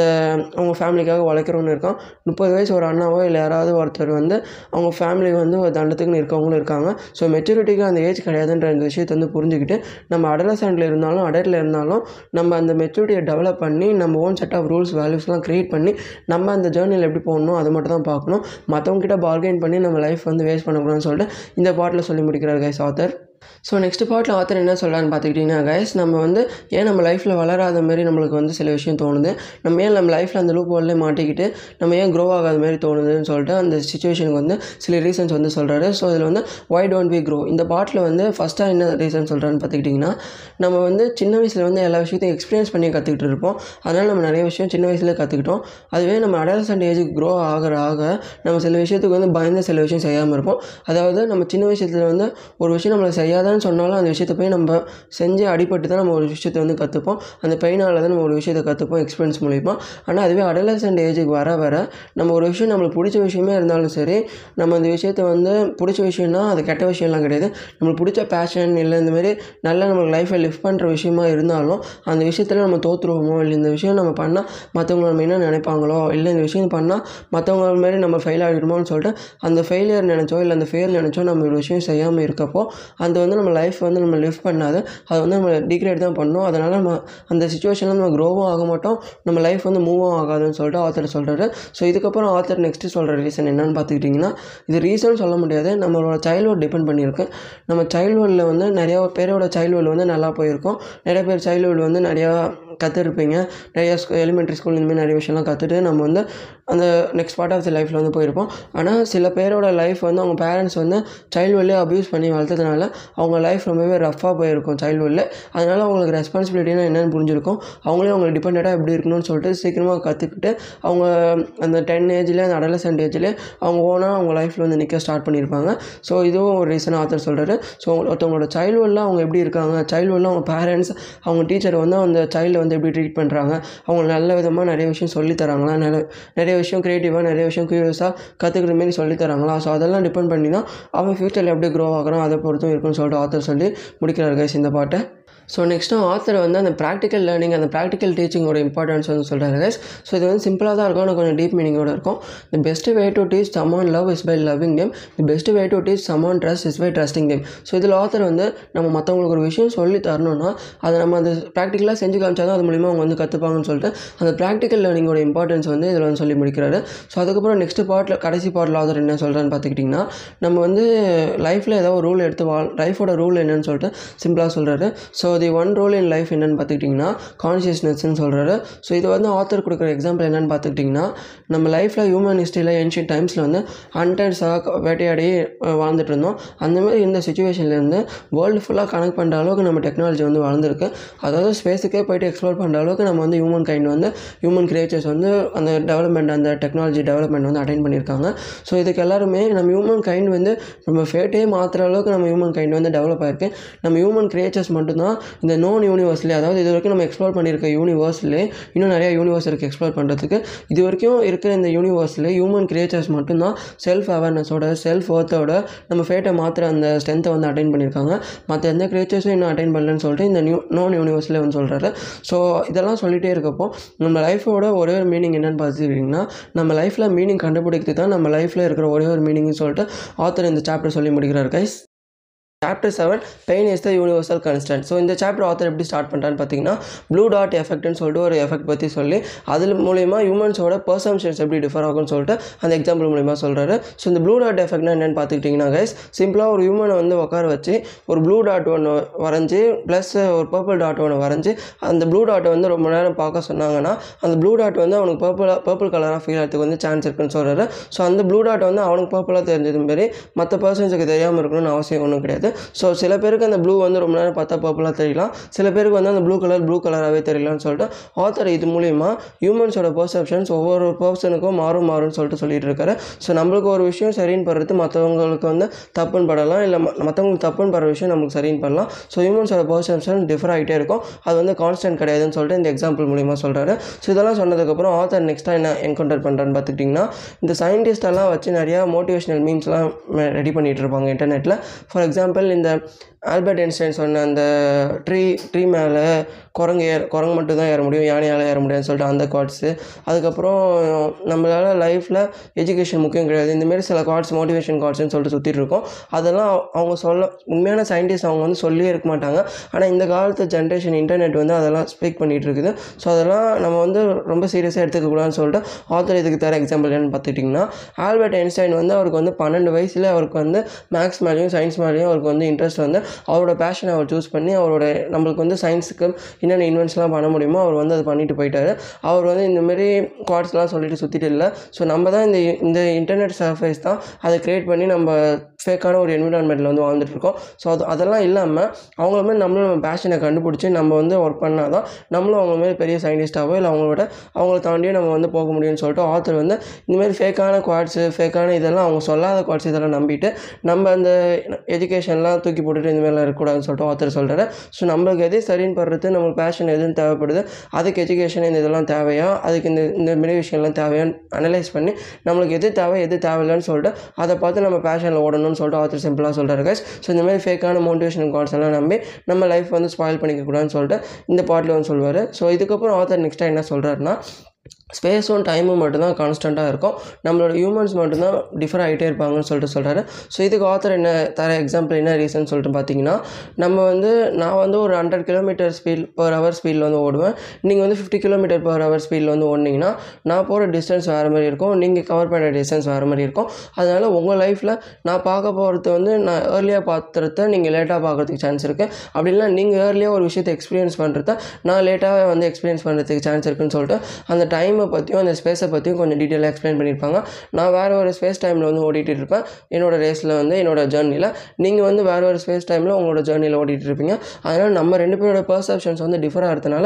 S1: அவங்க ஃபேமிலிக்காக உழைக்கிறவனு இருக்கான். முப்பது வயசு ஒரு அண்ணாவோ இல்லை யாராவது ஒருத்தர் வந்து அவங்க ஃபேமிலி வந்து ஒரு தண்டத்துக்குன்னு இருக்கவங்களும் இருக்காங்க. ஸோ மெச்சூரிட்டிக்கு அந்த ஏஜ் கிடையாதுன்ற அந்த விஷயத்தை வந்து புரிஞ்சுக்கிட்டு நம்ம அடலசண்டில் இருந்தாலும் அடல்ட்டில் இருந்தாலும் நம்ம அந்த மெச்சூரிட்டியை டெவலப் பண்ணி நம்ம ஓன் செட் ஆஃப் ரூல்ஸ் வேல்யூஸ்லாம் க்ரியேட் பண்ணி நம்ம அந்த ஜேர்னியில் எப்படி போகணும் அதை மட்டும் தான் பார்க்கணும். மற்றவங்ககிட்ட பார்கெயின் பண்ணி நம்ம லைஃப் வந்து வேஸ்ட் பண்ணக்கூடாதுன்னு சொல்லிட்டு இந்த பாட்டில் சொல்லி முடிக்கிறார் கைஸ் ஆத்தர் ஸோ நெக்ஸ்ட் பார்ட்டில் ஆத்தர் என்ன சொல்கிறான்னு பார்த்துக்கிட்டிங்கன்னா கைஸ் நம்ம வந்து ஏன் நம்ம லைஃப்பில் வளராத மாதிரி நம்மளுக்கு வந்து சில விஷயம் தோணுது? நம்ம ஏன் நம்ம லைஃப்பில் அந்த லூப் ஹோல்லே மாட்டிக்கிட்டு நம்ம ஏன் க்ரோ ஆகாத மாதிரி தோணுதுன்னு சொல்லிட்டு அந்த சுச்சுவேஷனுக்கு வந்து சில ரீசன்ஸ் வந்து சொல்கிறாரு ஸோ இதில் வந்து ஒய் டோன்ட் வி க்ரோ இந்த பாட்டில் வந்து ஃபஸ்ட்டாக என்ன ரீசன் சொல்கிறான்னு பார்த்துக்கிட்டிங்கன்னா நம்ம வந்து சின்ன வயசில் வந்து எல்லா விஷயத்தையும் எக்ஸ்பீரியன்ஸ் பண்ணி கற்றுக்கிட்டு இருப்போம். அதனால் நம்ம நிறைய விஷயம் சின்ன வயசுலேயே கற்றுக்கிட்டோம் அதுவே நம்ம அடலசன்ட் ஏஜுக்கு க்ரோ ஆகிற ஆக நம்ம சில விஷயத்துக்கு வந்து பயந்து சில விஷயம் செய்யாமல் இருப்போம். அதாவது நம்ம சின்ன விஷயத்தில் வந்து ஒரு விஷயம் நம்மளை செய்யாதான்னு சொன்னாலும் அந்த விஷயத்தை போய் நம்ம செஞ்சு அடிபட்டு தான் நம்ம ஒரு விஷயத்தை வந்து கற்றுப்போம் அந்த பெயினால் தான் நம்ம ஒரு விஷயத்தை கற்றுப்போம் எக்ஸ்பீரியன்ஸ் மூலிமா ஆனால் அதுவே அடலசன்ட் ஏஜுக்கு வர வர நம்ம ஒரு விஷயம் நம்மளுக்கு பிடிச்ச விஷயமே இருந்தாலும் சரி நம்ம அந்த விஷயத்தை வந்து பிடிச்ச விஷயம்னா அது கெட்ட விஷயம்லாம் கிடையாது. நம்மளுக்கு பிடிச்ச பேஷன் இல்லை இந்த மாதிரி நல்ல நம்மளுக்கு லைஃப்பை லிஃப்ட் பண்ணுற விஷயமா இருந்தாலும் அந்த விஷயத்தில் நம்ம தோற்றுருவோமோ இல்லை இந்த விஷயம் நம்ம பண்ணால் மற்றவங்க நம்ம என்ன நினைப்பாங்களோ இல்லை இந்த விஷயம் பண்ணால் மற்றவங்க மாதிரி நம்ம ஃபெயில் ஆகிடுமோன்னு சொல்லிட்டு அந்த ஃபெயிலியர் நினச்சோ இல்லை அந்த ஃபெயில் நினச்சோ நம்ம ஒரு விஷயம் செய்யாமல் இருக்கப்போ அந்த வந்து நம்ம லைஃப் வந்து நம்ம லிவ் பண்ணாது. அது வந்து நம்ம டிக்ரேட் தான் பண்ணும் அதனால் நம்ம அந்த சுச்சுவேஷனில் நம்ம க்ரோவும் ஆக மாட்டோம். நம்ம லைஃப் வந்து மூவும் ஆகாதுன்னு சொல்லிட்டு ஆத்தர் சொல்கிறாரு ஸோ இதுக்கப்புறம் ஆத்தர் நெக்ஸ்ட்டு சொல்கிற ரீசன் என்னன்னு பார்த்துக்கிட்டிங்கன்னா இது ரீசன் சொல்ல முடியாது. நம்மளோட சைல்ட்ஹுட் டிபெண்ட் பண்ணியிருக்கு. நம்ம சைல்ட்ஹுட்டில் வந்து நிறையா பேரோட சைல்ட்ஹுட் வந்து நல்லா போயிருக்கும். நிறைய பேர் சைல்ட்ஹுட் வந்து நிறையா கற்றுருப்பீங்க நிறைய ஸ்கூ எலிமெண்ட்ரி ஸ்கூல் இந்தமாதிரி நிறைய விஷயம்லாம் கற்றுட்டு நம்ம வந்து அந்த நெக்ஸ்ட் பார்ட் ஆஃப் தி லைஃப்பில் வந்து போயிருப்போம். ஆனால் சில பேரோட லைஃப் வந்து அவங்க பேரண்ட்ஸ் வந்து சைல்ட்ஹுட்லேயே அப்யூஸ் பண்ணி வளர்த்ததுனால அவங்க லைஃப் ரொம்பவே ரஃப்பாக போயிருக்கும் சைல்ட்ஹுட்டில் அதனால் அவங்களுக்கு ரெஸ்பான்சிபிலிட்டினா என்னென்னு புரிஞ்சிருக்கும். அவங்களே அவங்களுக்கு டிபெண்ட்டாக எப்படி இருக்கணும்னு சொல்லிட்டு சீக்கிரமாக கற்றுக்கிட்டு அவங்க அந்த டென் ஏஜ்லேயே அந்த அடலசன்ட் ஏஜ்லேயே அவங்க ஓனாக அவங்க லைஃப்பில் வந்து நிற்க ஸ்டார்ட் பண்ணியிருப்பாங்க. ஸோ இதுவும் ஒரு ரீசன் ஆத்தர் சொல்கிறாரு ஸோ ஒருத்தவங்களோட சைல்டுஹுட்டில் அவங்க எப்படி இருக்காங்க? சைல்டுஹுட்டில் அவங்க பேரண்ட்ஸ் அவங்க டீச்சர் வந்து அந்த சைல்டு வந்து வந்து எப்படி ட்ரீட் பண்ணுறாங்க அவங்க நல்ல விதமாக நிறைய விஷயம் சொல்லித்தராங்களா நிறைய நிறைய விஷயம் க்ரியேட்டிவாக நிறைய விஷயம் க்யூரியஸாக கற்றுக்கிற மாரி சொல்லி தராங்களா? ஸோ அதெல்லாம் டிபெண்ட் பண்ணி தான் அவன் ஃப்யூச்சரில் எப்படி க்ரோ ஆகிறான் அதை பொறுத்தும் இருக்குன்னு சொல்லிட்டு ஆத்தர் சொல்லி முடிக்கிறார் கைஸ் இந்த பாட்டை. ஸோ நெக்ஸ்ட்டு ஆத்தர் வந்து அந்த ப்ராக்டிக்கல் லேர்னிங் அந்த ப்ராக்டிக்கல் டீச்சிங்கோட இம்பார்ட்டன்ஸ் வந்து சொல்கிறாரு கைஸ் ஸோ இது வந்து சிம்பிளாக தான் இருக்கும் ஆனால் கொஞ்சம் டீப் மீனிங்கோட இருக்கும். The best way to teach someone love is by loving them the best way to teach someone trust is by trusting them so இதில் ஆத்தர் வந்து நம்ம மற்றவங்களுக்கு ஒரு விஷயம் சொல்லி தரணும்னா அதை நம்ம அந்த ப்ராக்டிக்கலாக செஞ்சு காமிச்சா தான் அது மூலிமா அவங்க வந்து கற்றுப்பாங்கன்னு சொல்லிட்டு அந்த ப்ராக்டிக்கல் லேர்னிங்கோட இம்பார்ட்டன்ஸ் வந்து இதில் வந்து சொல்லி முடிக்கிறாரு. ஸோ அதுக்கப்புறம் நெக்ஸ்ட் பார்ட்டில் கடைசி பார்ட்டில் ஆத்தர் என்ன சொல்கிறான்னு பார்த்துக்கிட்டிங்கன்னா நம்ம வந்து லைஃப்பில் ஏதோ ஒரு ரூல் எடுத்து வாழ் லைஃபோட ரூல் என்னன்னு சொல்லிட்டு சிம்பிளாக சொல்கிறாரு so the one rule in life என்னென்னு பார்த்துக்கிட்டிங்கன்னா கான்ஷியஸ்னஸ்ன்னு சொல்கிறாரு ஸோ இது வந்து ஆத்தர் கொடுக்குற எக்ஸாம்பிள் என்னென்னு பார்த்துக்கிட்டிங்கன்னா நம்ம லைஃப்பில் ஹியூமன் ஹிஸ்ட்ரியில் ஏன்ஷியன் டைம்ஸில் வந்து ஹண்டர்ஸாக வேட்டையாடி வாழ்ந்துட்டு இருந்தோம். அந்தமாதிரி இந்த சுச்சுவேஷன்லேருந்து வேர்ல்டு ஃபுல்லாக கனெக்ட் பண்ணுற அளவுக்கு நம்ம டெக்னாலஜி வந்து வளர்ந்துருக்கு. அதாவது ஸ்பேஸுக்கே போயிட்டு எக்ஸ்ப்ளோர் பண்ணுற அளவுக்கு நம்ம வந்து ஹியூமன் கைண்ட் வந்து ஹியூமன் கிரியேச்சர்ஸ் வந்து அந்த டெவலப்மெண்ட் அந்த டெக்னாலஜி டெவலப்மெண்ட் வந்து அட்டைன் பண்ணியிருக்காங்க. ஸோ இதுக்கு எல்லாருமே நம்ம ஹியூமன் கைண்ட் வந்து நம்ம ஃபேட்டே மாற்றுற அளவுக்கு நம்ம ஹியூமன் கைண்ட் வந்து டெவலப் ஆயிருக்கு. நம்ம ஹியூமன் கிரியேச்சர்ஸ் மட்டும்தான் இந்த நோன் யூனிவர்ஸ்லேயே அதாவது இது வரைக்கும் நம்ம எக்ஸ்ப்ளோர் பண்ணியிருக்க யூனிவர்ஸ்லேயே இன்னும் நிறையா யூனிவர்ஸ் இருக்குது எக்ஸ்ப்ளோர் பண்ணுறதுக்கு இது வரைக்கும் இருக்கிற இந்த யூனிவர்ஸில் ஹியூமன் கிரியேச்சர்ஸ் மட்டும்தான் செல்ஃப் அவேர்னஸோட செல்ஃப் ஒர்த்தோட நம்ம ஃபேட்டை மாத்திர அந்த ஸ்ட்ரென்த்தை வந்து அட்டைன் பண்ணியிருக்காங்க. மற்ற எந்த கிரியேச்சர்ஸும் இன்னும் அட்டைன் பண்ணலன்னு சொல்லிட்டு இந்த நியூ நோன் யூனிவர்ஸில் வந்து சொல்கிறாரு ஸோ இதெல்லாம் சொல்லிகிட்டே இருக்கப்போ நம்ம லைஃபோட ஒரே ஒரு மீனிங் என்னென்னு பார்த்துக்கிட்டிங்கன்னா நம்ம லைஃப்பில் மீனிங் கண்டுபிடிக்கிறது தான் நம்ம லைஃப்பில் இருக்கிற ஒரே ஒரு மீனிங்னு சொல்லிட்டு ஆத்தர் இந்த சாப்டர் சொல்லி முடிக்கிறார் guys chapter seven pain is the universal constant so இந்த சாப்டர் ஆத்தர் எப்படி ஸ்டார்ட் பண்ணுறான்னு பார்த்தீங்கன்னா ப்ளூ டாட் எஃபெக்ட்னு சொல்லிட்டு ஒரு எஃபெக்ட் பற்றி சொல்லி அதில் மூலயமா ஹியூமன்ஸோட பர்சம்ஷன்ஸ் எப்படி டிஃபர் ஆகும்னு சொல்லிட்டு அந்த எக்ஸாம்பிள் மூலிமா சொல்கிறாரு ஸோ இந்த ப்ளூ டாட் எஃபெக்ட்னா என்னென்னு பார்த்துக்கிட்டிங்கன்னா கைஸ் சிம்பிளாக ஒரு ஹியூமனை வந்து உட்கார வச்சு ஒரு ப்ளூ டாட் ஒன்று வரைஞ்சி ப்ளஸ் ஒரு பர்பிள் டாட் ஒன்று வரைஞ்சி அந்த ப்ளூ டாட்டை வந்து ரொம்ப நேரம் பார்க்க சொன்னாங்கன்னா அந்த ப்ளூ டாட் வந்து அவனுக்கு பர்பிளாக பர்பிள் கலராக ஃபீல் ஆகிறதுக்கு வந்து சான்ஸ் இருக்குன்னு சொல்கிறாரு ஸோ அந்த ப்ளூ டாட் வந்து அவனுக்கு பர்பிளாக தெரிஞ்சது மாரி மற்ற பர்சன்ஸுக்கு தெரியாமல் இருக்கணும்னு அவசியம் ஒன்றும் கிடையாது. ஸோ சில பேருக்கு அந்த ப்ளூ வந்து ரொம்ப நேரம் பார்த்தா பர்பிளாக தெரியலாம். சில பேருக்கு வந்து அந்த ப்ளூ கலர் ப்ளூ கலராகவே தெரியலாம்னு சொல்லிட்டு ஆத்தர் இது மூலிமா ஹியூமன்ஸோட பர்செப்ஷன்ஸ் ஒவ்வொரு பர்சனுக்கும் மாறும் மாறும்னு சொல்லிட்டு சொல்லிட்டு இருக்காரு. ஸோ நம்மளுக்கு ஒரு விஷயம் சரின்னு படுறது மற்றவங்களுக்கு வந்து தப்புன்னு படலாம் இல்லை மற்றவங்களுக்கு தப்புன்னு படுற விஷயம் நம்மளுக்கு சரின்னு பண்ணலாம் ஸோ ஹியூமன்ஸோட பர்செப்ஷன் டிஃபர் ஆகிட்டே இருக்கும். அது வந்து கான்ஸ்டன்ட் கிடையாதுன்னு சொல்லிட்டு இந்த எக்ஸாம்பிள் மூலிமா சொல்கிறாரு ஸோ இதெல்லாம் சொன்னதுக்கப்புறம் ஆத்தர் நெக்ஸ்ட்டாக என்ன என்கவுண்டர் பண்ணுறான்னு பார்த்துக்கிட்டிங்கன்னா இந்த சயின்டிஸ்டெல்லாம் வச்சு நிறையா மோட்டிவேஷனல் மீம்ஸ்லாம் ரெடி பண்ணிகிட்டு இருப்பாங்க இன்டர்நெட்டில் ஃபார் எக்ஸாம்பிள் இந்த ஆல்பர்ட் ஐன்ஸ்டைன் சொன்ன அந்த ட்ரீ ட்ரீ மேலே குரங்கு ஏற குரங்கு மட்டும் தான் ஏற முடியும் யானையால் ஏற முடியாதுன்னு சொல்லிட்டு அந்த குவாட்ஸு அதுக்கப்புறம் நம்மளால் லைஃப்பில் எஜுகேஷன் முக்கியம் கிடையாது. இந்தமாரி சில குவாட்ஸ் மோட்டிவேஷன் குவாட்ஸ்னு சொல்லிட்டு சுற்றிட்டு இருக்கோம். அதெல்லாம் அவங்க சொல்ல உண்மையான சயின்டிஸ்ட் அவங்க வந்து சொல்லியே இருக்க மாட்டாங்க. ஆனால் இந்த காலத்து ஜென்ரேஷன் இன்டர்நெட் வந்து அதெல்லாம் ஸ்பீக் பண்ணிகிட்டு இருக்குது. ஸோ அதெல்லாம் நம்ம வந்து ரொம்ப சீரியஸாக எடுத்துக்கக்கூடாதுன்னு சொல்லிட்டு ஆத்தர் இதுக்கு தர எக்ஸாம்பிள் என்னன்னு பார்த்துக்கிட்டிங்கன்னா ஆல்பர்ட் ஐன்ஸ்டைன் வந்து அவருக்கு வந்து பன்னெண்டு வயசில் அவருக்கு வந்து மேக்ஸ் மேலேயும் சயின்ஸ் மேலேயும் அவருக்கு வந்து இன்ட்ரெஸ்ட் வந்து அவரோட பேஷனை அவர் சூஸ் பண்ணி அவரோட நம்மளுக்கு வந்து சயின்ஸுக்கு என்னென்ன இன்வென்ட்ஸ்லாம் பண்ண முடியுமோ அவர் வந்து அதை பண்ணிட்டு போயிட்டாரு. அவர் வந்து இந்தமாரி குவாட்ஸ்லாம் சொல்லிட்டு சுற்றிட்டு இல்லை. ஸோ நம்ம தான் இந்த இந்த இன்டர்நெட் சர்ஃபேஸ் தான் அதை க்ரியேட் பண்ணி நம்ம ஃபேக்கான ஒரு என்விரான்மெண்ட்டில் வந்து வாழ்ந்துட்டுருக்கோம். ஸோ அது அதெல்லாம் இல்லாமல் அவங்கள மாதிரி நம்மளும் நம்ம பேஷனை கண்டுபிடிச்சி நம்ம வந்து ஒர்க் பண்ணால் தான் நம்மளும் அவங்க மாதிரி பெரிய சயின்டிஸ்ட்டாகவோ இல்லை அவங்களோட அவங்கள தாண்டியும் நம்ம வந்து போக முடியும்னு சொல்லிட்டு ஆத்தர் வந்து இந்தமாரி ஃபேக்கான குவாட்ஸு ஃபேக்கான இதெல்லாம் அவங்க சொல்லாத குவாட்ஸ் இதெல்லாம் நம்பிட்டு நம்ம அந்த எஜுகேஷன்லாம் தூக்கி போட்டுட்டு இந்தமாரிலாம் இருக்கக்கூடாதுன்னு சொல்லிட்டு ஆத்தர் சொல்கிறாரு ஸோ நம்மளுக்கு எது சரின்னு படுறது நம்மளுக்கு பேஷன் எதுன்னு தேவைப்படுது அதுக்கு எஜுகேஷன் இந்த இதெல்லாம் தேவையா அதுக்கு இந்த இந்த மாரி விஷயம்லாம் தேவையான்னு அனலைஸ் பண்ணி நம்மளுக்கு எது தேவை எது தேவையில்லைன்னு சொல்லிட்டு அதை பார்த்து நம்ம பேஷனில் ஓடணும். பண்ணணும்னு சொல்லிட்டு ஆத்தர் சிம்பிளாக சொல்கிறாரு கைஸ் ஸோ இந்த மாதிரி ஃபேக்கான மோட்டிவேஷன் கார்ட்ஸ் எல்லாம் நம்பி நம்ம லைஃப் வந்து ஸ்பாயில் பண்ணிக்க கூடாதுன்னு சொல்லிட்டு இந்த பாட்டில் வந்து சொல்லுவார் ஸோ இதுக்கப்புறம் ஆத்தர் நெக்ஸ்ட்டாக என்ன சொல்கிறாருன்னா ஸ்பேஸும் டைமும் மட்டும்தான் கான்ஸ்டண்ட்டாக இருக்கும். நம்மளோட ஹியூமன்ஸ் மட்டும்தான் டிஃபர் ஆகிட்டே இருப்பாங்கன்னு சொல்லிட்டு சொல்கிறாரு ஸோ இதுக்கு ஆத்தர் என்ன தர எக்ஸாம்பிள் என்ன ரீசன் சொல்லிட்டு பார்த்தீங்கன்னா நம்ம வந்து நான் வந்து ஒரு hundred kilometre speed per hour ஸ்பீடில் வந்து ஓடுவேன். நீங்கள் வந்து ஃபிஃப்டி கிலோமீட்டர் பர் ஹவர் ஸ்பீடில் வந்து ஓடினீங்கன்னா நான் போகிற டிஸ்டன்ஸ் வேறு மாதிரி இருக்கும். நீங்கள் கவர் பண்ணுற டிஸ்டன்ஸ் வேறு மாதிரி இருக்கும். அதனால் உங்கள் லைஃப்பில் நான் பார்க்க போகிறது வந்து நான் ஏர்லியாக பார்த்துறத நீங்கள் லேட்டாக பார்க்குறதுக்கு சான்ஸ் இருக்குது அப்படி நீங்கள் ஏர்லியாக ஒரு விஷயத்தை எக்ஸ்பீரியன்ஸ் பண்ணுறத நான் லேட்டாக வந்து எக்ஸ்பீரியன்ஸ் பண்ணுறதுக்கு சான்ஸ் இருக்குன்னு சொல்லிட்டு அந்த டைம் பற்றியும் அந்த ஸ்பேஸை பற்றியும் கொஞ்சம் டீட்டெயிலாக எக்ஸ்பிளைன் பண்ணியிருப்பாங்க நான் வேறு ஒரு ஸ்பேஸ் டைமில் வந்து ஓடிட்டு இருப்பேன். என்னோட ரேஸில் வந்து என்னோட ஜேர்னியில் நீங்கள் வந்து வேறு ஒரு ஸ்பேஸ் டைமில் உங்களோட ஜேர்னியில் ஓடிட்டு இருப்பீங்க. அதனால் நம்ம ரெண்டு பேரோட பர்செப்ஷன்ஸ் வந்து டிஃபர் ஆகிறதுனால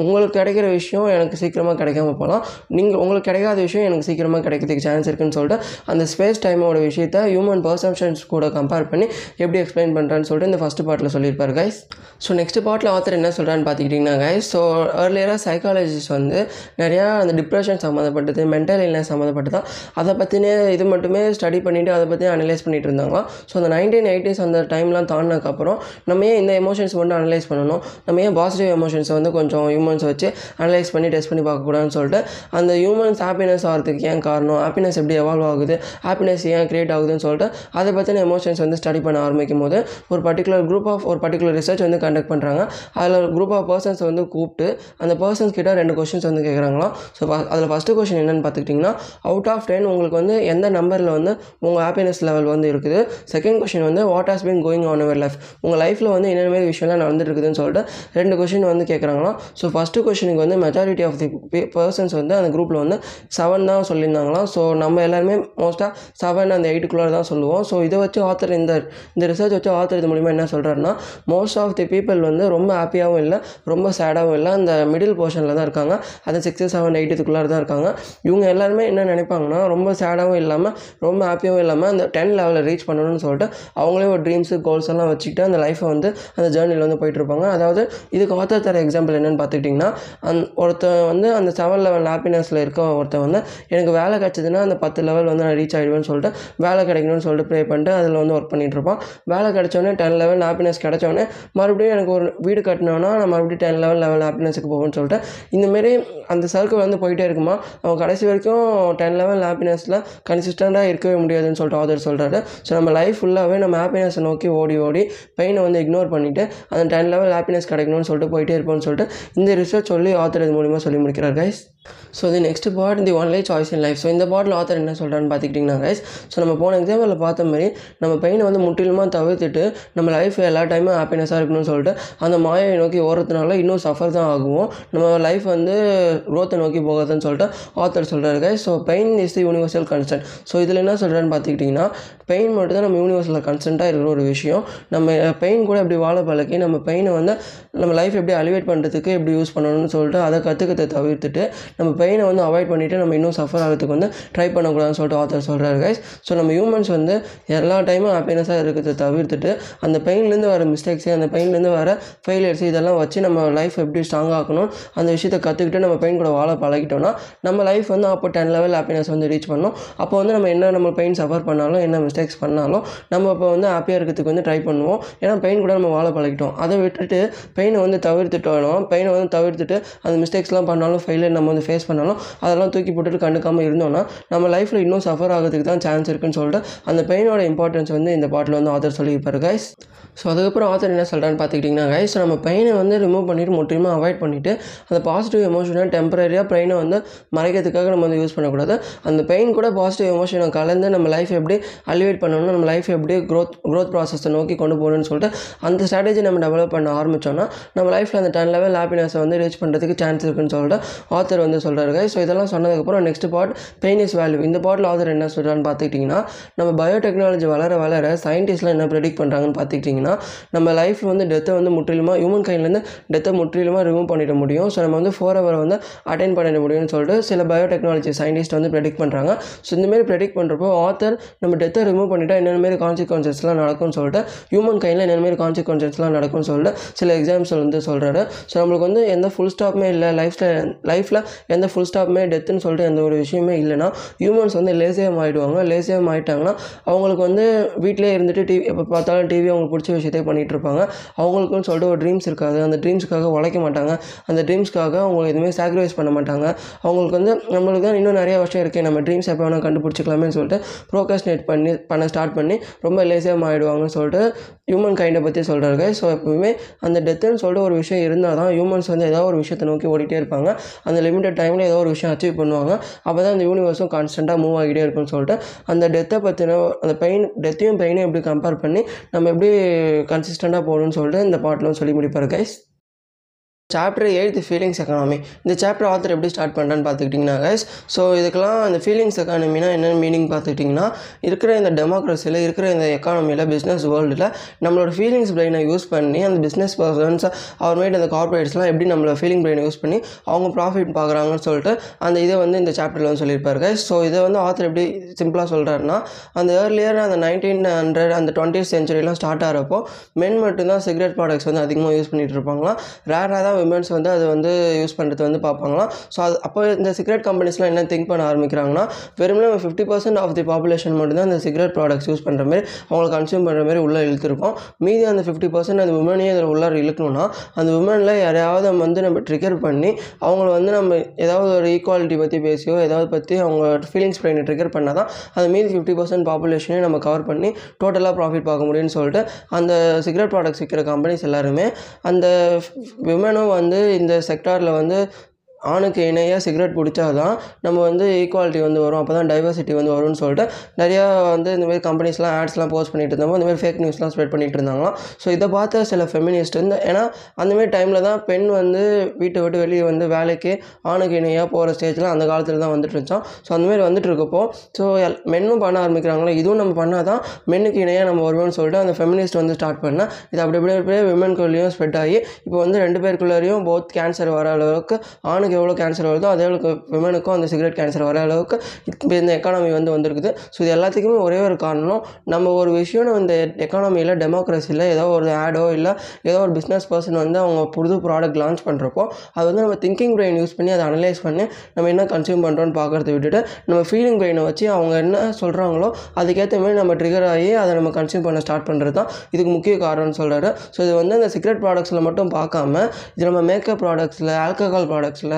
S1: உங்களுக்கு கிடைக்கிற விஷயம் எனக்கு சீக்கிரமாக கிடைக்காம போகலாம். நீங்கள் உங்களுக்கு கிடைக்காத விஷயம் எனக்கு சீக்கிரமாக கிடைக்கிறதுக்கு சான்ஸ் இருக்குன்னு சொல்லிட்டு அந்த ஸ்பேஸ் டைமோட விஷயத்த ஹியூமன் பர்செப்ஷன்ஸ் கூட கம்பேர் பண்ணி எப்படி எக்ஸ்பிளைன் பண்ணுறான்னு சொல்லிட்டு இந்த ஃபஸ்ட்டு பார்ட்டில் சொல்லியிருப்பார் கைஸ் ஸோ நெக்ஸ்ட் பார்ட்டில் ஆத்தர் என்ன சொல்கிறான்னு பார்த்துக்கிட்டிங்கன்னா கைஸ் ஸோ ஏர்லியராக சைக்காலஜிஸ்ட் வந்து நிறையா அந்த டிப்ரெஷன் சம்மந்தப்பட்டது மென்டல் இல்னஸ் சம்மந்தப்பட்டது அதை பற்றினே இது மட்டுமே ஸ்டடி பண்ணிவிட்டு அதை பற்றி அனலைஸ் பண்ணிட்டு இருந்தாங்களாம் ஸோ அந்த நைன்டீன் எயிட்டிஸ் அந்த டைம்லாம் தாண்டினதுக்கப்புறம் நம்ம ஏன் இந்த எமோஷன்ஸ் மட்டும் அனலைஸ் பண்ணணும்? நம்ம ஏன் பாசிட்டிவ் எமோஷன்ஸை வந்து கொஞ்சம் ஹியூமன்ஸ் வச்சு அனலைஸ் பண்ணி டெஸ்ட் பண்ணி பார்க்கக்கூடாதுன்னு சொல்லிட்டு அந்த ஹியூமன்ஸ் ஹாப்பினஸ் ஆகிறதுக்கு ஏன் காரணம்? ஹாப்பினஸ் எப்படி எவால்வ் ஆகுது? ஹாப்பினஸ் ஏன் க்ரியேட் ஆகுதுன்னு சொல்லிட்டு அதை பற்றின எமோஷன்ஸ் வந்து ஸ்டடி பண்ண ஆரம்பிக்கும் போது ஒரு பர்டிகுலர் குரூப் ஆஃப் ஒரு பர்டிகுலர் ரிசர்ச் வந்து கண்டக்ட் பண்ணுறாங்க அதில் ஒரு குரூப் ஆஃப் பர்சன்ஸ் வந்து கூப்பிட்டு அந்த பர்சன்ஸ் கிட்ட ரெண்டு கொஷின்ஸ் வந்து கேட்குறாங்களாம் ஸோ அதில் ஃபஸ்ட்டு கொஷின் என்னென்னு பார்த்துக்கிட்டிங்கன்னா அவுட் ஆஃப் டென் உங்களுக்கு வந்து எந்த நம்பரில் வந்து உங்கள் ஹாப்பினஸ் லெவல் வந்து இருக்குது? செகண்ட் கொஷின் வந்து what has been going on our life உங்கள் லைஃப்பில் வந்து என்னென்ன மாதிரி விஷயம்லாம் நடந்துருக்குதுன்னு சொல்லிட்டு ரெண்டு கொஷின் வந்து கேட்குறாங்களா ஸோ ஃபஸ்ட்டு கொஷினுக்கு வந்து மெஜாரிட்டி ஆஃப் தி பர்சன்ஸ் வந்து அந்த குரூப்பில் வந்து செவன் தான் சொல்லியிருந்தாங்களாம். ஸோ நம்ம எல்லாருமே மோஸ்ட்டாக செவன் அந்த எயிட்டுக்குள்ளே தான் சொல்லுவோம். ஸோ இதை வச்சு ஆத்தர் இந்த இந்த ரிசர்ச் வச்சு ஆத்தர் இது மூலிமா என்ன சொல்கிறாருன்னா மோஸ்ட் ஆஃப் தி பீப்பிள் வந்து ரொம்ப ஹாப்பியாகவும் இல்லை ரொம்ப சேடாகவும் இல்லை. அந்த மிடில் போர்ஷனில் தான் இருக்காங்க. அது சிக்ஸ் செவன் எயிட் எயிட்டுக்குள்ளார தான் இருக்காங்க. இவங்க எல்லாருமே என்ன நினைப்பாங்கன்னா ரொம்ப சேடாகவும் இல்லாமல் ரொம்ப ஹாப்பியாகவும் இல்லாமல் அந்த டென் லெவலில் ரீச் பண்ணணும்னு சொல்லிட்டு அவங்களே ஒரு ட்ரீம்ஸு கோல்ஸ் எல்லாம் வச்சுக்கிட்டு அந்த லைஃப்பை வந்து அந்த ஜேர்னியில் வந்து போயிட்டுருப்பாங்க அதாவது இதுக்கு ஆத்தர் தர எக்ஸாம்பிள் என்னென்னு பார்த்துக்கிட்டிங்கன்னா அந் ஒருத்தன் வந்து அந்த செவன் லெவல் ஹாப்பினஸில் இருக்க ஒருத்தன் வந்து எனக்கு வேலை கிடச்சதுன்னா அந்த பத்து லெவல் வந்து நான் ரீச் ஆகிடுவேன்னு சொல்லிட்டு வேலை கிடைக்கணும்னு சொல்லிட்டு ப்ரே பண்ணிட்டு அதில் வந்து ஒர்க் பண்ணிட்டு இருப்பான். வேலை கிடச்சோன்னே டென் லெவல் ஹாப்பினஸ் கிடச்சோன்னே மறுபடியும் எனக்கு ஒரு வீடு கட்டினோன்னா நான் மறுபடியும் டென் லெவல் லெவல் ஹாப்பினஸுக்கு போகணும்னு சொல்லிட்டு இந்தமாரி அந்த சர்க்கிள் வந்து போயிட்டே இருக்குமா? அவன் கடைசி வரைக்கும் டென் லெவல் ஹாப்பினஸில் கன்சிஸ்டண்ட்டாக இருக்கவே முடியாதுன்னு சொல்லிட்டு ஆதர் சொல்கிறாரு ஸோ நம்ம லைஃப் ஃபுல்லாகவே நம்ம ஹாப்பினஸை நோக்கி ஓடி ஓடி பெயினை வந்து இக்னோர் பண்ணிவிட்டு அந்த டென் லெவல் ஹாப்பினஸ் கிடைக்கணும்னு சொல்லிட்டு போயிட்டே இருப்போம்னு சொல்லிட்டு இந்த ரிசர்ச் சொல்லி ஆத்தர் இது மூலிமா சொல்லி முடிக்கிறார் கைஸ் ஸோ இது next part the only choice in life so இந்த பாட்டில் ஆத்தர் என்ன சொல்கிறான்னு பார்த்துக்கிட்டிங்கன்னா கைஸ் ஸோ நம்ம போன எக்ஸாம்பிளில் பார்த்த மாதிரி நம்ம பெயினை வந்து முற்றிலுமாக தவிர்த்துட்டு நம்ம லைஃப் எல்லா டைமும் ஹாப்பினஸாக இருக்கணும்னு சொல்லிட்டு அந்த மாயை நோக்கி ஓடுறதுனால இன்னும் சஃபர் தான் ஆகுவோம். நம்ம லைஃப் வந்து க்ரோத்தை நோக்கி போகுதுன்னு சொல்லிட்டு ஆத்தர் சொல்கிறாரு guys so pain is the universal concern so இதில் என்ன சொல்கிறேன்னு பார்த்துக்கிட்டிங்கன்னா பெயின் மட்டும் தான் நம்ம யூனிவர்ஸில் கன்சென்ட்டாக இருக்கிற ஒரு விஷயம். நம்ம பெயின் கூட எப்படி வாழ பழக்கி நம்ம பெயினை வந்து நம்ம லைஃப் எப்படி அலிவேட் பண்ணுறதுக்கு எப்படி யூஸ் பண்ணணும்னு சொல்லிட்டு அதை கற்றுக்கத்தை தவிர்த்துட்டு நம்ம பெயினை வந்து அவாய்ட் பண்ணிவிட்டு நம்ம இன்னும் சஃபர் ஆகிறதுக்கு வந்து ட்ரை பண்ணக்கூடாதுன்னு சொல்லிட்டு ஆத்தர் சொல்கிறாரு கைஸ் ஸோ நம்ம ஹியூமன்ஸ் வந்து எல்லா டைமும் ஹாப்பினஸாக இருக்கிறத தவிர்த்துட்டு அந்த பெயின்லேருந்து வர மிஸ்டேக்ஸு அந்த பெயின்லேருந்து வர ஃபெயிலியர்ஸ் இதெல்லாம் வச்சு நம்ம லைஃப் எப்படி ஸ்ட்ராங் ஆக்கணும் அந்த விஷயத்தை கற்றுக்கிட்டு நம்ம பெயின் கூட வாழ பழகிட்டோம்னா நம்ம லைஃப் வந்து அப்போ டென் லெவல் ஹாப்பினஸ் வந்து ரீச் பண்ணணும் அப்போ வந்து நம்ம என்ன நம்ம பெயின் சஃபர் பண்ணாலும் என்ன மிஸ்டேக் மிஸ்டேக்ஸ் பண்ணாலும் நம்ம இப்போ வந்து ஹாப்பியாக இருக்கிறதுக்கு வந்து ட்ரை பண்ணுவோம். ஏன்னா பெயின் கூட நம்ம வாழ பழகிட்டோம். அதை விட்டுட்டு பெயினை வந்து தவிர்த்துட்டோம் பெயினை வந்து தவிர்த்துட்டு அந்த மிஸ்டேக்ஸ்லாம் பண்ணாலும் ஃபெயிலியர் நம்ம வந்து ஃபேஸ் பண்ணாலும் அதெல்லாம் தூக்கி போட்டுட்டு கண்டுக்காமல் இருந்தோம்னா நம்ம லைஃப்பில் இன்னும் சஃபர் ஆகிறதுக்கு தான் சான்ஸ் இருக்குன்னு சொல்லிட்டு அந்த பெயினோட இம்பார்ட்டன்ஸ் வந்து இந்த பாட்டில் வந்து ஆத்தர் சொல்லியிருப்பார் கைஸ் ஸோ அதுக்கப்புறம் ஆத்தர் என்ன சொல்கிறான்னு பார்த்துக்கிட்டிங்கன்னா கைஸ் நம்ம பெயினை வந்து ரிமூவ் பண்ணிவிட்டு முற்றிலுமே அவாய்ட் பண்ணிவிட்டு அந்த பாசிட்டிவ் எமோஷனை டெம்பரரியாக பெயினை வந்து மறைக்கிறதுக்காக நம்ம வந்து யூஸ் பண்ணக்கூடாது. அந்த பெயின் கூட பாசிட்டிவ் எமோஷனை கலந்து நம்ம லைஃப் எப்படி எலிவேட் பண்ணணும் நம்ம லைஃப் எப்படி க்ரோத் க்ரோத் ப்ராசஸை நோக்கி கொண்டு போகணும்னு சொல்லிட்டு அந்த ஸ்ட்ராட்டஜி நம்ம டெவலப் பண்ண ஆரம்பித்தோம்னா நம்ம லைஃப்பில் அந்த டென் லெவல் ஹாப்பினஸை வந்து ரீச் பண்ணுறதுக்கு சான்ஸ் இருக்குன்னு சொல்லிட்டு ஆத்தர் வந்து சொல்கிறாரு ஸோ இதெல்லாம் சொன்னதுக்கப்புறம் next part pain is value இந்த பாட்டில் ஆத்தர் என்ன சொல்கிறான்னு பார்த்துக்கிட்டிங்கன்னா நம்ம பயோடெக்னாலஜி வளர வளர சயின்டிஸ்ட்லாம் என்ன ப்ரெடிக்ட் பண்ணுறாங்கன்னு பார்த்துக்கிட்டிங்கன்னா நம்ம லைஃப் வந்து டெத்தை வந்து முற்றிலுமாக ஹியூமன் கைண்ட்லேருந்து டெத்தை முற்றிலுமாக ரிமூவ் பண்ணிட முடியும். ஸோ நம்ம வந்து ஃபோர் ஹவர் வந்து அட்டைன் பண்ணிட முடியும்னு சொல்லிட்டு சில பயோடெக்னாலஜி சயின்டிஸ்ட் வந்து ப்ரெடிக்ட் பண்ணுறாங்க ஸோ இந்தமாரி ப்ரெடிக்ட் பண்ணுறப்போ ஆத்தர் நம்ம டெத்தை ரிமூவ் பண்ணிட்டா என்னென்ன மாரி கான்சிக்வன்சஸ்லாம் நடக்கும்னு சொல்லிட்டு ஹியூமன் கைண்டில் என்னென்ன மாரி கான்சிக்வன்சஸ்லாம் நடக்கும்னு சொல்லிட்டு சில எக்ஸாம்ஸ் வந்து சொல்கிறாரு ஸோ நம்மளுக்கு வந்து எந்த ஃபுல் ஸ்டாப்புமே இல்லை லைஃப்பில் லைஃப்பில் எந்த ஃபுல் ஸ்டாப்புமே டெத்துன்னு சொல்லிட்டு எந்த ஒரு விஷயமே இல்லைன்னா ஹியூமன்ஸ் வந்து லேசியாக ஆகிடுவாங்க லேசியாக ஆகிட்டாங்கன்னா அவங்களுக்கு வந்து வீட்டிலே இருந்துட்டு டிவி எப்போ பார்த்தாலும் டிவி அவங்களுக்கு பிடிச்ச விஷயத்தையே பண்ணிகிட்டு இருப்பாங்க. அவங்களுக்குன்னு சொல்லிட்டு ஒரு ட்ரீம்ஸ் இருக்காது. அந்த ட்ரீம்ஸ்க்காக உழைக்க மாட்டாங்க. அந்த ட்ரீம்ஸ்க்காக அவங்க எதுவுமே சாக்ரிஃபைஸ் பண்ண மாட்டாங்க. அவங்களுக்கு வந்து நம்மளுக்கு தான் இன்னும் நிறைய வருஷம் இருக்குது நம்ம ட்ரீம்ஸ் எப்போ வேணால் கண்டுபிடிச்சிக்கலாமேன்னு சொல்லிட்டு ப்ரோகாஸ்னேட் பண்ணி பண்ண ஸ்டார்ட் பண்ணி ரொம்ப லேசியாக ஆகிடுவாங்கன்னு சொல்லிட்டு ஹியூமன் கைண்டை பற்றி சொல்கிறாரு ஸோ எப்பவுமே அந்த டெத்துன்னு சொல்லிட்டு ஒரு விஷயம் இருந்தால் தான் ஹியூமன்ஸ் வந்து ஏதோ ஒரு விஷயத்தை நோக்கி ஓடிட்டே இருப்பாங்க. அந்த லிமிட்டட் டைமில் ஏதோ ஒரு விஷயம் அச்சீவ் பண்ணுவாங்க. அப்போ தான் அந்த யூனிவர்ஸும் கான்ஸ்டண்ட்டாக மூவ் ஆகிட்டே இருக்கும்னு சொல்லிட்டு அந்த டெத்தை பற்றின அந்த பெயின் டெத்தையும் பெயினையும் எப்படி கம்பேர் பண்ணி நம்ம எப்படி கன்சிஸ்டண்ட்டாக போகணும்னு சொல்லிட்டு இந்த பாட்டிலும் சொல்லி முடிப்பார் guys chapter eight feelings economy இந்த சாப்டர் ஆத்தர் எப்படி ஸ்டார்ட் பண்ணுறான்னு பார்த்துக்கிட்டிங்கன்னா கைஸ் ஸோ இதுக்கெல்லாம் இந்த ஃபீலிங்ஸ் எக்கானமினா என்னென்ன மீனிங் பார்த்துக்கிட்டிங்கன்னா இருக்கிற இந்த டெமோக்ரஸியில் இருக்கிற இந்த எக்கானமியில் பிஸ்னஸ் வேர்ல்டில் நம்மளோட ஃபீலிங்ஸ் பிரெயினை யூஸ் பண்ணி அந்த பிஸ்னஸ் பர்சன்ஸ் அப்புறமேட்டு அந்த கார்பரேட்ஸ்லாம் எப்படி நம்மளோட ஃபீலிங் பிரெயினை யூஸ் பண்ணி அவங்க ப்ராஃபிட் பார்க்குறாங்கன்னு சொல்லிட்டு அந்த இதை வந்து இந்த சாப்டரில் வந்து சொல்லியிருப்பாரு கைஸ் ஸோ இதை வந்து ஆத்தர் எப்படி சிம்பிளாக சொல்கிறாருன்னா அந்த ஏர்லியர் அந்த நைன்டீன் ஹண்ட்ரட் அந்த டுவெண்ட்டி சென்ச்சுரியெலாம் ஸ்டார்ட் ஆகிறப்போ மென் மட்டும்தான் சிகரெட் ப்ராடக்ட்ஸ் வந்து அதிகமாக யூஸ் பண்ணிகிட்டு இருப்பாங்களாம். ரேராக தான் விமன்ஸ் வந்து அதை வந்து யூஸ் பண்ணுறது வந்து பார்ப்பாங்களாம். ஸோ அது அப்போ இந்த சிகரெட் கம்பெனிஸ்லாம் என்ன திங்க் பண்ண ஆரம்பிக்கிறாங்கன்னா வெறுமனே fifty percent of the population மட்டும்தான் அந்த சிகரெட் ப்ராடக்ட்ஸ் யூஸ் பண்ணுற மாதிரி அவங்களை கன்சியூம் பண்ணுற மாதிரி உள்ளே இழுத்துருக்கோம். மீதி அந்த ஃபிஃப்டி பர்சன்ட் அந்த உமனையும் அதில் உள்ளார இழுக்கணும்னா அந்த உமனில் யாரையாவது நம்ம வந்து நம்ம ட்ரிகர் பண்ணி அவங்கள வந்து நம்ம ஏதாவது ஒரு ஈக்குவாலிட்டி பற்றி பேசியோ ஏதாவது பற்றி அவங்க ஃபீலிங்ஸ் பிரெயினை ட்ரிகர் பண்ணால் தான் அந்த மீதி ஃபிஃப்டி பர்சன்ட் பாப்புலேஷனையும் நம்ம கவர் பண்ணி டோட்டலாக ப்ராஃபிட் பார்க்க முடியும்னு சொல்லிட்டு அந்த சிகரெட் ப்ராடக்ட்ஸ் விற்கிற கம்பெனிஸ் எல்லாருமே அந்த விமனும் வந்து இந்த செக்டாரில் வந்து ஆணுக்கு இணையாக சிகரெட் பிடிச்சா தான் நம்ம வந்து ஈக்குவாலிட்டி வந்து வரும். அப்போ தான் டைவர்சிட்டி வந்து வரும்னு சொல்லிட்டு நிறையா வந்து இந்த மாதிரி கம்பெனிஸ்லாம் ஆட்ஸ்லாம் போஸ்ட் பண்ணிட்டு இருந்தப்போ இந்த மாதிரி ஃபேக் நியூஸ்லாம் ஸ்ப்ரெட் பண்ணிட்டு இருந்தாங்களாம். ஸோ இதை பார்த்த சில ஃபெமினிஸ்ட் வந்து ஏன்னா அந்தமாரி டைமில் தான் பெண் வந்து வீட்டை விட்டு வெளியே வந்து வேலைக்கு ஆணுக்கு இணையாக போகிற ஸ்டேஜில் அந்த காலத்தில் தான் வந்துட்டு இருந்துச்சோம். ஸோ அந்தமாரி வந்துட்டு இருக்கப்போ ஸோ எல் மென்னும் பண்ண ஆரம்பிக்கிறாங்களோ இதுவும் நம்ம பண்ணால் தான் மென்னுக்கு இணையாக நம்ம வருவோம்னு சொல்லிட்டு அந்த ஃபெமினிஸ்ட் வந்து ஸ்டார்ட் பண்ணால் இது அப்படி அப்படியே அப்படியே விமன்குள்ளேயும் ஸ்ப்ரெட் ஆகி இப்போ வந்து ரெண்டு பேருக்குள்ளேயும் போத் கேன்சர் வர அளவுக்கு ஆணுக்கு எவ்வளோ கேன்சர் வருதோ அதே அளவுக்கு விமனுக்கும் அந்த சிகரெட் கேன்சர் வர அளவுக்கு இப்போ இந்த எக்கானமி வந்து வந்திருக்குது. ஸோ இது எல்லாத்துக்குமே ஒரே ஒரு காரணம் நம்ம ஒரு விஷயம் இந்த எக்கானமியில் டெமோக்ரஸியில் ஏதோ ஒரு ஆடோ இல்லை ஏதோ ஒரு பிஸ்னஸ் பர்சன் வந்து அவங்க புது ப்ராடக்ட் லான்ச் பண்ணுறப்போ அது வந்து நம்ம திங்கிங் பிரெயின் யூஸ் பண்ணி அதை அனலைஸ் பண்ணி நம்ம என்ன கன்சியூம் பண்ணுறோன்னு பார்க்குறத விட்டுட்டு நம்ம ஃபீலிங் பிரெயினை வச்சு அவங்க என்ன சொல்கிறாங்களோ அதுக்கேற்ற மாதிரி நம்ம ட்ரிகர் ஆகி அதை நம்ம கன்சியூம் பண்ண ஸ்டார்ட் பண்ணுறது தான் இதுக்கு முக்கிய காரணம்னு சொல்கிறாரு ஸோ இது வந்து அந்த சிகரெட் ப்ராடக்ட்ஸில் மட்டும் பார்க்காம இது நம்ம மேக்கப் ப்ராடக்ட்ஸில் ஆல்கஹால் ப்ராடக்ட்ஸில்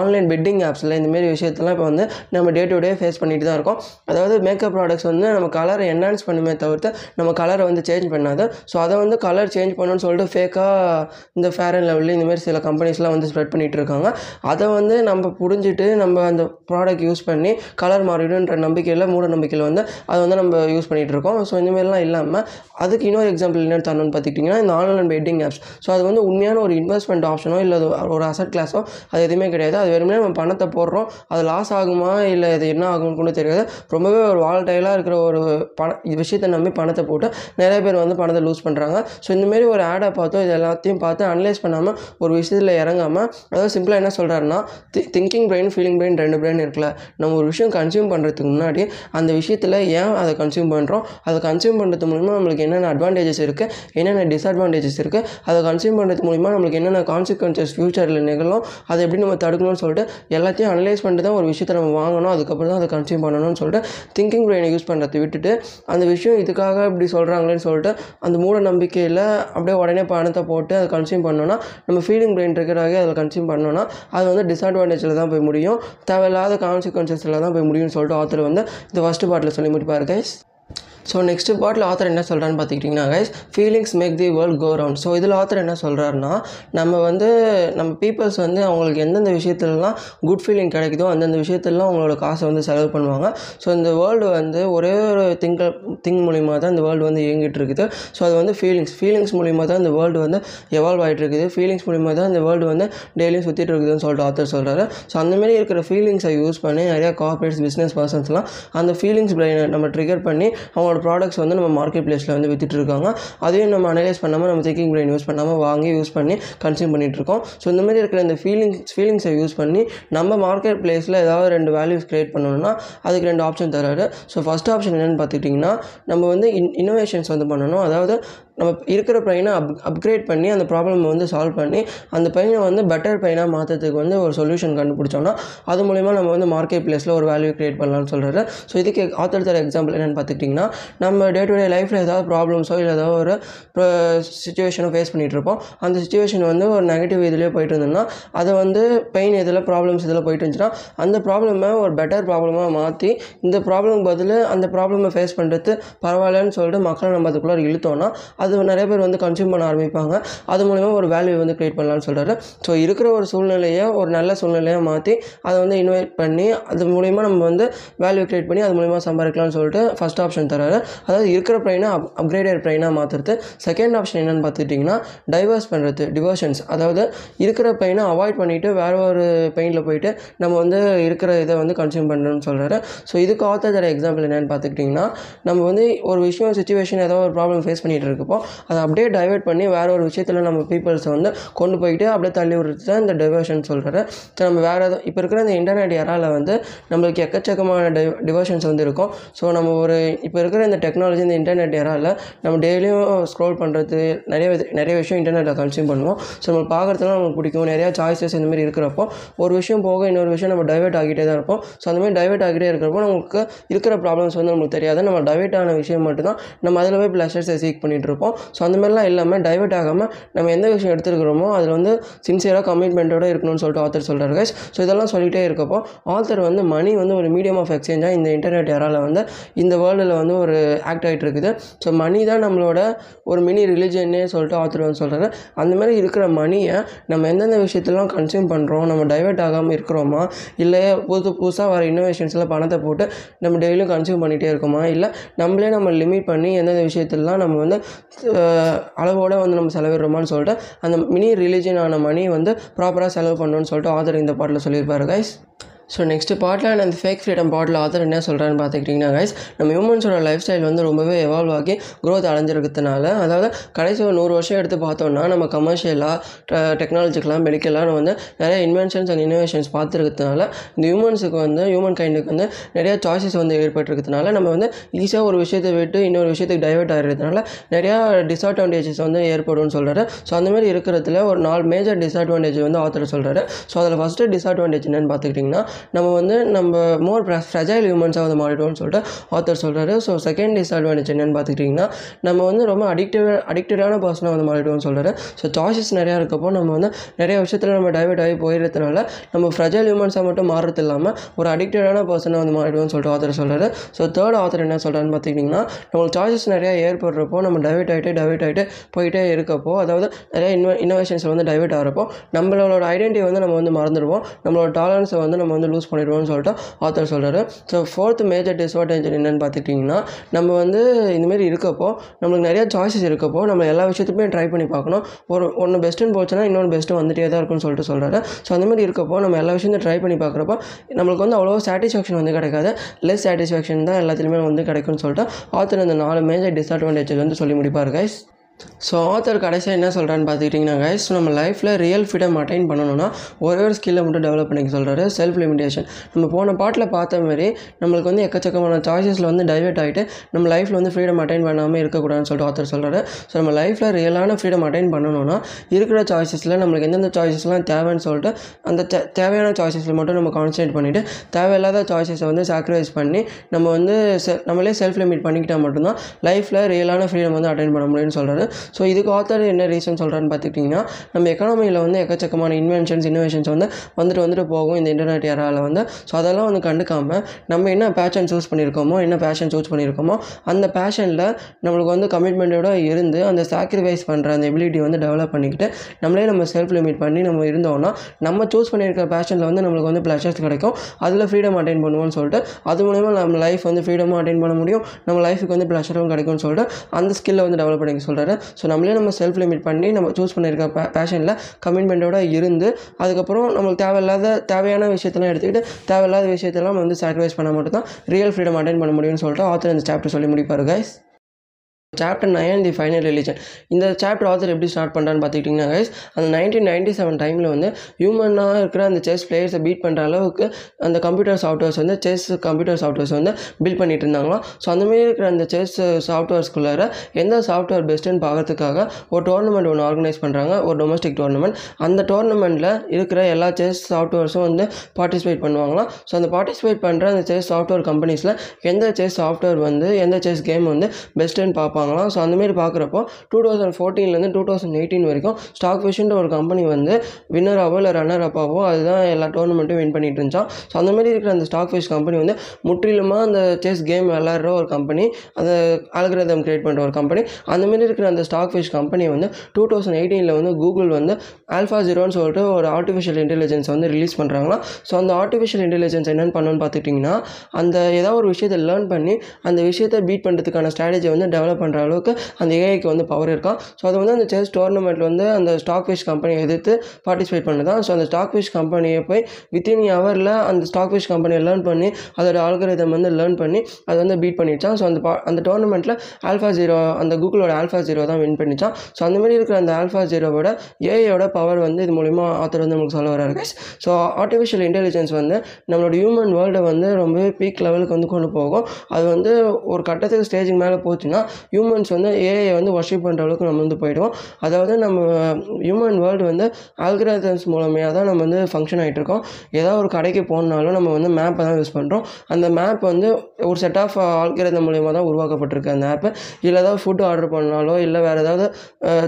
S1: ஆன்லைன் பெட்டிங் ஆப்ஸில் இந்தமாரி விஷயத்தெல்லாம் இப்போ வந்து நம்ம டே டு டே ஃபேஸ் பண்ணிட்டு தான் இருக்கோம். அதாவது மேக்கப் ப்ராடக்ட்ஸ் வந்து நம்ம கலரை என்ஹான்ஸ் பண்ணுமே தவிர்த்து நம்ம கலரை வந்து சேஞ்ச் பண்ணாது. ஸோ அதை வந்து கலர் சேஞ்ச் பண்ணணும்னு சொல்லிட்டு ஃபேக்காக இந்த ஃபேர் அண்ட் லெவலில் இந்தமாரி சில கம்பெனிஸ்லாம் வந்து ஸ்ப்ரெட் பண்ணிகிட்டு இருக்காங்க. அதை வந்து நம்ம புரிஞ்சுட்டு நம்ம அந்த ப்ராடக்ட் யூஸ் பண்ணி கலர் மாறிடுன்ற நம்பிக்கையில் மூட நம்பிக்கையில் வந்து அதை வந்து நம்ம யூஸ் பண்ணிகிட்டு இருக்கோம். ஸோ இந்தமாரிலாம் இல்லாமல் அதுக்கு இன்னொரு எக்ஸாம்பிள் என்னென்னு தரணும்னு பார்த்துக்கிட்டிங்கன்னா இந்த ஆன்லைன் பெட்டிங் ஆப்ஸ் ஸோ அது வந்து உண்மையான ஒரு இன்வெஸ்ட்மெண்ட் ஆப்ஷனோ இல்லை ஒரு அசட் கிளாஸோ அது எதுவுமே கிடையாது. அது வெறுமனே நம்ம பணத்தை போடுறோம். அது லாஸ் ஆகுமா? இல்லை அது என்ன ஆகும்னு கூட தெரியாது. ரொம்பவே ஒரு வால்டைலாக இருக்கிற ஒரு பண விஷயத்தை நம்பி பணத்தை போட்டு நிறைய பேர் வந்து பணத்தை லூஸ் பண்ணுறாங்க ஸோ இந்தமாரி ஒரு ஆடை பார்த்தோம். இது எல்லாத்தையும் பார்த்து அனலைஸ் பண்ணாமல் ஒரு விஷயத்தில் இறங்காமல் அதாவது சிம்பிளாக என்ன சொல்கிறாருன்னா the thinking brain feeling brain ரெண்டு பிரெயின் இருக்குல்ல. நம்ம ஒரு விஷயம் கன்சியூம் பண்ணுறதுக்கு முன்னாடி அந்த விஷயத்தில் ஏன் அதை கன்சியூம் பண்ணுறோம் அதை கன்சியூம் பண்ணுறது மூலிமா நம்மளுக்கு என்னென்ன அட்வான்டேஜஸ் இருக்குது என்னென்ன டிஸ்அட்வான்டேஜஸ் இருக்குது அதை கன்சியூம் பண்ணுறது மூலிமா நம்மளுக்கு என்னென்ன கான்சிக்வன்சஸ் ஃப்யூச்சரில் நிகழும்? அதை எப்படி நம்ம தடுக்கணும்னு சொல்லிட்டு எல்லாத்தையும் அனலைஸ் பண்ணிட்டு தான் ஒரு விஷயத்தை நம்ம வாங்கணும். அதுக்கப்புறம் தான் அதை கன்சியூம் பண்ணணும்னு சொல்லிட்டு திங்கிங் பிரெயினை யூஸ் பண்ணுறதை விட்டுட்டு அந்த விஷயம் இதுக்காக இப்படி சொல்கிறாங்களேன்னு சொல்லிட்டு அந்த மூட நம்பிக்கையில் அப்படியே உடனே பணத்தை போட்டு அதை கன்சியூம் பண்ணோன்னா நம்ம ஃபீலிங் பிரெயின் ட்ரிகர் அதில் கன்சியூம் பண்ணோன்னா அது வந்து டிஸ்அட்வான்டேஜில் தான் போய் முடியும். தேவையில்லாத கான்சிக்வன்சஸில் தான் போய் முடியும்னு சொல்லிட்டு ஆத்தர் வந்து இந்த ஃபஸ்ட்டு பாட்டில் சொல்லி முடிப்பார் கைஸ் ஸோ நெக்ஸ்ட் பாட்டில் ஆத்தர் என்ன சொல்கிறான்னு பார்த்துக்கிட்டிங்கன்னா guys feelings make the world go round so இதில் ஆத்தர் என்ன சொல்கிறாருன்னா நம்ம வந்து நம்ம பீப்புள்ஸ் வந்து அவங்களுக்கு எந்தெந்த விஷயத்துலலாம் குட் ஃபீலிங் கிடைக்குதோ அந்தந்த விஷயத்துலலாம் அவங்களோட காசை வந்து செலவு பண்ணுவாங்க. ஸோ இந்த வேர்ல்டு வந்து ஒரே ஒரு திங்க திங் மூலிமா தான் இந்த வேர்ல்டு வந்து இயங்கிட்டு இருக்குது. ஸோ அது வந்து ஃபீலிங்ஸ் ஃபீலிங்ஸ் மூலிமா தான் இந்த வேர்ல்டு வந்து எவால்வ் ஆகிட்டு இருக்குது. ஃபீலிங்ஸ் மூலிமா தான் இந்த வேர்ல்டு வந்து டெய்லியும் சுற்றிட்டு இருக்குதுன்னு சொல்லிட்டு ஆத்தர் சொல்கிறாரு ஸோ அந்தமாரி இருக்கிற ஃபீலிங்ஸை யூஸ் பண்ணி நிறையா கார்பரேட்ஸ் பிஸ்னஸ் பர்சன்ஸ்லாம் அந்த ஃபீலிங்ஸ் பிரெயினை நம்ம ட்ரிகர் பண்ணி அவங்களோட ப்ராடக்ட்ஸ் வந்து நம்ம மார்க்கெட் பிளேஸில் வந்து வித்துட்டு இருக்காங்க அதையும் நம்ம அனலைஸ் பண்ணாமல் நம்ம திங்கிங் பிரெயின் யூஸ் பண்ணாமல் வாங்கி யூஸ் பண்ணி கன்சியூம் பண்ணிகிட்ருக்கோம் ஸோ இந்த மாதிரி இருக்கிற இந்த ஃபீலிங்ஸ் ஃபீலிங்ஸை யூஸ் பண்ணி நம்ம மார்க்கெட் பிளேஸில் ஏதாவது ரெண்டு வேல்யூஸ் க்ரியேட் பண்ணணும்னா அதுக்கு ரெண்டு ஆப்ஷன் தராரு. ஸோ ஃபஸ்ட் ஆப்ஷன் என்னென்னு பார்த்துக்கிட்டிங்கன்னா நம்ம வந்து இன் இன்னோவேஷன்ஸ் வந்து பண்ணணும். அதாவது நம்ம இருக்கிற பெயினை அப் அப்கிரேட் பண்ணி அந்த ப்ராப்ளம் வந்து சால்வ் பண்ணி அந்த பையனை வந்து பெட்டர் பையனாக மாற்றுறதுக்கு வந்து ஒரு சொல்யூஷன் கண்டுபிடிச்சோன்னா அது மூலிமா நம்ம வந்து மார்க்கெட் பிளேஸில் ஒரு வேல்யூ க்ரியேட் பண்ணலாம்னு சொல்கிறாரு ஸோ இதுக்கு ஆத்தர் தர எக்ஸாம்பிள் என்னென்னு பார்த்துக்கிட்டிங்கன்னா நம்ம டே டு டே லைஃப்பில் ஏதாவது ப்ராப்ளம்ஸோ இல்லை ஏதாவது ஒரு சுச்சுவேஷனோ ஃபேஸ் பண்ணிகிட்டு இருப்போம். அந்த சுச்சுவேஷன் வந்து ஒரு நெகட்டிவ் இதுலேயே போயிட்டு இருந்தோம்னா அதை வந்து பெயின் இதில் ப்ராப்ளம்ஸ் இதில் போயிட்டு இருந்துச்சுன்னா அந்த ப்ராப்ளமை ஒரு பெட்டர் ப்ராப்ளமாக மாற்றி இந்த ப்ராப்ளம் பதில் அந்த ப்ராப்ளமை ஃபேஸ் பண்ணுறது பரவாயில்லன்னு சொல்லிட்டு மக்களை நம்ம அதுக்குள்ளே இழுத்தோன்னா அது நிறைய பேர் வந்து கன்சியூம் பண்ண ஆரம்பிப்பாங்க. அது மூலிமா ஒரு வேல்யூ வந்து க்ரியேட் பண்ணலான்னு சொல்கிறாரு ஸோ இருக்கிற ஒரு சூழ்நிலையை ஒரு நல்ல சூழ்நிலையாக மாற்றி அதை வந்து இன்வைட் பண்ணி அது மூலிமா நம்ம வந்து வேல்யூ க்ரியேட் பண்ணி அது மூலிமா சம்பாதிக்கலாம்னு சொல்லிட்டு ஃபஸ்ட் ஆப்ஷன் தராரு அதாவது இருக்கிற ப்ரைனை அப் அப்கிரேடட் ப்ரைனாக மாற்றுறது செகண்ட் ஆப்ஷன் என்னென்னு பார்த்துட்டிங்கன்னா டைவர்ஸ் பண்ணுறது டிவோஷன்ஸ் அதாவது இருக்கிற பெயினை அவாய்ட் பண்ணிவிட்டு வேறு ஒரு பெயினில் போயிட்டு நம்ம வந்து இருக்கிற இதை வந்து கன்சியூம் பண்ணணும்னு சொல்கிறாரு ஸோ இதுக்கு ஆத்தர் தர எக்ஸாம்பிள் என்னென்னு பார்த்துக்கிட்டிங்கன்னா நம்ம வந்து ஒரு விஷயம் சுச்சுவேஷன் ஏதோ ஒரு ப்ராப்ளம் ஃபேஸ் பண்ணிகிட்டு இருக்கப்போ அதை அப்படியே டைவெர்ட் பண்ணி வேறு ஒரு விஷயத்தில் நம்ம பீப்புள்ஸை வந்து கொண்டு போய்ட்டு அப்படியே தள்ளி விடுறது தான் இந்த டைவர்ஷன் சொல்கிறாரு ஸோ நம்ம வேறு எதுவும் இப்போ இருக்கிற இந்த இன்டர்நெட் யாரால் வந்து நம்மளுக்கு எக்கச்சக்கமான டை டிவோஷன்ஸ் வந்து இருக்கும். ஸோ நம்ம ஒரு இப்போ இருக்கிற இந்த டெக்னாலஜி இந்த இன்டர்நெட் யாரால் நம்ம டெய்லியும் ஸ்க்ரோல் பண்ணுறது நிறைய வித- நிறைய விஷயம் இன்டர்நெட்டில் கன்சியூம் பண்ணுவோம். ஸோ நம்ம பார்க்குறதுலாம் நமக்கு பிடிக்கும். நிறையா சாய்ஸஸ் இந்த மாதிரி இருக்கிறப்போ ஒரு விஷயம் போக இன்னொரு விஷயம் நம்ம டைவெர்ட் ஆகிட்டே தான் இருப்போம். ஸோ அந்த மாதிரி ஆகிட்டே இருக்கிறப்போ நமக்கு இருக்கிற ப்ராப்ளம்ஸ் வந்து நமக்கு தெரியாது. நம்ம டைவெர்ட் ஆன விஷயம் மட்டும்தான் நம்ம அதில் போய் ப்ளஷர்ஸை சீக் பண்ணிகிட்டு இருப்போம். ஸோ அந்த மாதிரிலாம் இல்லாமல் டைவெர்ட் ஆகாமல் நம்ம எந்த விஷயம் எடுத்துருக்கிறோமோ அதில் வந்து சின்சியராக கமிட்மெண்ட்டோட இருக்கணும்னு சொல்லிட்டு ஆத்தர் சொல்கிறார் கைஸ் ஸோ இதெல்லாம் சொல்லிகிட்டே இருக்கப்போ ஆத்தர் வந்து மணி வந்து ஒரு மீடியம் ஆஃப் எக்ஸ்சேஞ்சாக இந்த இன்டர்நெட் யாரால் வந்து இந்த வேர்ல்டில் வந்து ஒரு ஆக்ட் ஆகிட்டு இருக்குது ஸோ மணி தான் நம்மளோட ஒரு மினி ரிலிஜன்னே சொல்லிட்டு ஆத்தர் வந்து சொல்கிறாரு அந்த மாதிரி இருக்கிற மணியை நம்ம எந்தெந்த விஷயத்துலாம் கன்சியூம் பண்ணுறோம் நம்ம டைவெர்ட் ஆகாமல் இருக்கிறோமா இல்லை புது புதுசாக வர இன்னோவேஷன்ஸில் பணத்தை போட்டு நம்ம டெய்லியும் கன்சியூம் பண்ணிகிட்டே இருக்கோமா இல்லை நம்மளே நம்ம லிமிட் பண்ணி எந்தெந்த விஷயத்துலலாம் நம்ம வந்து அளவோட வந்து நம்ம செலவிடுறோமான்னு சொல்லிட்டு அந்த மினி ரிலீஜியனான மணி வந்து ப்ராப்பராக செலவு பண்ணணும்னு சொல்லிட்டு ஆதர் இந்த பாட்டில் சொல்லியிருப்பாரு கைஸ் ஸோ நெக்ஸ்ட்டு பாட்டில் அந்த ஃபேக் ஃப்ரீடம் பாட்டில் ஆதர் என்ன சொல்கிறான்னு பார்த்துக்கிட்டிங்கன்னா கைஸ் நம்ம ஹியூமன்ஸோட லைஃப் ஸ்டைல் வந்து ரொம்பவே எவால்வ் ஆகி க்ரோத் அடைஞ்சிருக்கிறதுனால அதாவது கடைசி ஒரு நூறு வருஷம் எடுத்து பார்த்தோம்னா நம்ம கமர்ஷியலாக டெக்னாலஜிக்கெலாம் மெடிக்கலாக வந்து நிறைய இன்வென்ஷன்ஸ் அண்ட் இன்னோவேஷன்ஸ் பார்த்துருக்கிறதுனால இந்த ஹியூமன்ஸுக்கு வந்து ஹியூமன் கைண்டுக்கு வந்து நிறைய சாய்ஸஸ் வந்து ஏற்பட்டிருக்கிறதுனால நம்ம வந்து ஈஸியாக ஒரு விஷயத்தை விட்டு இன்னொரு விஷயத்துக்கு டைவர்ட் ஆகிறதுனால நிறையா டிஸ்அட்வான்டேஜஸ் வந்து ஏற்படும்னு சொல்கிறாரு ஸோ அந்த மாதிரி இருக்கிறதுல ஒரு நாலு மேஜர் டிஸ்அட்வான்டேஜ் வந்து ஆத்தர் சொல்கிறாரு ஸோ அதில் ஃபஸ்ட்டு டிஸ்அட்வான்டேஜ் என்னென்னு பார்த்துக்கிட்டிங்கன்னா நம்ம வந்து நம்ம மோர் ஃப்ரெஜைல் ஹியூமன்ஸாக வந்து மாறிடுவோம்னு சொல்லிட்டு ஆத்தர் சொல்கிறாரு ஸோ செகண்ட் டிஸ்அட்வான்டேஜ் என்னென்னு பார்த்துக்கிட்டிங்கன்னா நம்ம வந்து ரொம்ப அடிக்டிவ் அடிக்டடான பர்சனாக வந்து மாறிடுவோம்னு சொல்கிறாரு ஸோ சாய்ஸஸ் நிறையா இருக்கப்போ நம்ம வந்து நிறைய விஷயத்தில் நம்ம டைவர்ட் ஆகி போயிடுறதுனால நம்ம ஃப்ரெஜைல் ஹியூமன்ஸாக மட்டும் மாறுறது இல்லாமல் ஒரு அடிக்டடான பர்சனாக வந்து மாறிடுவோம்னு சொல்லிட்டு ஆத்தர் சொல்கிறாரு ஸோ தேர்ட் ஆத்தர் என்ன சொல்கிறான்னு பார்த்துக்கிட்டிங்கன்னா நம்மளுக்கு சாய்ஸஸ் நிறையா ஏற்படுறப்போ நம்ம டைவர்ட் ஆகிட்டு டைவர்ட் ஆகிட்டு போயிட்டே இருக்கப்போ அதாவது நிறைய இன்னோ இன்னோவேஷன்ஸ் வந்து டைவர்ட் ஆகிறப்போ நம்மளோட ஐடென்டிட்டி வந்து நம்ம வந்து மறந்துடுவோம். நம்மளோட டாலன்ஸை வந்து நம்ம வந்து லூஸ் பண்ணிடுவோம்னு சொல்லிட்டு ஆத்தர் சொல்கிறாரு ஸோ ஃபோர்த் மேஜர் டிஸ்அட்வான்டேஜ் என்னென்னு பார்த்துக்கிட்டிங்கன்னா நம்ம வந்து இந்தமாரி இருக்கப்போ நம்மளுக்கு நிறையா சாய்ஸஸ் இருக்கப்போ நம்ம எல்லா விஷயத்துக்குமே ட்ரை பண்ணி பார்க்கணும். ஒரு ஒன்று பெஸ்ட்டுன்னு போச்சுன்னா இன்னொன்று பெஸ்ட்டு வந்துட்டே தான் இருக்கும்னு சொல்லிட்டு சொல்கிறாரு ஸோ அந்த மாதிரி இருக்கப்போ நம்ம எல்லா விஷயத்தையும் ட்ரை பண்ணி பார்க்குறப்போ நம்மளுக்கு வந்து அவ்வளோ சாட்டிஸ்ஃபேக்ஷன் வந்து கிடைக்காது. லெஸ் சாட்டிஸ்ஃபேக்ஷன் தான் எல்லாத்துலேயுமே வந்து கிடைக்கும்னு சொல்லிட்டு ஆத்தர் அந்த நாலு மேஜர் டிஸ்அட்வான்டேஜ் வந்து சொல்லி முடிப்பார் கைஸ் ஸோ ஆத்தர் கடைசியாக என்ன சொல்கிறான்னு பார்த்துக்கிட்டிங்கன்னா கைஸ் நம்ம லைஃப்பில் ரியல் ஃப்ரீடம் அட்டைன் பண்ணணும்னா ஒரே ஒரு ஸ்கில்லை மட்டும் டெவலப் பண்ணிக்க சொல்கிறாரு செல்ஃப் லிமிடேஷன் நம்ம போன பாட்டில் பார்த்த மாதிரி நம்மளுக்கு வந்து எக்கச்சக்கமான சாய்ஸஸில் வந்து டைவெர்ட் ஆகிட்டு நம்ம லைஃப்பில் வந்து ஃப்ரீடம் அட்டைன் பண்ணாமல் இருக்கக்கூடாதுன்னு சொல்லிட்டு ஆத்தர் சொல்கிறாரு ஸோ நம்ம லைஃப்பில் ரியலான ஃப்ரீடம் அட்டைன் பண்ணணும்னா இருக்கிற சாய்ஸஸில் நம்மளுக்கு எந்தெந்த சாய்ஸஸ்லாம் தேவைன்னு சொல்லிட்டு அந்த தே- தேவையான சாய்ஸஸில் மட்டும் நம்ம கான்சன்ட்ரேட் பண்ணிவிட்டு தேவையில்லாத சாய்ஸஸை வந்து சாக்ரிஃபைஸ் பண்ணி நம்ம வந்து நம்மளே செல்ஃப் லிமிட் பண்ணிக்கிட்டால் மட்டும்தான் லைஃப்பில் ரியலான ஃப்ரீடம் வந்து அட்டைன் பண்ண முடியும்னு சொல்கிறாரு ஸோ இதுக்கு ஆத்தர் என்ன ரீசன் சொல்கிறான்னு பார்த்துக்கிட்டிங்கன்னா நம்ம எக்கனாமியில் வந்து எக்கச்சக்கமான இன்வென்ஷன்ஸ் இன்னோவேஷன்ஸ் வந்து வந்துட்டு வந்துட்டு போகும் இந்த இன்டர்நெட் ஏராவில் வந்து. ஸோ அதெல்லாம் வந்து கண்டுக்காமல் நம்ம என்ன பேஷன் சூஸ் பண்ணியிருக்கோமோ என்ன பேஷன் சூஸ் பண்ணியிருக்கோமோ அந்த பேஷனில் நம்மளுக்கு வந்து கமிட்மெண்ட்டோட இருந்து அந்த சாக்ரிஃபைஸ் பண்ணுற அந்த எபிலிட்டி வந்து டெவலப் பண்ணிக்கிட்டு நம்மளே நம்ம செல்ஃப் லிமிட் பண்ணி நம்ம இருந்தோம்னா நம்ம சூஸ் பண்ணியிருக்கிற பேஷனில் வந்து நம்மளுக்கு வந்து ப்ளஷர்ஸ் கிடைக்கும். அதில் ஃப்ரீடம் அட்டைன் பண்ணுவோம்னு சொல்லிட்டு அது மூலயமா நம்ம லைஃப் வந்து ஃப்ரீடமும் அட்டைன் பண்ண முடியும். நம்ம லைஃபுக்கு வந்து ப்ளஷரும் கிடைக்கும்னு சொல்லிட்டு அந்த ஸ்கில்லை வந்து டெவலப் பண்ணிக்க சொல்கிறாரு ஸோ நம்மளே நம்ம செல்ஃப் லிமிட் பண்ணி நம்ம சூஸ் பண்ணியிருக்க பே பேஷனில் கமிட்மெண்ட்டோட இருந்து அதுக்கப்புறம் நம்மளுக்கு தேவையில்லாத தேவையான விஷயத்தெல்லாம் எடுத்துக்கிட்டு தேவையில்லாத விஷயத்தெல்லாம் வந்து சாக்ரிஃபைஸ் பண்ண மட்டும் தான் ரியல் ஃப்ரீடம் அட்டைன் பண்ண முடியும்னு சொல்லிட்டு ஆத்தர் இந்த சாப்டர் சொல்லி முடிப்பார் guys chapter nine the final religion இந்த சாப்டர் ஆத்தர் எப்படி ஸ்டார்ட் பண்ணுறான்னு பார்த்துக்கிட்டிங்கன்னா கைஸ் அந்த நைன்டீன் நைன்டி செவன் டைமில் வந்து ஹியூமனாக இருக்கிற அந்த செஸ் பிளேயர்ஸை பீட் பண்ணுற அளவுக்கு அந்த கம்ப்யூட்டர் சாஃப்ட்வேர்ஸ் வந்து செஸ் கம்ப்யூட்டர் சாஃப்ட்வேர்ஸ் வந்து பில்ட் பண்ணிட்டு இருந்தாங்களாம். ஸோ அந்தமாரி இருக்கிற அந்த செஸ் சாஃப்ட்வேர்ஸ்குள்ளார எந்த சாஃப்ட்வேர் பெஸ்ட்டுன்னு பார்க்கறதுக்காக ஒரு டோர்னமெண்ட் ஒன்று ஆர்கனைஸ் பண்ணுறாங்க ஒரு டொமஸ்டிக் டோர்னமெண்ட் அந்த டோர்னமெண்ட்டில் இருக்கிற எல்லா செஸ் சாஃப்ட்வேர்ஸும் வந்து பார்ட்டிசிபேட் பண்ணுவாங்களாம். ஸோ அந்த பார்ட்டிசிபேட் பண்ணுற அந்த செஸ் சாஃப்ட்வேர் கம்பெனிஸில் எந்த செஸ் சாஃப்ட்வேர் வந்து எந்த செஸ் கேம் வந்து பெஸ்ட்டுன்னு பார்ப்பாங்களாம் ஸோ அந்தமாரி பார்க்குறப்போ டூ தௌசண்ட் ஃபோர்டீன்லேருந்து டூ தௌசண்ட் எயிட்டீன் வரைக்கும் ஸ்டாக் ஃபிஷ்ன்ற ஒரு கம்பெனி வந்து வின்னராகவோ இல்லை ரன்னர் அப்பாவோ அதுதான் எல்லா டோர்னமெண்ட்டும் வின் பண்ணிட்டு இருந்துச்சான் ஸோ அந்தமாரி இருக்கிற அந்த ஸ்டாக் ஃபிஷ் கம்பெனி வந்து முற்றிலுமாக அந்த செஸ் கேம் விளாட்ற ஒரு கம்பெனி அந்த அல்கிரதம் கிரியேட் பண்ணுற ஒரு கம்பெனி அந்தமாரி இருக்கிற அந்த ஸ்டாக் ஃபிஷ் கம்பெனி வந்து டூ தௌசண்ட் எயிட்டீனில் வந்து கூகுள் வந்து ஆல்ஃபா ஜீரோன்னு சொல்லிட்டு ஒரு ஆர்டிஃபிஷியல் இன்டெலிஜென்ஸ் வந்து ரிலீஸ் பண்ணுறாங்களா ஸோ அந்த ஆர்டிஃபிஷியல் இன்டெலிஜென்ஸ் என்னென்னு பண்ணணும்னு பார்த்துட்டிங்கன்னா அந்த ஏதாவது ஒரு விஷயத்தை லேர்ன் பண்ணி அந்த விஷயத்தை பீட் பண்ணுறதுக்கான ஸ்ட்ராட்டஜி வந்து டெவலப் பண்ணுற அளவுக்கு அந்த ஏஐக்கு வந்து பவர் இருக்கான் ஸோ அது வந்து அந்த செஸ் டோர்னமெண்ட்டில் வந்து அந்த ஸ்டாக் ஃபிஷ் கம்பெனியை எதிர்த்து பார்ட்டிசிபேட் பண்ணுதான் ஸோ அந்த ஸ்டாக் ஃபிஷ் கம்பெனியை போய் வித்தின் ஹவரில் அந்த ஸ்டாக் ஃபிஷ் கம்பெனியை லேர்ன் பண்ணி அதோட ஆல்கரிதம் வந்து லேர்ன் பண்ணி அதை வந்து பீட் பண்ணிச்சான் ஸோ அந்த பா அந்த டோர்னமெண்ட்டில் ஆல்ஃபா ஜீரோ அந்த கூகுளோட ஆல்ஃபா ஜீரோ தான் வின் பண்ணிச்சான் ஸோ அந்த மாதிரி இருக்கிற அந்த ஆல்ஃபா ஜீரோவோட ஏஐயோட பவர் வந்து இது மூலிமா ஆத்தர் வந்து நமக்கு சொல்ல வராரு கேஸ் ஸோ ஆர்டிஃபிஷியல் இன்டெலிஜென்ஸ் வந்து நம்மளோட ஹியூமன் வேர்ல்டை வந்து ரொம்பவே பீக் லெவலுக்கு வந்து கொண்டு போகும். அது வந்து ஒரு கட்டத்துக்கு ஸ்டேஜுக்கு மேலே போச்சுன்னா ஹியூமன்ஸ் வந்து ஏஐ வந்து ஒர்ஷிப் பண்ணுற அளவுக்கு நம்ம வந்து போயிடுவோம். அதாவது நம்ம ஹியூமன் வேர்ல்டு வந்து ஆல்கிரதம்ஸ் மூலமையாக தான் நம்ம வந்து ஃபங்க்ஷன் ஆகிட்டு இருக்கோம். ஏதாவது ஒரு கடைக்கு போனாலும் நம்ம வந்து மேப்பை தான் யூஸ் பண்ணுறோம் அந்த மேப் வந்து ஒரு செட் ஆஃப் ஆல்கிரதம் மூலயமா தான் உருவாக்கப்பட்டிருக்கு அந்த ஆப்பு இல்லை ஏதாவது ஃபுட் ஆர்டர் பண்ணாலோ இல்லை வேறு ஏதாவது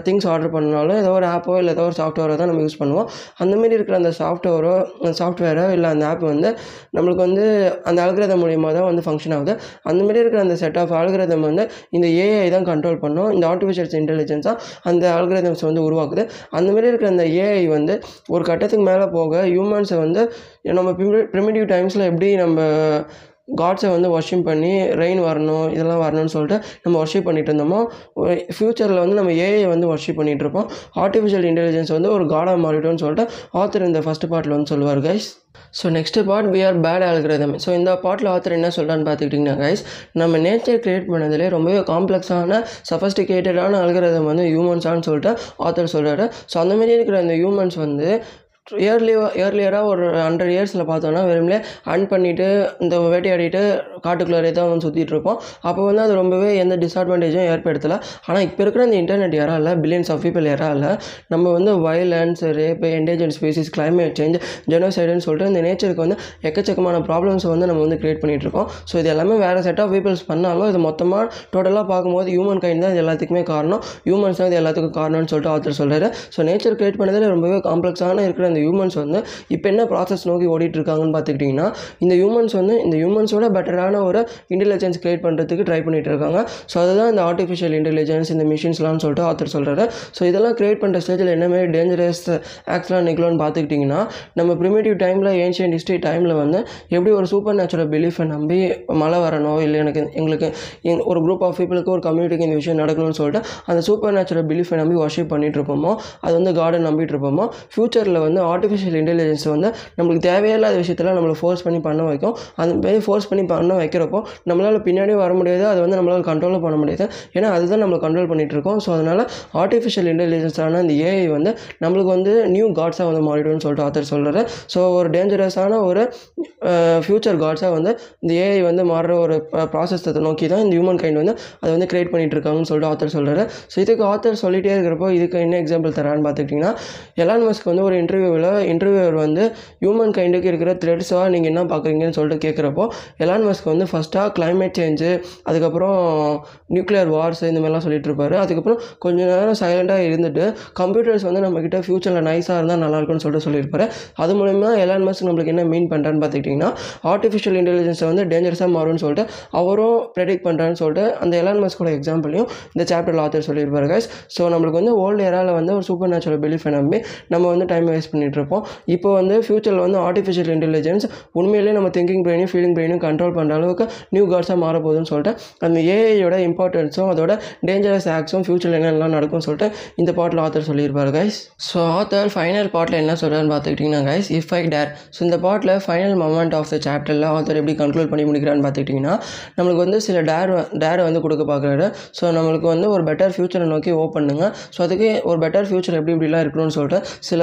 S1: திங்ஸ் ஆர்டர் பண்ணாலோ ஏதோ ஒரு ஆப்போ இல்லை ஏதோ ஒரு சாஃப்ட்வேரோ தான் நம்ம யூஸ் பண்ணுவோம். அந்தமாரி இருக்கிற அந்த சாஃப்ட்வேரோ சாஃப்ட்வேரோ இல்லை அந்த ஆப் வந்து நம்மளுக்கு வந்து அந்த ஆல்கிரதம் மூலியமாக தான் வந்து ஃபங்க்ஷன் ஆகுது. அந்தமாரி இருக்கிற அந்த செட் ஆஃப் ஆல்கிரதம் வந்து இந்த ஏஐ ஏஐ தான் கண்ட்ரோல் பண்ணும். இந்த ஆர்டிஃபிஷியல் இன்டெலிஜென்ஸாக அந்த ஆல்கிரதம்ஸ் வந்து உருவாக்குது. அந்தமாரி இருக்கிற அந்த ஏஐ வந்து ஒரு கட்டத்துக்கு மேலே போக ஹியூமன்ஸை வந்து நம்ம ப்ரிமிட்டிவ் டைம்ஸில் எப்படி நம்ம காட்ஸை வந்து ஒர்ஷிப் பண்ணி ரெயின் வரணும் இதெல்லாம் வரணும்னு சொல்லிட்டு நம்ம ஒர்ஷிப் பண்ணிட்டு இருந்தோமோ ஃப்யூச்சரில் வந்து நம்ம ஏஐ வந்து ஒர்ஷிப் பண்ணிகிட்டு இருப்போம். ஆர்டிஃபிஷியல் இன்டெலிஜென்ஸ் வந்து ஒரு காடாக மாறிட்டோம்னு சொல்லிட்டு ஆத்தர் இந்த ஃபஸ்ட் பார்ட்டில் வந்து சொல்லுவார் guys so next part we are bad algorithm so இந்த பாட்டில் ஆத்தர் என்ன சொல்கிறான்னு பார்த்துக்கிட்டிங்கன்னா கைஸ் நம்ம நேச்சர் கிரியேட் பண்ணதுலேயே ரொம்பவே காம்ப்ளெக்ஸான சஃபஸ்டிகேட்டடான அல்கிரதம் வந்து ஹியூமன்ஸான்னு சொல்லிட்டு ஆத்தர் சொல்கிறாரு ஸோ அந்த மாதிரி இருக்கிற அந்த ஹியூமன்ஸ் வந்து இயர்லி இயர்லியராக ஒரு ஹண்ட்ரட் இயர்ஸில் பார்த்தோன்னா வெறுமனே அன் பண்ணிவிட்டு இந்த வேட்டையாடிட்டு காட்டுக்குள்ளாரே தான் வந்து சுற்றிட்டுருப்போம் அப்போ வந்து அது ரொம்பவே எந்த டிஸ்அட்வான்டேஜும் ஏற்படுத்தலை. ஆனால் இப்போ இருக்கிற இந்த இன்டர்நெட் யாரால பில்லியன்ஸ் ஆஃப் பீப்பிள் யாரால நம்ம வந்து violence rape endangered species climate change ஜெனோசைடுன்னு சொல்லிட்டு இந்த நேச்சருக்கு வந்து எக்கச்சக்கமான ப்ராப்ளம்ஸ் வந்து நம்ம வந்து கிரியேட் பண்ணிகிட்டு இருக்கோம். ஸோ இது எல்லாமே வேறு செட் ஆஃப் பீப்பிள்ஸ் பண்ணாலும் இது மொத்தமாக டோட்டலாக பார்க்கும்போது ஹியூமன் கைண்ட் தான் இது எல்லாத்துக்குமே காரணம். ஹியூமன்ஸ் தான் இது எல்லாத்துக்கும் காரணம்னு சொல்லிட்டு ஆத்தர் சொல்கிறாரு ஸோ நேச்சர் கிரியேட் பண்ணதில் ரொம்பவே காம்ப்ளெக்ஸான இருக்கிற அந்த ஹியூமன்ஸ் வந்து இப்போ என்ன ப்ராசஸ் நோக்கி ஓடிட்டுருக்காங்கன்னு பார்த்துக்கிட்டிங்கன்னா இந்த ஹியூமன்ஸ் வந்து இந்த ஹியூமன்ஸோட பெட்டரான ஒரு இன்டெலிஜென்ஸ் க்ரியேட் பண்ணுறதுக்கு ட்ரை பண்ணிட்டு இருக்காங்க ஸோ அதுதான் இந்த ஆர்டிஃபிஷியல் இன்டெலிஜென்ஸ் இந்த மிஷின்ஸ்லாம் சொல்லிட்டு ஆத்தர் சொல்கிறாரு ஸோ இதெல்லாம் க்ரியேட் பண்ணுற ஸ்டேஜில் என்ன மாதிரி டேஞ்சரஸ் ஆக்ஸ்லாம் நிகழும்னு பார்த்துக்கிட்டிங்கன்னா நம்ம ப்ரிமேட்டிவ் டைமில் ஏன்ஷியன் ஹிஸ்ட்ரி டைமில் வந்து எப்படி ஒரு சூப்பர் நேச்சுரல் பிலீஃபை நம்பி மழை வரணும் இல்லை எனக்கு எங்களுக்கு ஒரு குரூப் ஆஃப் பீப்புளுக்கு ஒரு கம்யூனிட்டிக்கு இந்த விஷயம் நடக்கணும்னு சொல்லிட்டு அந்த சூப்பர் நேச்சுரல் பிலீஃபை நம்பி ஒர்ஷிப் பண்ணிட்டு இருப்போமோ அது வந்து கார்டன் நம்பிட்டு இருப்போமோ ஃப்யூச்சரில் வந்து ஆர்டிஃபிஷியல் இன்டெலிஜென்ஸ் வந்து நம்மளுக்கு தேவையில்லாத விஷயத்தில் நம்மளை ஃபோர்ஸ் பண்ணி பண்ண வைக்கும். அந்த மாதிரி ஃபோர்ஸ் பண்ணி பண்ண வைக்கிறப்போ நம்மளால் பின்னாடி வர முடியாது. அதை வந்து நம்மளால் கண்ட்ரோலும் பண்ண முடியாது. ஏன்னா அதுதான் நம்மளை கண்ட்ரோல் பண்ணிட்டு இருக்கோம். ஸோ அதனால் ஆர்டிஃபிஷியல் இன்டெலிஜென்ஸான இந்த ஏஐ வந்து நம்மளுக்கு வந்து நியூ காட்ஸாக வந்து மாறிடும்னு சொல்லிட்டு ஆத்தர் சொல்கிறாரு ஸோ ஒரு டேஞ்சரஸான ஒரு ஃப்யூச்சர் காட்ஸாக வந்து இந்த ஏஐ வந்து மாறுற ஒரு ப்ராசஸத்தை நோக்கி தான் இந்த ஹியூமன் கைண்ட் வந்து அதை வந்து கிரியேட் பண்ணிகிட்டு இருக்காங்கன்னு சொல்லிட்டு ஆத்தர் சொல்கிறாரு ஸோ இதுக்கு ஆத்தர் சொல்லிகிட்டே இருக்கிறப்போ இதுக்கு என்ன எக்ஸாம்பிள் தரான்னு பார்த்துக்கிட்டிங்கன்னா எலான் மஸ்க் வந்து ஒரு இன்டர்வியூவில் இன்டர்வியூவர் வந்து ஹியூமன் கைண்டுக்கு இருக்கிற த்ரெட்ஸாக நீங்கள் என்ன பார்க்குறீங்கன்னு சொல்லிட்டு கேட்குறப்போ எலான் மஸ்க் வந்து ஃபஸ்ட்டாக கிளைமேட் சேஞ்சு அதுக்கப்புறம் நியூக்ளியர் வார்ஸ் இந்த மாதிரிலாம் சொல்லிட்டு இருப்பாரு. அதுக்கப்புறம் கொஞ்ச நேரம் சைலண்ட்டாக இருந்துட்டு கம்ப்யூட்டர்ஸ் வந்து நம்மக்கிட்ட ஃப்யூச்சரில் நைஸாக இருந்தால் நல்லாயிருக்குன்னு சொல்லிட்டு சொல்லியிருப்பாரு. அது மூலயமா எலான் மஸ்க் நம்மளுக்கு என்ன மீன் பண்ணுறான்னு பார்த்துக்கிட்டிங்கன்னா ஆர்டிஃபிஷியல் இன்டெலிஜென்ஸை வந்து டேஞ்சரஸாக மாறும்னு சொல்லிட்டு அவரும் ப்ரெடிக்ட் பண்ணுறான்னு சொல்லிட்டு அந்த எலான் மஸ்கோட எக்ஸாம்பிளையும் இந்த சாப்டர் ஆத்தர் சொல்லியிருப்பாரு கைஸ் ஸோ நம்மளுக்கு வந்து ஓல்டு ஏராவில் வந்து ஒரு சூப்பர் நேச்சுரல் பிலீஃபை நம்பி நம்ம வந்து டைம் வேஸ்ட் பண்ணிகிட்ருப்போம் இப்போ வந்து ஃபியூச்சரில் வந்து ஆர்டிஃபிஷியல் இன்டெலிஜென்ஸ் உண்மையிலேயே நம்ம திங்கிங் ப்ரைனையும் ஃபீலிங் பிரெயினும் கண்ட்ரோல் பண்ணுற அளவுக்கு நியூ காட்ஸாக மாற போகுதுன்னு சொல்லிட்டு அந்த ஏஐயோட இம்பார்ட்டன்ஸும் அதோட டேஞ்சரஸ் ஆக்ஸும் ஃப்யூச்சரில் என்னெல்லாம் நடக்கும்னு சொல்லிட்டு இந்த பாட்டில் ஆத்தர் சொல்லியிருப்பார் கைஸ் ஸோ ஆத்தர் ஃபைனல் பாட்டில் என்ன சொல்கிறான்னு பார்த்துக்கிட்டிங்கன்னா guys if I dare so இந்த பாட்டில் ஃபைனல் மொமெண்ட் ஆஃப் த சாப்டரில் ஆத்தர் எப்படி கன்க்ளூட் பண்ணி முடிக்கிறான்னு பார்த்துக்கிட்டிங்கன்னா நம்மளுக்கு வந்து சில டேர் டேரை வந்து கொடுக்க பார்க்குறாரு. ஸோ நம்மளுக்கு வந்து ஒரு பெட்டர் ஃப்யூச்சரை நோக்கி ஓ பண்ணுங்க. ஸோ அதுக்கு ஒரு பெட்டர் ஃப்யூச்சர் எப்படி இப்படிலாம் இருக்கணும்னு சொல்லிட்டு சில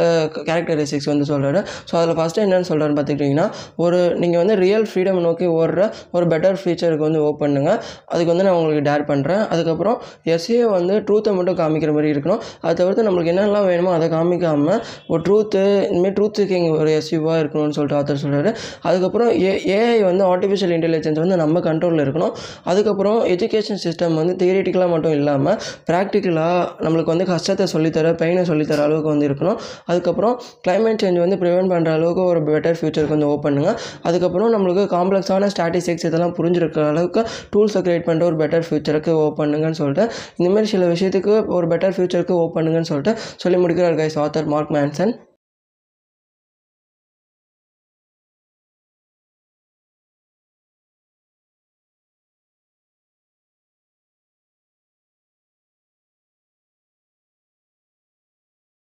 S1: கேரக்டரிஸ்டிக்ஸ் வந்து சொல்கிறாரு ஸோ அதில் ஃபஸ்ட்டு என்னென்னு சொல்கிறாருன்னு பார்த்துக்கிட்டிங்கன்னா ஒரு நீங்கள் வந்து ரியல் ஃப்ரீடம் நோக்கி ஓடுற ஒரு பெட்டர் ஃபியூச்சருக்கு வந்து ஓ பண்ணுங்கள் அதுக்கு வந்து நான் உங்களுக்கு டேர் பண்ணுறேன் அதுக்கப்புறம் எஸ்ஏ வந்து ட்ரூத்தை மட்டும் காமிக்கிற மாதிரி இருக்கணும். அதை தவிர்த்து நம்மளுக்கு என்னெல்லாம் வேணுமோ அதை காமிக்காமல் ஒரு ட்ரூத்து இனிமேல் ட்ரூத் சீக்கிங் ஒரு எஸ்யூவாக இருக்கணும்னு சொல்லிட்டு ஆத்தர் சொல்கிறாரு அதுக்கப்புறம் ஏ ஏஐ வந்து ஆர்டிஃபிஷியல் இன்டெலிஜென்ஸ் வந்து நம்ம கண்ட்ரோலில் இருக்கணும். அதுக்கப்புறம் எஜுகேஷன் சிஸ்டம் வந்து தியரிட்டிக்கலாக மட்டும் இல்லாமல் ப்ராக்டிக்கலாக நம்மளுக்கு வந்து கஷ்டத்தை சொல்லித்தர பெயினை சொல்லித்தர அளவுக்கு வந்து இருக்கணும். அதுக்கப்புறம் கிளைமேட் சேஞ்ச் வந்து ப்ரிவெண்ட் பண்ணுற அளவுக்கு ஒரு பெட்டர் ஃபியூச்சர் வந்து ஓப்பன் பண்ணுங்க. அதுக்கப்புறம் நம்மளுக்கு காம்ப்ளெக்ஸான ஸ்டாட்டிஸ்டிக்ஸ் இதெல்லாம் புரிஞ்சிருக்கிற அளவுக்கு டூல்ஸை க்ரியேட் பண்ணுற ஒரு பெட்டர் ஃபியூச்சருக்கு ஓப்பன் பண்ணுங்கன்னு சொல்லிட்டு இந்தமாதிரி சில விஷயத்துக்கு ஒரு பெட்டர் ஃபியூச்சருக்கு ஓப்பன் பண்ணுங்கன்னு சொல்லிட்டு சொல்லி முடிக்கிறார் கைஸ் ஆத்தர் மார்க் மேன்சன்